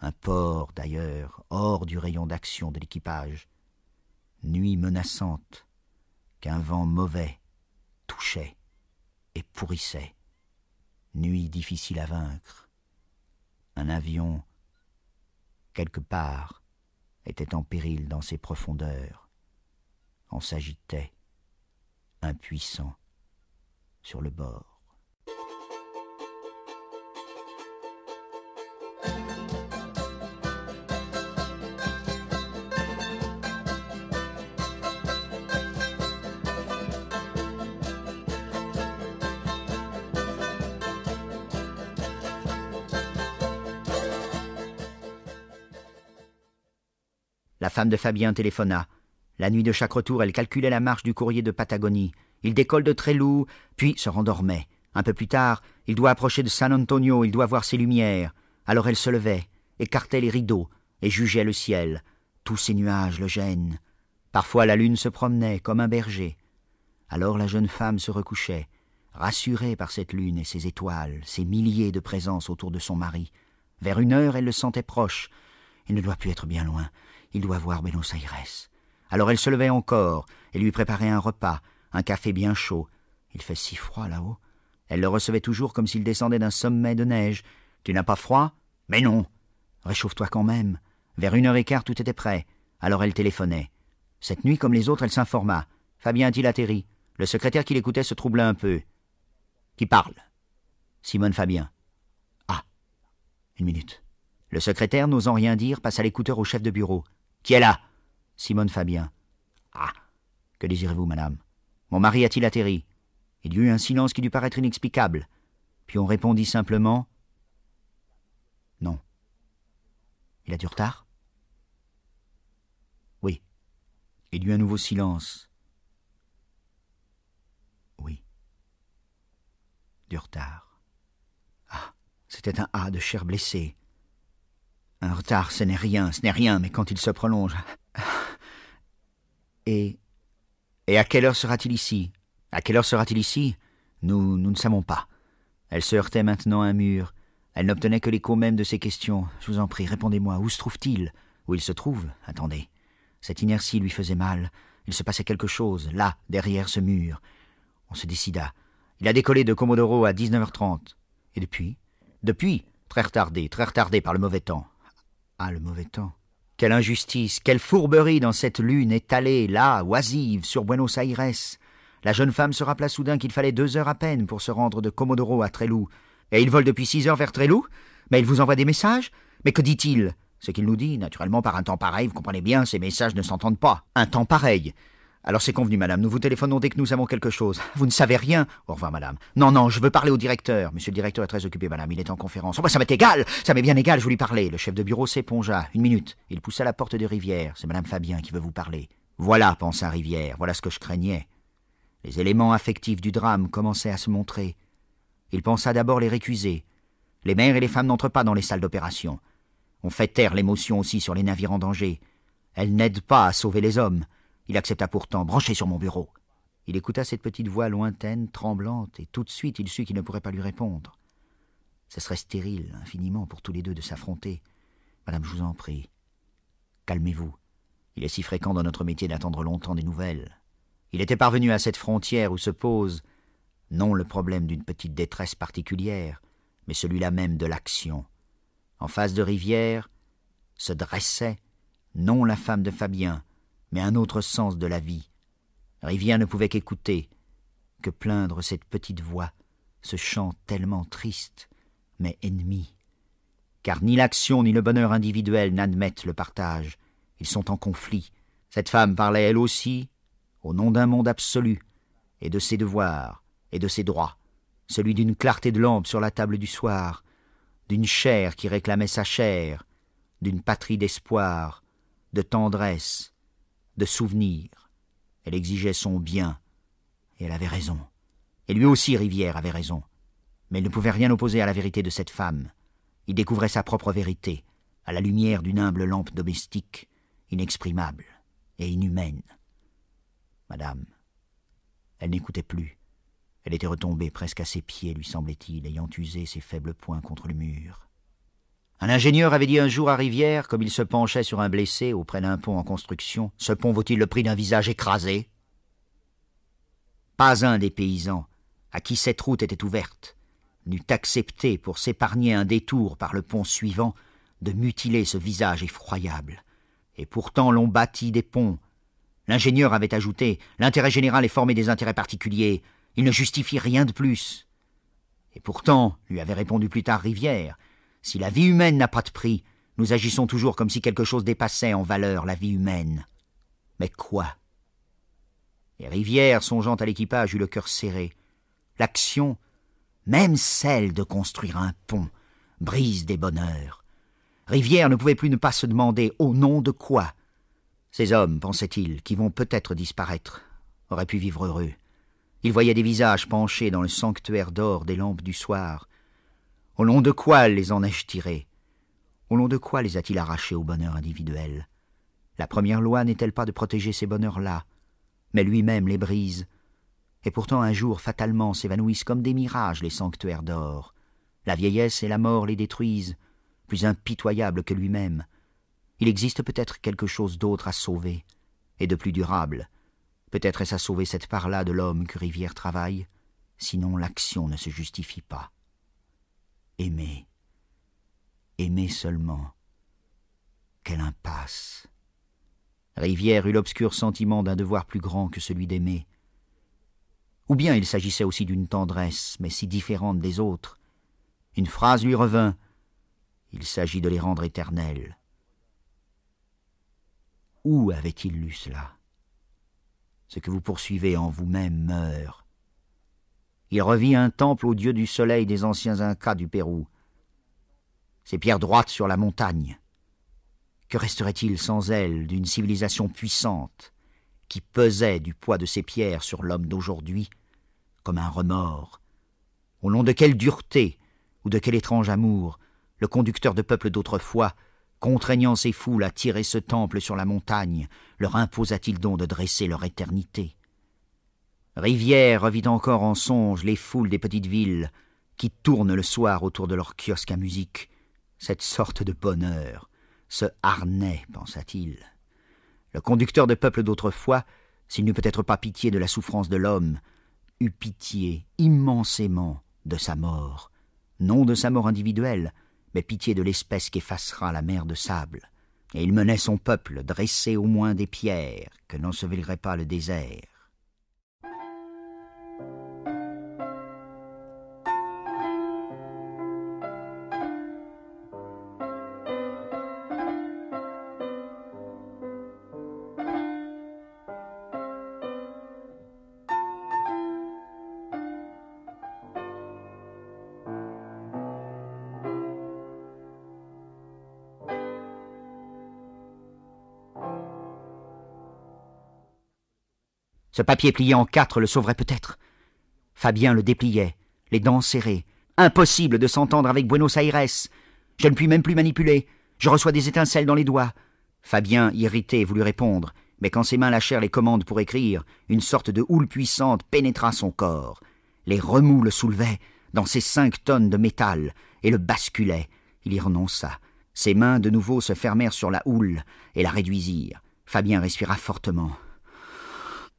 un port d'ailleurs, hors du rayon d'action de l'équipage, nuit menaçante, qu'un vent mauvais touchait et pourrissait, nuit difficile à vaincre. Un avion, quelque part, était en péril dans ses profondeurs en s'agitait, impuissant, sur le bord. La femme de Fabien téléphona. La nuit de chaque retour, elle calculait la marche du courrier de Patagonie. Il décolle de Trélou, puis se rendormait. Un peu plus tard, il doit approcher de San Antonio, il doit voir ses lumières. Alors elle se levait, écartait les rideaux, et jugeait le ciel. Tous ces nuages le gênent. Parfois la lune se promenait comme un berger. Alors la jeune femme se recouchait, rassurée par cette lune et ses étoiles, ces milliers de présences autour de son mari. Vers une heure, elle le sentait proche. Il ne doit plus être bien loin. Il doit voir Buenos Aires. Alors elle se levait encore et lui préparait un repas, un café bien chaud. Il fait si froid là-haut. Elle le recevait toujours comme s'il descendait d'un sommet de neige. Tu n'as pas froid? Mais non. Réchauffe-toi quand même. Vers une heure et quart, tout était prêt. Alors elle téléphonait. Cette nuit, comme les autres, elle s'informa. Fabien a-t-il atterri Le secrétaire qui l'écoutait se troubla un peu. Qui parle? Simone Fabien. Ah. Une minute. Le secrétaire, n'osant rien dire, passa l'écouteur au chef de bureau. Qui est là? Simone Fabien. Ah. Que désirez-vous, madame? Mon mari a-t-il atterri? Il y eut un silence qui dut paraître inexplicable. Puis on répondit simplement Non. Il a du retard? Oui. Il y eut un nouveau silence. Oui. Du retard. Ah, c'était un A de chair blessée. Un retard, ce n'est rien, ce n'est rien, mais quand il se prolonge. Et. Et à quelle heure sera-t-il ici? À quelle heure sera-t-il ici? Nous, nous ne savons pas. Elle se heurtait maintenant à un mur. Elle n'obtenait que l'écho même de ses questions. Je vous en prie, répondez-moi. Où se trouve-t-il? Où il se trouve? Attendez. Cette inertie lui faisait mal. Il se passait quelque chose, là, derrière ce mur. On se décida. Il a décollé de Comodoro à 19h30. Et depuis? Depuis? Très retardé, très retardé par le mauvais temps. Ah, le mauvais temps. Quelle injustice, quelle fourberie dans cette lune étalée, là, oisive, sur Buenos Aires. La jeune femme se rappela soudain qu'il fallait deux heures à peine pour se rendre de Comodoro à Trelou. Et il vole depuis six heures vers Trelou Mais il vous envoie des messages? Mais que dit-il? Ce qu'il nous dit, naturellement, par un temps pareil, vous comprenez bien, ces messages ne s'entendent pas. Un temps pareil. Alors c'est convenu, madame, nous vous téléphonons dès que nous savons quelque chose. Vous ne savez rien Au revoir, madame. Non, non, je veux parler au directeur. Monsieur le directeur est très occupé, madame, il est en conférence. Oh, bah, ça m'est égal Ça m'est bien égal, je vous lui parler. Le chef de bureau s'épongea. Une minute. Il poussa la porte de Rivière. C'est madame Fabien qui veut vous parler. Voilà, pensa Rivière, voilà ce que je craignais. Les éléments affectifs du drame commençaient à se montrer. Il pensa d'abord les récuser. Les mères et les femmes n'entrent pas dans les salles d'opération. On fait taire l'émotion aussi sur les navires en danger. Elles n'aident pas à sauver les hommes. Il accepta pourtant, branché sur mon bureau. Il écouta cette petite voix lointaine, tremblante, et tout de suite il sut qu'il ne pourrait pas lui répondre. Ce serait stérile, infiniment, pour tous les deux de s'affronter. Madame, je vous en prie. Calmez-vous. Il est si fréquent dans notre métier d'attendre longtemps des nouvelles. Il était parvenu à cette frontière où se pose non le problème d'une petite détresse particulière, mais celui-là même de l'action. En face de Rivière se dressait, non la femme de Fabien, mais un autre sens de la vie. Rivière ne pouvait qu'écouter, que plaindre cette petite voix, ce chant tellement triste, mais ennemi. Car ni l'action ni le bonheur individuel n'admettent le partage. Ils sont en conflit. Cette femme parlait elle aussi, au nom d'un monde absolu, et de ses devoirs, et de ses droits, celui d'une clarté de lampe sur la table du soir, d'une chair qui réclamait sa chair, d'une patrie d'espoir, de tendresse, de souvenirs. Elle exigeait son bien, et elle avait raison. Et lui aussi, Rivière, avait raison. Mais il ne pouvait rien opposer à la vérité de cette femme. Il découvrait sa propre vérité, à la lumière d'une humble lampe domestique, inexprimable et inhumaine. Madame, elle n'écoutait plus. Elle était retombée presque à ses pieds, lui semblait-il, ayant usé ses faibles poings contre le mur. Un ingénieur avait dit un jour à Rivière, comme il se penchait sur un blessé auprès d'un pont en construction, Ce pont vaut-il le prix d'un visage écrasé? Pas un des paysans, à qui cette route était ouverte, n'eût accepté, pour s'épargner un détour par le pont suivant, de mutiler ce visage effroyable. Et pourtant l'on bâtit des ponts. L'ingénieur avait ajouté L'intérêt général est formé des intérêts particuliers. Il ne justifie rien de plus. Et pourtant, lui avait répondu plus tard Rivière, si la vie humaine n'a pas de prix, nous agissons toujours comme si quelque chose dépassait en valeur la vie humaine. Mais quoi? Et Rivière, songeant à l'équipage, eut le cœur serré. L'action, même celle de construire un pont, brise des bonheurs. Rivière ne pouvait plus ne pas se demander au nom de quoi? Ces hommes, pensait-il, qui vont peut-être disparaître, auraient pu vivre heureux. Il voyait des visages penchés dans le sanctuaire d'or des lampes du soir, au nom de quoi les en ai-je tirés? Au nom de quoi les a-t-il arrachés au bonheur individuel? La première loi n'est-elle pas de protéger ces bonheurs-là? Mais lui-même les brise. Et pourtant un jour fatalement s'évanouissent comme des mirages les sanctuaires d'or. La vieillesse et la mort les détruisent, plus impitoyables que lui-même. Il existe peut-être quelque chose d'autre à sauver, et de plus durable. Peut-être est-ce à sauver cette part-là de l'homme que Rivière travaille, sinon l'action ne se justifie pas aimer. Aimer seulement. Quelle impasse. Rivière eut l'obscur sentiment d'un devoir plus grand que celui d'aimer. Ou bien il s'agissait aussi d'une tendresse, mais si différente des autres. Une phrase lui revint. Il s'agit de les rendre éternels. Où avait-il lu cela? Ce que vous poursuivez en vous-même meurt. Il revit un temple au dieu du soleil des anciens Incas du Pérou. Ses pierres droites sur la montagne. Que resterait-il sans elles d'une civilisation puissante qui pesait du poids de ses pierres sur l'homme d'aujourd'hui comme un remords? Au nom de quelle dureté ou de quel étrange amour le conducteur de peuple d'autrefois, contraignant ses foules à tirer ce temple sur la montagne, leur imposa-t-il donc de dresser leur éternité? Rivière revit encore en songe les foules des petites villes qui tournent le soir autour de leurs kiosques à musique. Cette sorte de bonheur, ce harnais, pensa-t-il. Le conducteur de peuple d'autrefois, s'il n'eut peut-être pas pitié de la souffrance de l'homme, eut pitié immensément de sa mort, non de sa mort individuelle, mais pitié de l'espèce qu'effacera la mer de sable. Et il menait son peuple dressé au moins des pierres que n'ensevelirait pas le désert. Ce papier plié en quatre le sauverait peut-être. Fabien le dépliait, les dents serrées. Impossible de s'entendre avec Buenos Aires. Je ne puis même plus manipuler. Je reçois des étincelles dans les doigts. Fabien, irrité, voulut répondre, mais quand ses mains lâchèrent les commandes pour écrire, une sorte de houle puissante pénétra son corps. Les remous le soulevaient, dans ses cinq tonnes de métal, et le basculaient. Il y renonça. Ses mains de nouveau se fermèrent sur la houle et la réduisirent. Fabien respira fortement.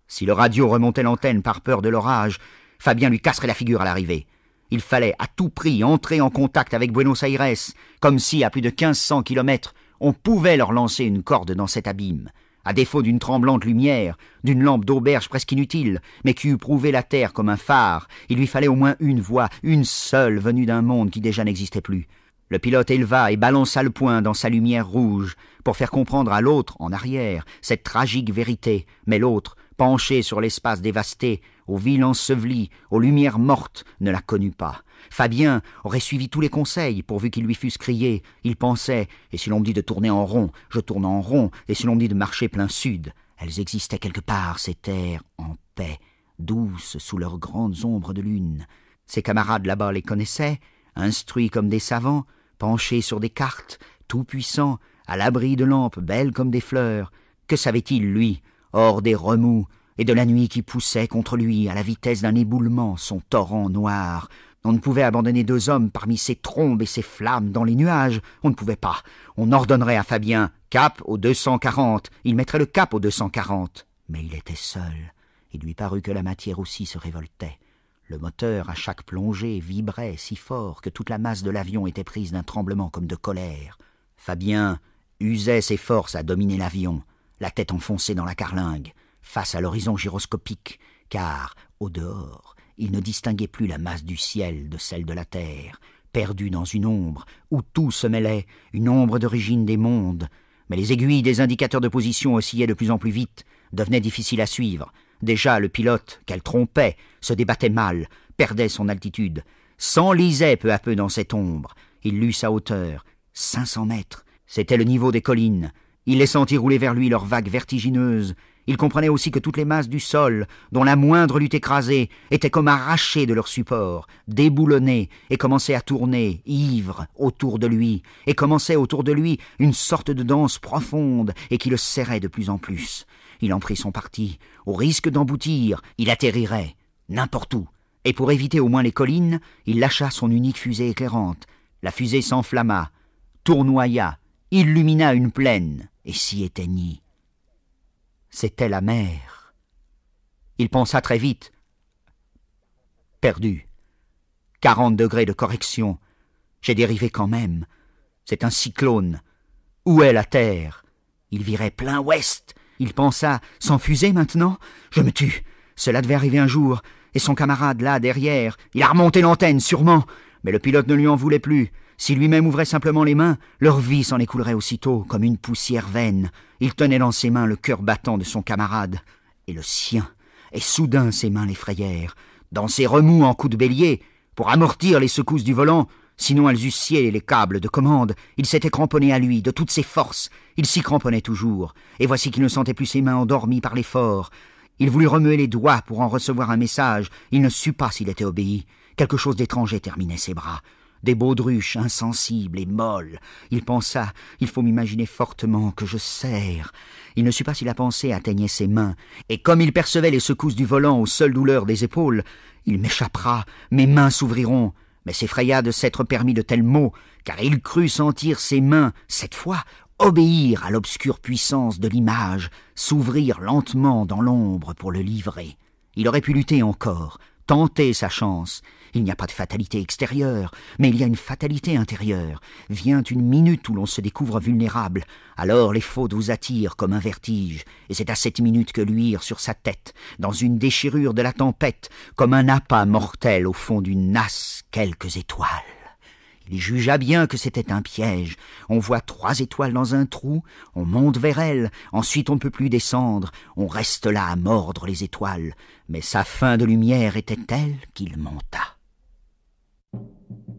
Si le radio remontait l'antenne par peur de l'orage, Fabien lui casserait la figure à l'arrivée. Il fallait à tout prix entrer en contact avec Buenos Aires, comme si, à plus de quinze cents kilomètres, on pouvait leur lancer une corde dans cet abîme. À défaut d'une tremblante lumière, d'une lampe d'auberge presque inutile, mais qui eût prouvé la terre comme un phare, il lui fallait au moins une voix, une seule venue d'un monde qui déjà n'existait plus. Le pilote éleva et balança le poing dans sa lumière rouge, pour faire comprendre à l'autre, en arrière, cette tragique vérité, mais l'autre, penché sur l'espace dévasté, aux villes ensevelies, aux lumières mortes, ne la connut pas. Fabien aurait suivi tous les conseils, pourvu qu'ils lui fussent criés. Il pensait, et si l'on me dit de tourner en rond, je tourne en rond, et si l'on me dit de marcher plein sud, elles existaient quelque part, ces terres, en paix, douces sous leurs grandes ombres de lune. Ses camarades là-bas les connaissaient, instruits comme des savants, penchés sur des cartes, tout puissants, à l'abri de lampes belles comme des fleurs. Que savait-il, lui, hors des remous et de la nuit qui poussait contre lui à la vitesse d'un éboulement son torrent noir. On ne pouvait abandonner deux hommes parmi ces trombes et ces flammes dans les nuages. On ne pouvait pas. On ordonnerait à Fabien cap au deux cent quarante. Il mettrait le cap au deux cent quarante. Mais il était seul. Il lui parut que la matière aussi se révoltait. Le moteur, à chaque plongée, vibrait si fort que toute la masse de l'avion était prise d'un tremblement comme de colère. Fabien usait ses forces à dominer l'avion la tête enfoncée dans la carlingue, face à l'horizon gyroscopique, car, au dehors, il ne distinguait plus la masse du ciel de celle de la terre, perdu dans une ombre, où tout se mêlait, une ombre d'origine des mondes. Mais les aiguilles des indicateurs de position oscillaient de plus en plus vite, devenaient difficiles à suivre. Déjà le pilote, qu'elle trompait, se débattait mal, perdait son altitude, s'enlisait peu à peu dans cette ombre. Il lut sa hauteur, cinq cents mètres, c'était le niveau des collines, il les sentit rouler vers lui leurs vagues vertigineuses. Il comprenait aussi que toutes les masses du sol, dont la moindre l'eût écrasé, étaient comme arrachées de leur support, déboulonnées, et commençaient à tourner, ivres, autour de lui, et commençait autour de lui une sorte de danse profonde, et qui le serrait de plus en plus. Il en prit son parti. Au risque d'emboutir, il atterrirait, n'importe où. Et pour éviter au moins les collines, il lâcha son unique fusée éclairante. La fusée s'enflamma, tournoya, illumina une plaine et s'y éteignit. C'était la mer. Il pensa très vite. Perdu. Quarante degrés de correction. J'ai dérivé quand même. C'est un cyclone. Où est la Terre? Il virait plein ouest. Il pensa S'enfuser maintenant? Je me tue. Cela devait arriver un jour. Et son camarade là, derrière, il a remonté l'antenne, sûrement. Mais le pilote ne lui en voulait plus. Si lui-même ouvrait simplement les mains, leur vie s'en écoulerait aussitôt, comme une poussière vaine. Il tenait dans ses mains le cœur battant de son camarade, et le sien, et soudain ses mains l'effrayèrent. Dans ses remous en coups de bélier, pour amortir les secousses du volant, sinon elles eussent scié les câbles de commande, il s'était cramponné à lui de toutes ses forces. Il s'y cramponnait toujours, et voici qu'il ne sentait plus ses mains endormies par l'effort. Il voulut remuer les doigts pour en recevoir un message. Il ne sut pas s'il était obéi. Quelque chose d'étranger terminait ses bras des baudruches insensibles et molles. Il pensa, il faut m'imaginer fortement que je serre. Il ne sut pas si la pensée atteignait ses mains, et comme il percevait les secousses du volant aux seules douleurs des épaules, il m'échappera, mes mains s'ouvriront, mais s'effraya de s'être permis de tels mots, car il crut sentir ses mains, cette fois, obéir à l'obscure puissance de l'image, s'ouvrir lentement dans l'ombre pour le livrer. Il aurait pu lutter encore, tenter sa chance, il n'y a pas de fatalité extérieure, mais il y a une fatalité intérieure. Vient une minute où l'on se découvre vulnérable, alors les fautes vous attirent comme un vertige, et c'est à cette minute que luire sur sa tête, dans une déchirure de la tempête, comme un appât mortel au fond d'une nasse quelques étoiles. Il jugea bien que c'était un piège. On voit trois étoiles dans un trou, on monte vers elles, ensuite on ne peut plus descendre, on reste là à mordre les étoiles. Mais sa fin de lumière était telle qu'il monta. Thank you.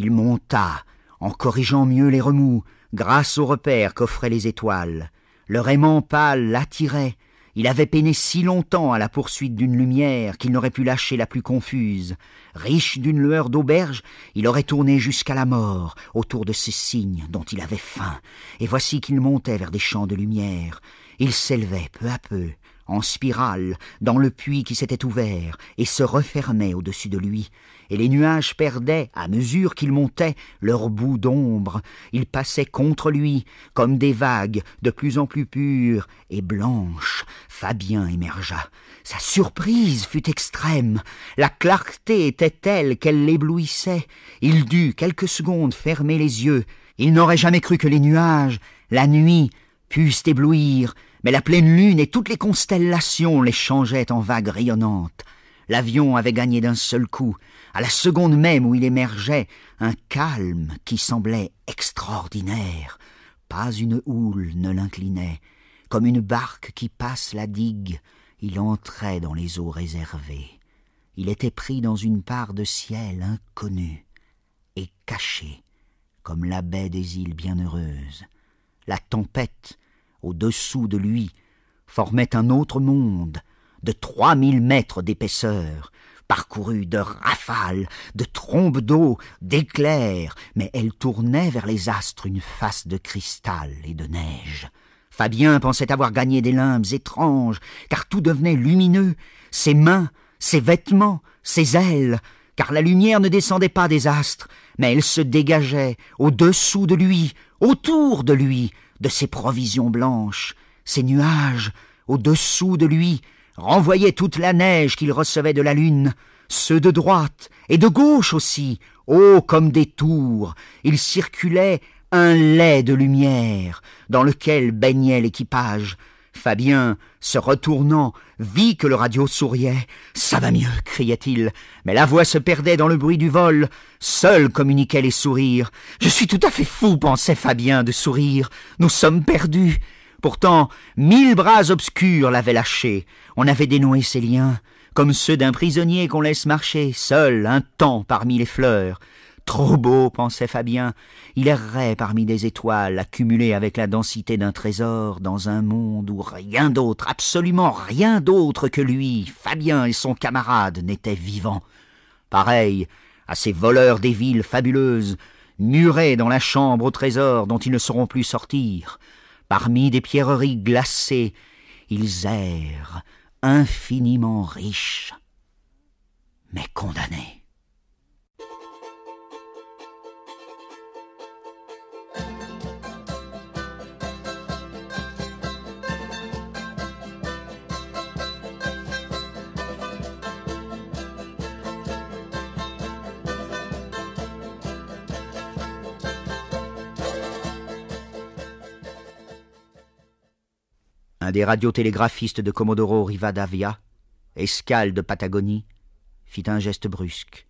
Il monta, en corrigeant mieux les remous, grâce aux repères qu'offraient les étoiles. Le aimant pâle l'attirait. Il avait peiné si longtemps à la poursuite d'une lumière qu'il n'aurait pu lâcher la plus confuse. Riche d'une lueur d'auberge, il aurait tourné jusqu'à la mort autour de ces signes dont il avait faim. Et voici qu'il montait vers des champs de lumière. Il s'élevait peu à peu, en spirale, dans le puits qui s'était ouvert et se refermait au-dessus de lui, et les nuages perdaient, à mesure qu'il montait, leur bout d'ombre. Ils passaient contre lui, comme des vagues de plus en plus pures et blanches. Fabien émergea. Sa surprise fut extrême. La clarté était telle qu'elle l'éblouissait. Il dut quelques secondes fermer les yeux. Il n'aurait jamais cru que les nuages, la nuit, pussent éblouir, mais la pleine lune et toutes les constellations les changeaient en vagues rayonnantes. L'avion avait gagné d'un seul coup, à la seconde même où il émergeait, un calme qui semblait extraordinaire. Pas une houle ne l'inclinait. Comme une barque qui passe la digue, il entrait dans les eaux réservées. Il était pris dans une part de ciel inconnue et caché, comme la baie des îles bienheureuses. La tempête, au-dessous de lui, formait un autre monde, de trois mille mètres d'épaisseur, parcouru de rafales, de trombes d'eau, d'éclairs, mais elle tournait vers les astres une face de cristal et de neige. Fabien pensait avoir gagné des limbes étranges, car tout devenait lumineux, ses mains, ses vêtements, ses ailes, car la lumière ne descendait pas des astres, mais elle se dégageait au-dessous de lui, autour de lui, de ses provisions blanches, ses nuages, au-dessous de lui, renvoyait toute la neige qu'il recevait de la lune, ceux de droite et de gauche aussi, hauts comme des tours, il circulait un lait de lumière dans lequel baignait l'équipage. Fabien, se retournant, vit que le radio souriait. Ça va mieux, criait-il, mais la voix se perdait dans le bruit du vol. Seul communiquaient les sourires. Je suis tout à fait fou, pensait Fabien, de sourire. Nous sommes perdus. Pourtant, mille bras obscurs l'avaient lâché. On avait dénoué ses liens, comme ceux d'un prisonnier qu'on laisse marcher, seul, un temps parmi les fleurs. Trop beau, pensait Fabien. Il errait parmi des étoiles, accumulées avec la densité d'un trésor, dans un monde où rien d'autre, absolument rien d'autre que lui, Fabien et son camarade, n'étaient vivants. Pareil à ces voleurs des villes fabuleuses, murés dans la chambre au trésor dont ils ne sauront plus sortir. Parmi des pierreries glacées, ils errent, infiniment riches, mais condamnés. Un des radiotélégraphistes de Comodoro Rivadavia, escale de Patagonie, fit un geste brusque,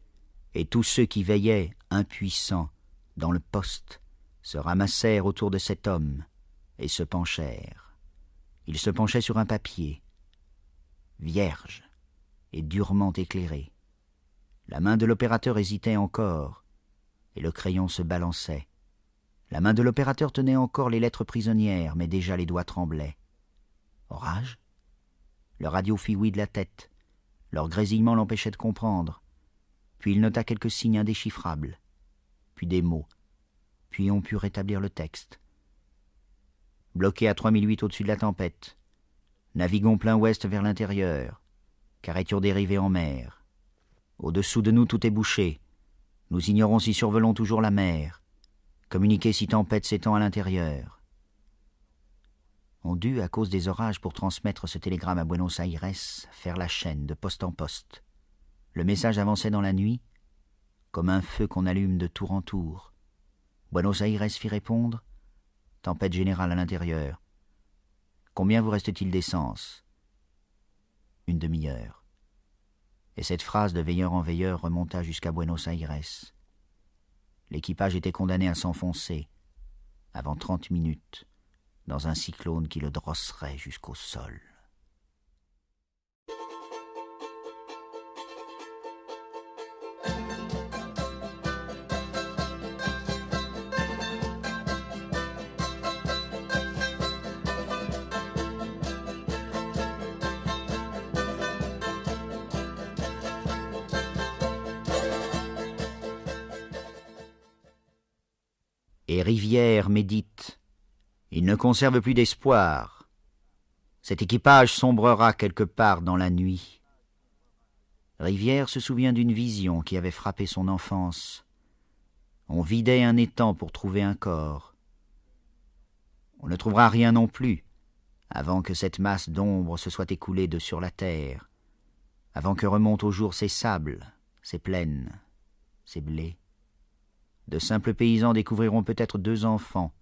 et tous ceux qui veillaient, impuissants, dans le poste, se ramassèrent autour de cet homme et se penchèrent. Il se penchait sur un papier, vierge et durement éclairé. La main de l'opérateur hésitait encore, et le crayon se balançait. La main de l'opérateur tenait encore les lettres prisonnières, mais déjà les doigts tremblaient. Orage? Le radio fit oui de la tête. Leur grésillement l'empêchait de comprendre. Puis il nota quelques signes indéchiffrables, puis des mots, puis on put rétablir le texte. Bloqué à 3008 au-dessus de la tempête. Naviguons plein ouest vers l'intérieur, car étions dérivés en mer. Au-dessous de nous tout est bouché. Nous ignorons si survolons toujours la mer. Communiquer si tempête s'étend à l'intérieur. On dut, à cause des orages pour transmettre ce télégramme à Buenos Aires, faire la chaîne de poste en poste. Le message avançait dans la nuit, comme un feu qu'on allume de tour en tour. Buenos Aires fit répondre Tempête générale à l'intérieur. Combien vous reste-t-il d'essence? Une demi-heure. Et cette phrase de veilleur en veilleur remonta jusqu'à Buenos Aires. L'équipage était condamné à s'enfoncer, avant trente minutes, dans un cyclone qui le drosserait jusqu'au sol. Et Rivière médite. Il ne conserve plus d'espoir. Cet équipage sombrera quelque part dans la nuit. Rivière se souvient d'une vision qui avait frappé son enfance. On vidait un étang pour trouver un corps. On ne trouvera rien non plus avant que cette masse d'ombre se soit écoulée de sur la terre, avant que remontent au jour ses sables, ses plaines, ses blés. De simples paysans découvriront peut-être deux enfants,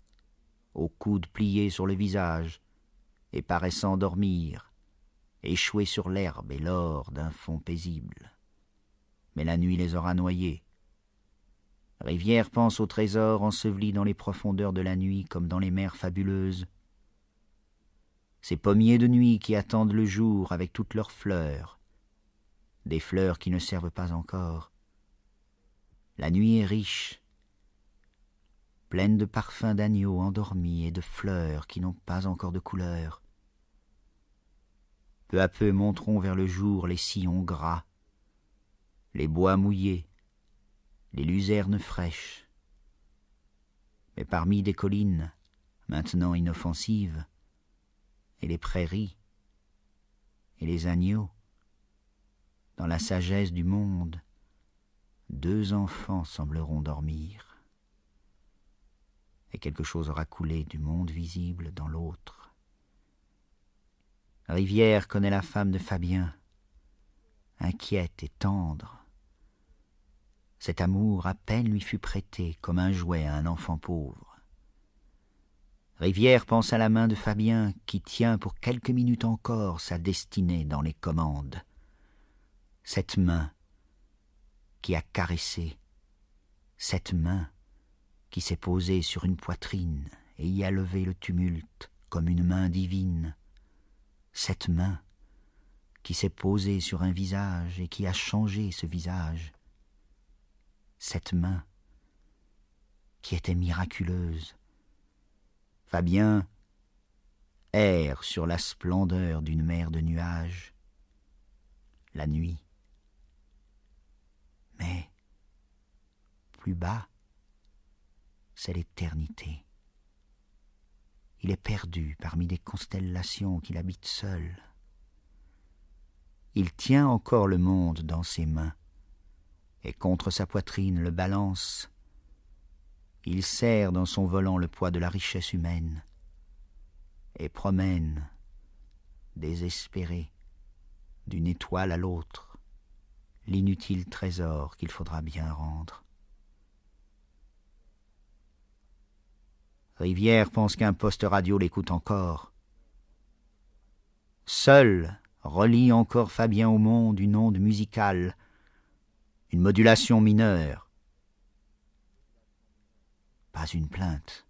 aux coudes pliés sur le visage, et paraissant dormir, échoués sur l'herbe et l'or d'un fond paisible. Mais la nuit les aura noyés. Rivière pense aux trésors ensevelis dans les profondeurs de la nuit comme dans les mers fabuleuses. Ces pommiers de nuit qui attendent le jour avec toutes leurs fleurs, des fleurs qui ne servent pas encore. La nuit est riche, pleine de parfums d'agneaux endormis et de fleurs qui n'ont pas encore de couleur. Peu à peu monteront vers le jour les sillons gras, les bois mouillés, les luzernes fraîches. Mais parmi des collines, maintenant inoffensives, et les prairies, et les agneaux, dans la sagesse du monde, deux enfants sembleront dormir et quelque chose aura coulé du monde visible dans l'autre. Rivière connaît la femme de Fabien, inquiète et tendre. Cet amour à peine lui fut prêté comme un jouet à un enfant pauvre. Rivière pense à la main de Fabien qui tient pour quelques minutes encore sa destinée dans les commandes. Cette main qui a caressé, cette main qui s'est posé sur une poitrine et y a levé le tumulte comme une main divine, cette main qui s'est posée sur un visage et qui a changé ce visage, cette main qui était miraculeuse. Fabien erre sur la splendeur d'une mer de nuages, la nuit. Mais plus bas, c'est l'éternité. Il est perdu parmi des constellations qu'il habite seul. Il tient encore le monde dans ses mains, et contre sa poitrine le balance. Il serre dans son volant le poids de la richesse humaine, et promène, désespéré, d'une étoile à l'autre, l'inutile trésor qu'il faudra bien rendre. Rivière pense qu'un poste radio l'écoute encore. seule relie encore Fabien au monde une onde musicale, une modulation mineure. Pas une plainte,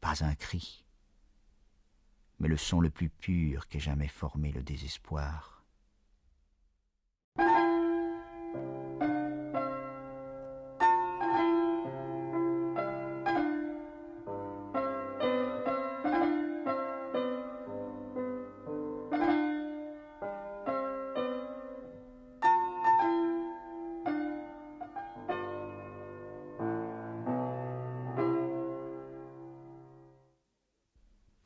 pas un cri, mais le son le plus pur qu'ait jamais formé le désespoir.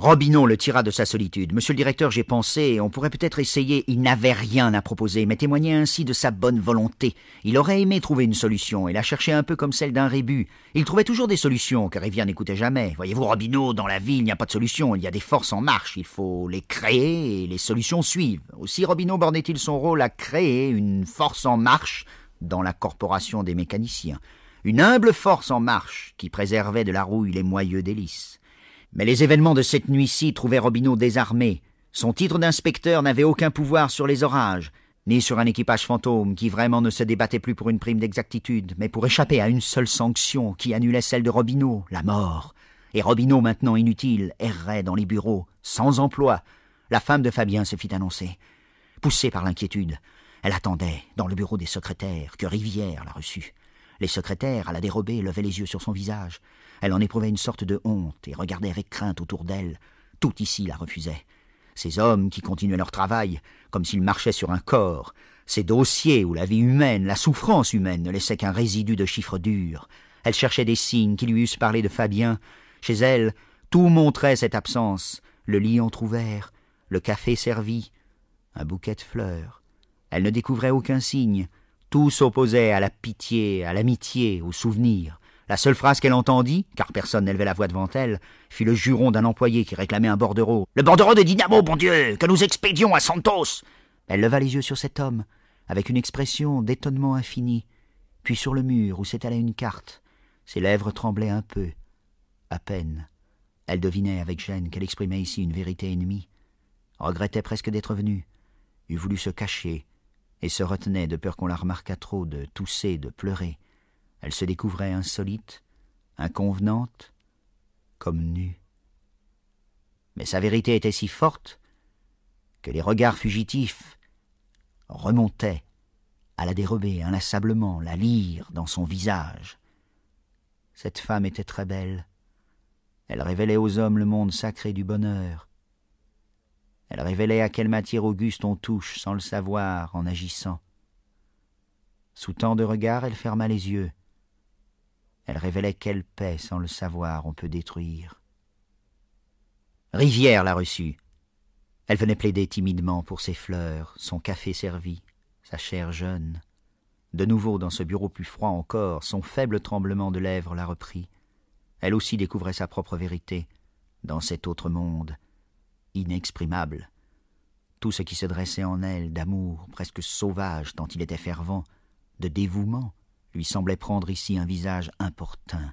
Robineau le tira de sa solitude. Monsieur le directeur, j'ai pensé, on pourrait peut-être essayer. Il n'avait rien à proposer, mais témoignait ainsi de sa bonne volonté. Il aurait aimé trouver une solution, et la chercher un peu comme celle d'un rébut. Il trouvait toujours des solutions, car Rivière n'écoutait jamais. Voyez-vous, Robineau, dans la vie, il n'y a pas de solution, il y a des forces en marche. Il faut les créer, et les solutions suivent. Aussi Robineau bornait-il son rôle à créer une force en marche dans la corporation des mécaniciens. Une humble force en marche qui préservait de la rouille les moyeux délices. Mais les événements de cette nuit-ci trouvaient Robineau désarmé. Son titre d'inspecteur n'avait aucun pouvoir sur les orages, ni sur un équipage fantôme qui vraiment ne se débattait plus pour une prime d'exactitude, mais pour échapper à une seule sanction qui annulait celle de Robineau, la mort. Et Robineau, maintenant inutile, errait dans les bureaux, sans emploi. La femme de Fabien se fit annoncer. Poussée par l'inquiétude, elle attendait, dans le bureau des secrétaires, que Rivière la reçût. Les secrétaires, à la dérobée, levaient les yeux sur son visage. Elle en éprouvait une sorte de honte et regardait avec crainte autour d'elle. Tout ici la refusait. Ces hommes qui continuaient leur travail, comme s'ils marchaient sur un corps, ces dossiers où la vie humaine, la souffrance humaine ne laissait qu'un résidu de chiffres durs. Elle cherchait des signes qui lui eussent parlé de Fabien. Chez elle, tout montrait cette absence. Le lit entr'ouvert, le café servi, un bouquet de fleurs. Elle ne découvrait aucun signe. Tout s'opposait à la pitié, à l'amitié, au souvenir. La seule phrase qu'elle entendit, car personne n'élevait la voix devant elle, fut le juron d'un employé qui réclamait un bordereau. Le bordereau de Dynamo, bon Dieu, que nous expédions à Santos Elle leva les yeux sur cet homme, avec une expression d'étonnement infini, puis sur le mur où s'étalait une carte. Ses lèvres tremblaient un peu, à peine. Elle devinait avec gêne qu'elle exprimait ici une vérité ennemie, regrettait presque d'être venue, eût voulu se cacher, et se retenait de peur qu'on la remarquât trop de tousser, de pleurer. Elle se découvrait insolite, inconvenante, comme nue. Mais sa vérité était si forte que les regards fugitifs remontaient à la dérober inlassablement, la lire dans son visage. Cette femme était très belle. Elle révélait aux hommes le monde sacré du bonheur. Elle révélait à quelle matière auguste on touche sans le savoir en agissant. Sous tant de regards, elle ferma les yeux. Elle révélait quelle paix, sans le savoir, on peut détruire. Rivière la reçut. Elle venait plaider timidement pour ses fleurs, son café servi, sa chair jeune. De nouveau, dans ce bureau plus froid encore, son faible tremblement de lèvres la reprit. Elle aussi découvrait sa propre vérité, dans cet autre monde, inexprimable. Tout ce qui se dressait en elle d'amour presque sauvage tant il était fervent, de dévouement, lui semblait prendre ici un visage importun,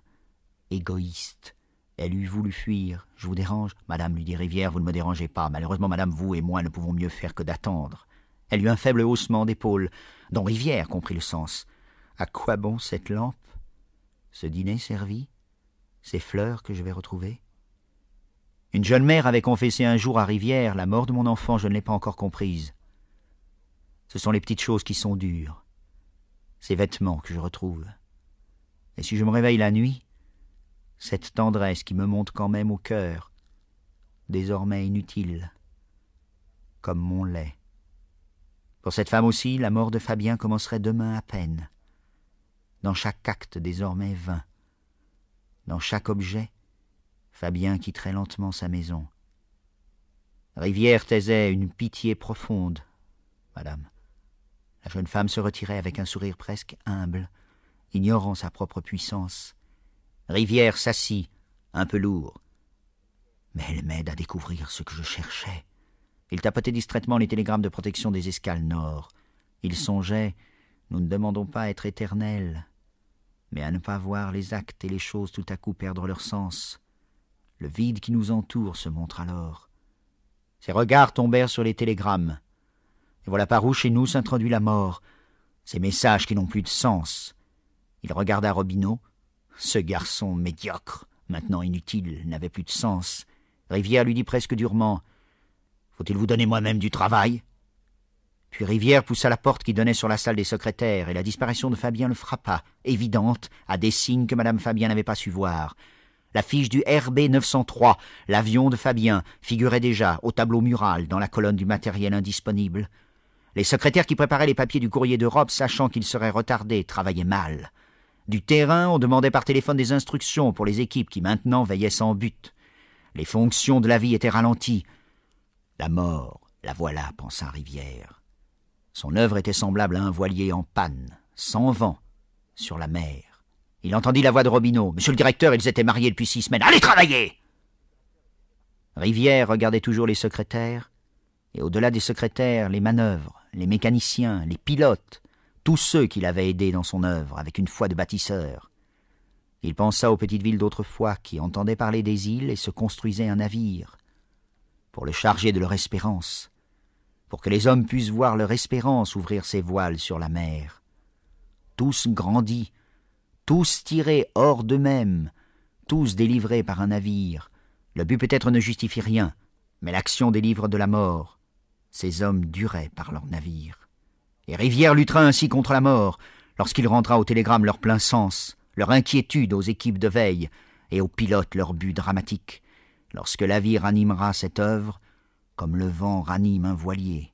égoïste. Elle eût voulu fuir. Je vous dérange? Madame, lui dit Rivière, vous ne me dérangez pas. Malheureusement, madame, vous et moi ne pouvons mieux faire que d'attendre. Elle eut un faible haussement d'épaules, dont Rivière comprit le sens. À quoi bon cette lampe? Ce dîner servi? Ces fleurs que je vais retrouver? Une jeune mère avait confessé un jour à Rivière La mort de mon enfant, je ne l'ai pas encore comprise. Ce sont les petites choses qui sont dures ces vêtements que je retrouve. Et si je me réveille la nuit, cette tendresse qui me monte quand même au cœur, désormais inutile, comme mon lait. Pour cette femme aussi, la mort de Fabien commencerait demain à peine. Dans chaque acte désormais vain, dans chaque objet, Fabien quitterait lentement sa maison. Rivière taisait une pitié profonde, madame. La jeune femme se retirait avec un sourire presque humble, ignorant sa propre puissance. Rivière s'assit, un peu lourd. Mais elle m'aide à découvrir ce que je cherchais. Il tapotait distraitement les télégrammes de protection des escales nord. Il songeait Nous ne demandons pas à être éternels, mais à ne pas voir les actes et les choses tout à coup perdre leur sens. Le vide qui nous entoure se montre alors. Ses regards tombèrent sur les télégrammes. Voilà par où chez nous s'introduit la mort. Ces messages qui n'ont plus de sens. Il regarda Robineau. Ce garçon médiocre, maintenant inutile, n'avait plus de sens. Rivière lui dit presque durement Faut-il vous donner moi-même du travail? Puis Rivière poussa la porte qui donnait sur la salle des secrétaires, et la disparition de Fabien le frappa, évidente, à des signes que madame Fabien n'avait pas su voir. La fiche du RB 903, l'avion de Fabien, figurait déjà au tableau mural dans la colonne du matériel indisponible. Les secrétaires qui préparaient les papiers du courrier d'Europe, sachant qu'ils seraient retardés, travaillaient mal. Du terrain, on demandait par téléphone des instructions pour les équipes qui maintenant veillaient sans but. Les fonctions de la vie étaient ralenties. La mort, la voilà, pensa Rivière. Son œuvre était semblable à un voilier en panne, sans vent, sur la mer. Il entendit la voix de Robineau. Monsieur le directeur, ils étaient mariés depuis six semaines. Allez travailler Rivière regardait toujours les secrétaires, et au-delà des secrétaires, les manœuvres, les mécaniciens, les pilotes, tous ceux qu'il avait aidés dans son œuvre avec une foi de bâtisseur. Il pensa aux petites villes d'autrefois qui entendaient parler des îles et se construisaient un navire pour le charger de leur espérance, pour que les hommes puissent voir leur espérance ouvrir ses voiles sur la mer. Tous grandis, tous tirés hors d'eux-mêmes, tous délivrés par un navire. Le but peut-être ne justifie rien, mais l'action délivre de la mort. Ces hommes duraient par leur navire. Et Rivière luttera ainsi contre la mort, lorsqu'il rendra au télégramme leur plein sens, leur inquiétude aux équipes de veille, et aux pilotes leur but dramatique, lorsque la vie ranimera cette œuvre, comme le vent ranime un voilier,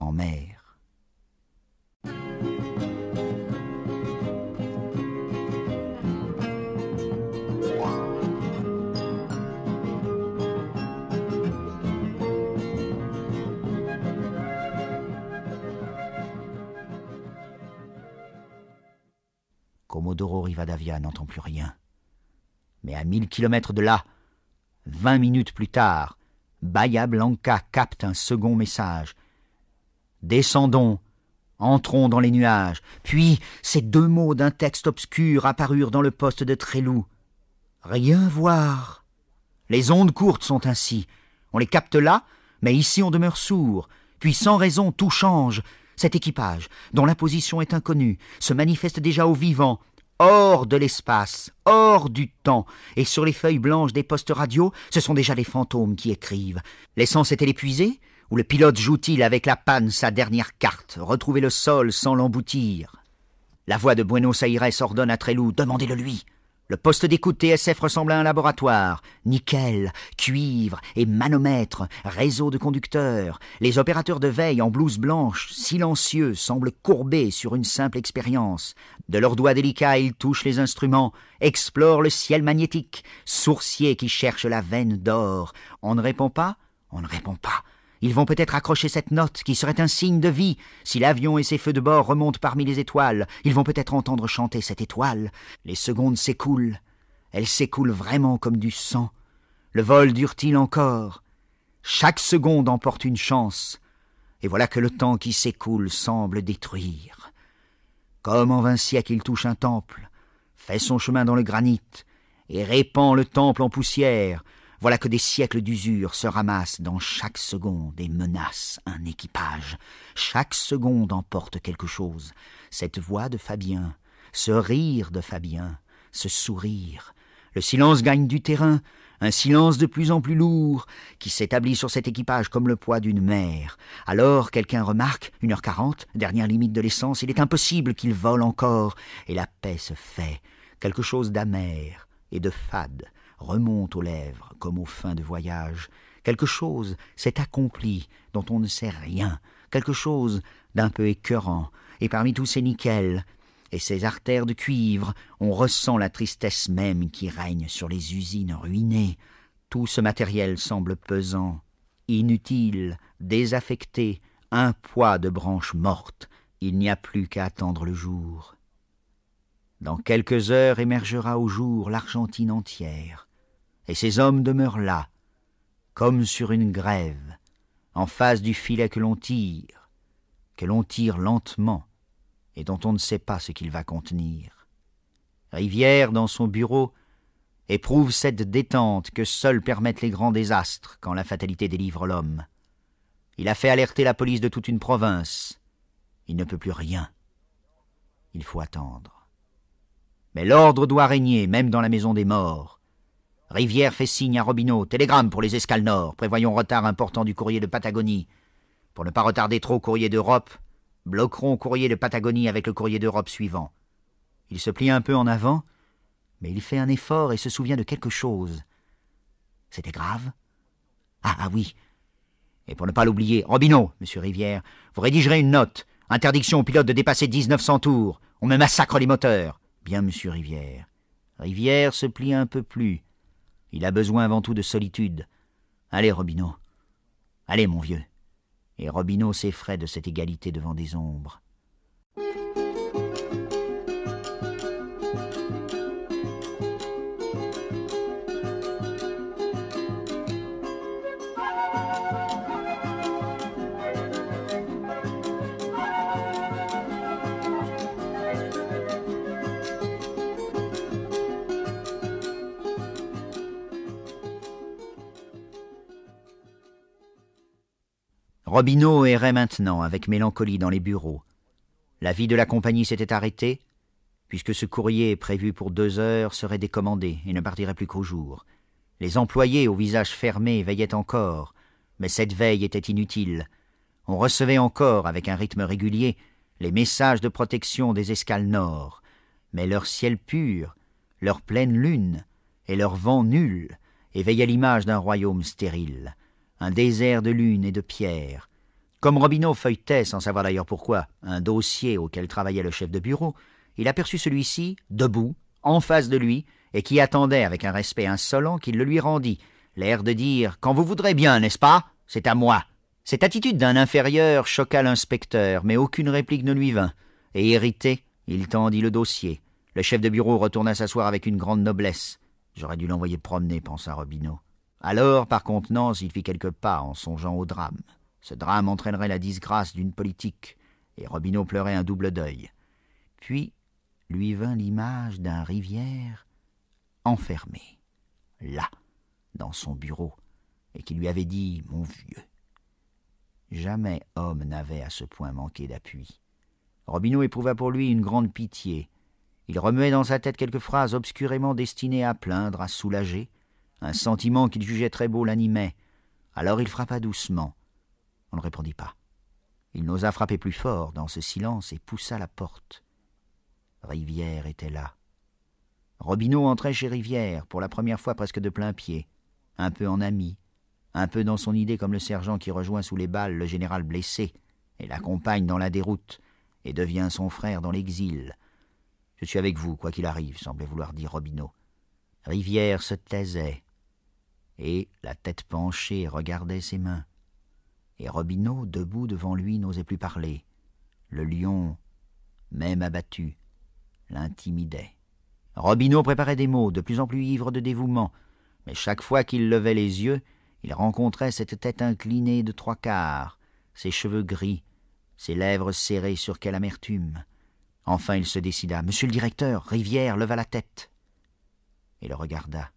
en mer. Comodoro Rivadavia n'entend plus rien. Mais à mille kilomètres de là, vingt minutes plus tard, Bahia Blanca capte un second message. Descendons, entrons dans les nuages. Puis ces deux mots d'un texte obscur apparurent dans le poste de Trélou. Rien voir. Les ondes courtes sont ainsi. On les capte là, mais ici on demeure sourd. Puis sans raison tout change. Cet équipage, dont la position est inconnue, se manifeste déjà au vivant, hors de l'espace, hors du temps, et sur les feuilles blanches des postes radio, ce sont déjà des fantômes qui écrivent. L'essence est-elle épuisée Ou le pilote joue-t-il avec la panne sa dernière carte, retrouver le sol sans l'emboutir? La voix de Buenos Aires ordonne à Trelou, demandez-le lui. Le poste d'écoute TSF ressemble à un laboratoire. Nickel, cuivre et manomètre, réseau de conducteurs. Les opérateurs de veille en blouse blanche, silencieux, semblent courbés sur une simple expérience. De leurs doigts délicats, ils touchent les instruments, explorent le ciel magnétique, sourciers qui cherchent la veine d'or. On ne répond pas On ne répond pas. Ils vont peut-être accrocher cette note qui serait un signe de vie. Si l'avion et ses feux de bord remontent parmi les étoiles, ils vont peut-être entendre chanter cette étoile. Les secondes s'écoulent. Elles s'écoulent vraiment comme du sang. Le vol dure-t-il encore? Chaque seconde emporte une chance. Et voilà que le temps qui s'écoule semble détruire. Comme en vingt siècles il touche un temple, fait son chemin dans le granit, et répand le temple en poussière, voilà que des siècles d'usure se ramassent dans chaque seconde et menacent un équipage. Chaque seconde emporte quelque chose. Cette voix de Fabien, ce rire de Fabien, ce sourire. Le silence gagne du terrain, un silence de plus en plus lourd, qui s'établit sur cet équipage comme le poids d'une mer. Alors quelqu'un remarque, une heure quarante, dernière limite de l'essence, il est impossible qu'il vole encore, et la paix se fait, quelque chose d'amer et de fade, remonte aux lèvres comme aux fins de voyage. Quelque chose s'est accompli dont on ne sait rien, quelque chose d'un peu écœurant, et parmi tous ces nickels et ces artères de cuivre, on ressent la tristesse même qui règne sur les usines ruinées. Tout ce matériel semble pesant, inutile, désaffecté, un poids de branches mortes. Il n'y a plus qu'à attendre le jour. Dans quelques heures émergera au jour l'Argentine entière et ces hommes demeurent là, comme sur une grève, en face du filet que l'on tire, que l'on tire lentement, et dont on ne sait pas ce qu'il va contenir. Rivière, dans son bureau, éprouve cette détente que seuls permettent les grands désastres quand la fatalité délivre l'homme. Il a fait alerter la police de toute une province. Il ne peut plus rien. Il faut attendre. Mais l'ordre doit régner, même dans la maison des morts. Rivière fait signe à Robineau, télégramme pour les escales nord, prévoyons retard important du courrier de Patagonie. Pour ne pas retarder trop courrier d'Europe, bloquerons courrier de Patagonie avec le courrier d'Europe suivant. Il se plie un peu en avant, mais il fait un effort et se souvient de quelque chose. C'était grave? Ah, ah oui. Et pour ne pas l'oublier, Robineau, monsieur Rivière, vous rédigerez une note. Interdiction aux pilotes de dépasser 1900 tours. On me massacre les moteurs. Bien, monsieur Rivière. Rivière se plie un peu plus. Il a besoin avant tout de solitude. Allez, Robineau. Allez, mon vieux. Et Robineau s'effraie de cette égalité devant des ombres. Robineau errait maintenant avec mélancolie dans les bureaux. La vie de la compagnie s'était arrêtée, puisque ce courrier prévu pour deux heures serait décommandé et ne partirait plus qu'au jour. Les employés au visage fermé veillaient encore, mais cette veille était inutile. On recevait encore, avec un rythme régulier, les messages de protection des escales nord, mais leur ciel pur, leur pleine lune et leur vent nul éveillaient l'image d'un royaume stérile un désert de lune et de pierre. Comme Robineau feuilletait, sans savoir d'ailleurs pourquoi, un dossier auquel travaillait le chef de bureau, il aperçut celui-ci, debout, en face de lui, et qui attendait avec un respect insolent qu'il le lui rendit, l'air de dire Quand vous voudrez bien, n'est-ce pas? C'est à moi. Cette attitude d'un inférieur choqua l'inspecteur, mais aucune réplique ne lui vint, et irrité, il tendit le dossier. Le chef de bureau retourna s'asseoir avec une grande noblesse. J'aurais dû l'envoyer promener, pensa Robineau. Alors, par contenance, il fit quelques pas en songeant au drame. Ce drame entraînerait la disgrâce d'une politique, et Robineau pleurait un double deuil. Puis lui vint l'image d'un rivière enfermé, là, dans son bureau, et qui lui avait dit Mon vieux. Jamais homme n'avait à ce point manqué d'appui. Robineau éprouva pour lui une grande pitié. Il remuait dans sa tête quelques phrases obscurément destinées à plaindre, à soulager, un sentiment qu'il jugeait très beau l'animait. Alors il frappa doucement. On ne répondit pas. Il n'osa frapper plus fort dans ce silence et poussa la porte. Rivière était là. Robineau entrait chez Rivière, pour la première fois presque de plein pied, un peu en ami, un peu dans son idée comme le sergent qui rejoint sous les balles le général blessé, et l'accompagne dans la déroute, et devient son frère dans l'exil. Je suis avec vous, quoi qu'il arrive, semblait vouloir dire Robineau. Rivière se taisait, et, la tête penchée, regardait ses mains. Et Robineau, debout devant lui, n'osait plus parler. Le lion, même abattu, l'intimidait. Robineau préparait des mots, de plus en plus ivre de dévouement, mais chaque fois qu'il levait les yeux, il rencontrait cette tête inclinée de trois quarts, ses cheveux gris, ses lèvres serrées sur quelle amertume. Enfin il se décida. Monsieur le directeur, Rivière leva la tête et le regarda.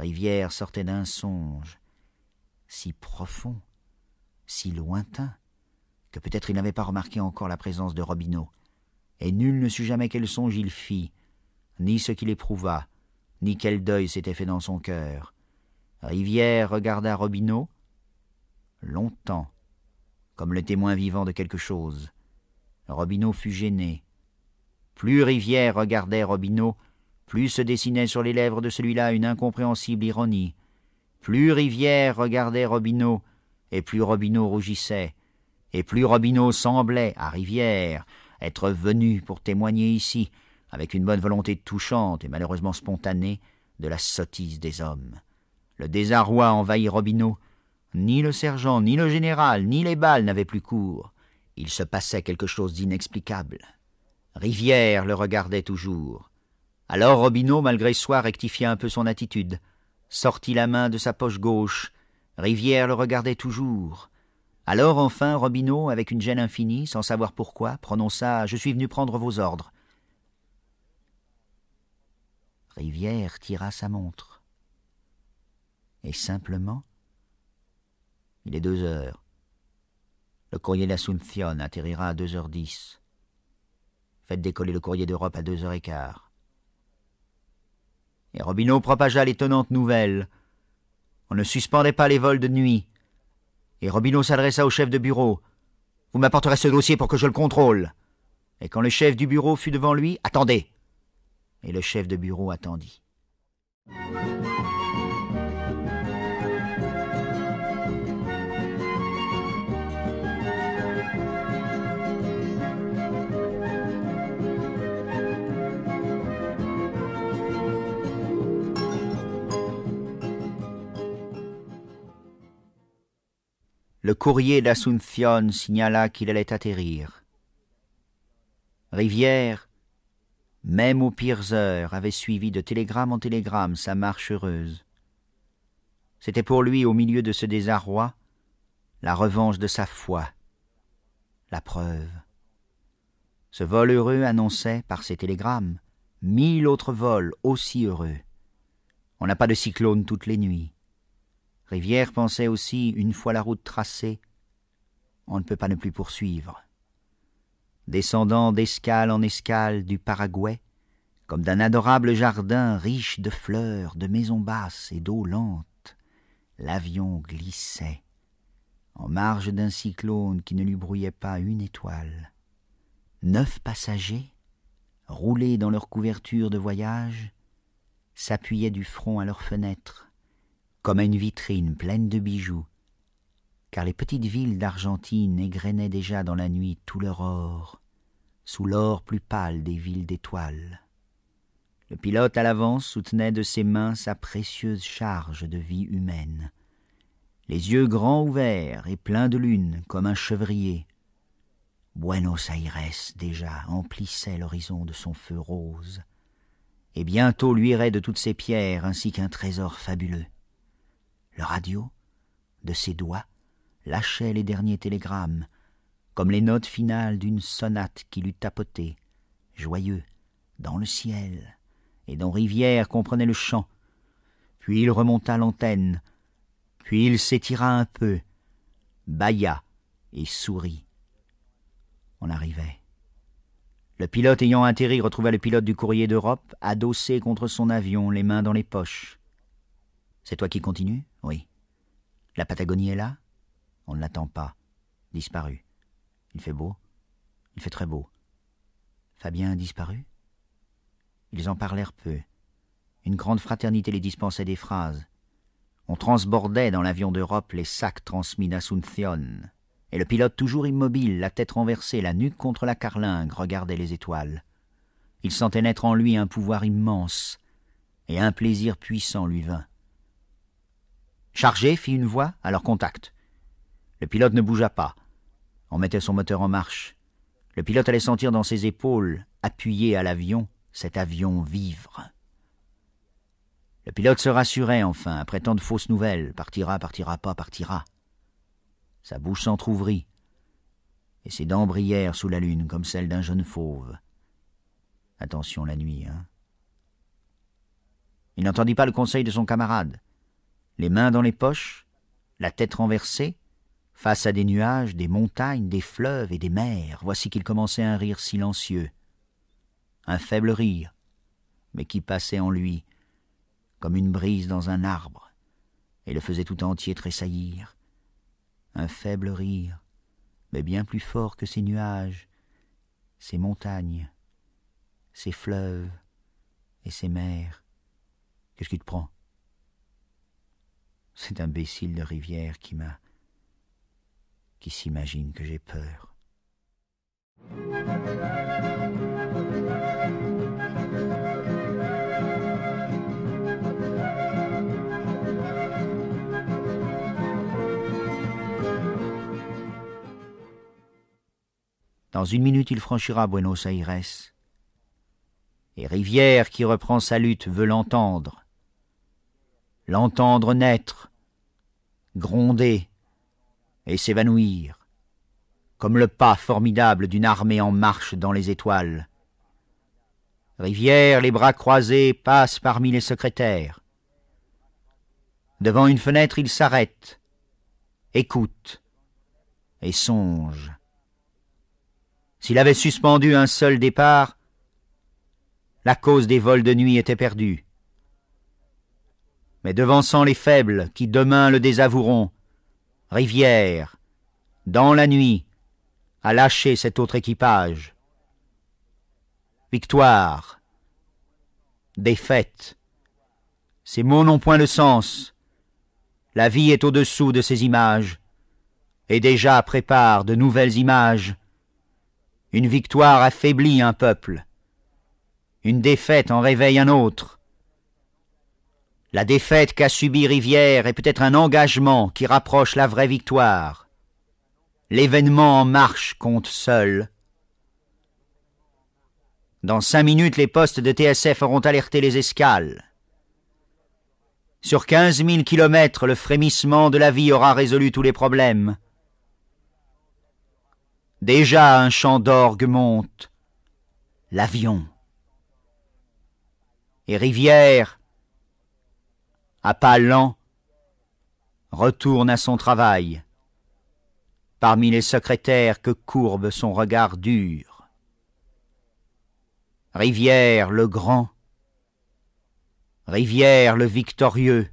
Rivière sortait d'un songe, si profond, si lointain, que peut-être il n'avait pas remarqué encore la présence de Robineau, et nul ne sut jamais quel songe il fit, ni ce qu'il éprouva, ni quel deuil s'était fait dans son cœur. Rivière regarda Robineau longtemps, comme le témoin vivant de quelque chose. Robineau fut gêné. Plus Rivière regardait Robineau, plus se dessinait sur les lèvres de celui-là une incompréhensible ironie. Plus Rivière regardait Robineau, et plus Robineau rougissait, et plus Robineau semblait, à Rivière, être venu pour témoigner ici, avec une bonne volonté touchante et malheureusement spontanée, de la sottise des hommes. Le désarroi envahit Robineau. Ni le sergent, ni le général, ni les balles n'avaient plus cours. Il se passait quelque chose d'inexplicable. Rivière le regardait toujours. Alors Robineau, malgré soi, rectifia un peu son attitude, sortit la main de sa poche gauche. Rivière le regardait toujours. Alors enfin Robineau, avec une gêne infinie, sans savoir pourquoi, prononça Je suis venu prendre vos ordres. Rivière tira sa montre. Et simplement, il est deux heures. Le courrier d'Assumption atterrira à deux heures dix. Faites décoller le courrier d'Europe à deux heures et quart. Et Robineau propagea l'étonnante nouvelle. On ne suspendait pas les vols de nuit. Et Robineau s'adressa au chef de bureau. Vous m'apporterez ce dossier pour que je le contrôle. Et quand le chef du bureau fut devant lui, attendez. Et le chef de bureau attendit. Le courrier d'Assumption signala qu'il allait atterrir. Rivière, même aux pires heures, avait suivi de télégramme en télégramme sa marche heureuse. C'était pour lui, au milieu de ce désarroi, la revanche de sa foi, la preuve. Ce vol heureux annonçait, par ses télégrammes, mille autres vols aussi heureux. On n'a pas de cyclone toutes les nuits. Rivière pensait aussi, une fois la route tracée, on ne peut pas ne plus poursuivre. Descendant d'escale en escale du Paraguay, comme d'un adorable jardin riche de fleurs, de maisons basses et d'eau lente, l'avion glissait, en marge d'un cyclone qui ne lui brouillait pas une étoile. Neuf passagers, roulés dans leur couverture de voyage, s'appuyaient du front à leurs fenêtres, comme à une vitrine pleine de bijoux, car les petites villes d'Argentine égrenaient déjà dans la nuit tout leur or, sous l'or plus pâle des villes d'étoiles. Le pilote à l'avance soutenait de ses mains sa précieuse charge de vie humaine, les yeux grands ouverts et pleins de lune comme un chevrier. Buenos Aires déjà emplissait l'horizon de son feu rose, et bientôt luirait de toutes ses pierres ainsi qu'un trésor fabuleux. Le radio, de ses doigts, lâchait les derniers télégrammes, comme les notes finales d'une sonate qu'il eût tapotée, joyeux, dans le ciel, et dont Rivière comprenait le chant. Puis il remonta l'antenne, puis il s'étira un peu, bâilla et sourit. On arrivait. Le pilote ayant atterri retrouva le pilote du courrier d'Europe, adossé contre son avion, les mains dans les poches. C'est toi qui continues? Oui. La Patagonie est là? On ne l'attend pas. Disparu. Il fait beau? Il fait très beau. Fabien a disparu? Ils en parlèrent peu. Une grande fraternité les dispensait des phrases. On transbordait dans l'avion d'Europe les sacs transmis d'Assumption. Et le pilote, toujours immobile, la tête renversée, la nuque contre la carlingue, regardait les étoiles. Il sentait naître en lui un pouvoir immense, et un plaisir puissant lui vint. Chargé, fit une voix, à leur contact. Le pilote ne bougea pas. On mettait son moteur en marche. Le pilote allait sentir dans ses épaules, appuyé à l'avion, cet avion vivre. Le pilote se rassurait enfin, après tant de fausses nouvelles. Partira, partira pas, partira. Sa bouche s'entr'ouvrit, et ses dents brillèrent sous la lune comme celles d'un jeune fauve. Attention la nuit, hein. Il n'entendit pas le conseil de son camarade les mains dans les poches, la tête renversée, face à des nuages, des montagnes, des fleuves et des mers, voici qu'il commençait un rire silencieux, un faible rire, mais qui passait en lui, comme une brise dans un arbre, et le faisait tout entier tressaillir. Un faible rire, mais bien plus fort que ces nuages, ces montagnes, ces fleuves et ces mers. Qu'est-ce qui te prend? Cet imbécile de rivière qui m'a. qui s'imagine que j'ai peur. Dans une minute, il franchira Buenos Aires. Et Rivière, qui reprend sa lutte, veut l'entendre. L'entendre naître, gronder et s'évanouir, comme le pas formidable d'une armée en marche dans les étoiles. Rivière, les bras croisés, passe parmi les secrétaires. Devant une fenêtre, il s'arrête, écoute et songe. S'il avait suspendu un seul départ, la cause des vols de nuit était perdue. Mais devançant les faibles qui demain le désavoueront, Rivière, dans la nuit, a lâché cet autre équipage. Victoire, défaite, ces mots n'ont point de sens. La vie est au-dessous de ces images, et déjà prépare de nouvelles images. Une victoire affaiblit un peuple, une défaite en réveille un autre. La défaite qu'a subie Rivière est peut-être un engagement qui rapproche la vraie victoire. L'événement en marche compte seul. Dans cinq minutes, les postes de TSF auront alerté les escales. Sur quinze mille kilomètres, le frémissement de la vie aura résolu tous les problèmes. Déjà un chant d'orgue monte. L'avion. Et Rivière, à pas lents, retourne à son travail, parmi les secrétaires que courbe son regard dur. Rivière le grand, Rivière le victorieux,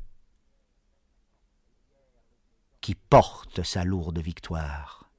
qui porte sa lourde victoire.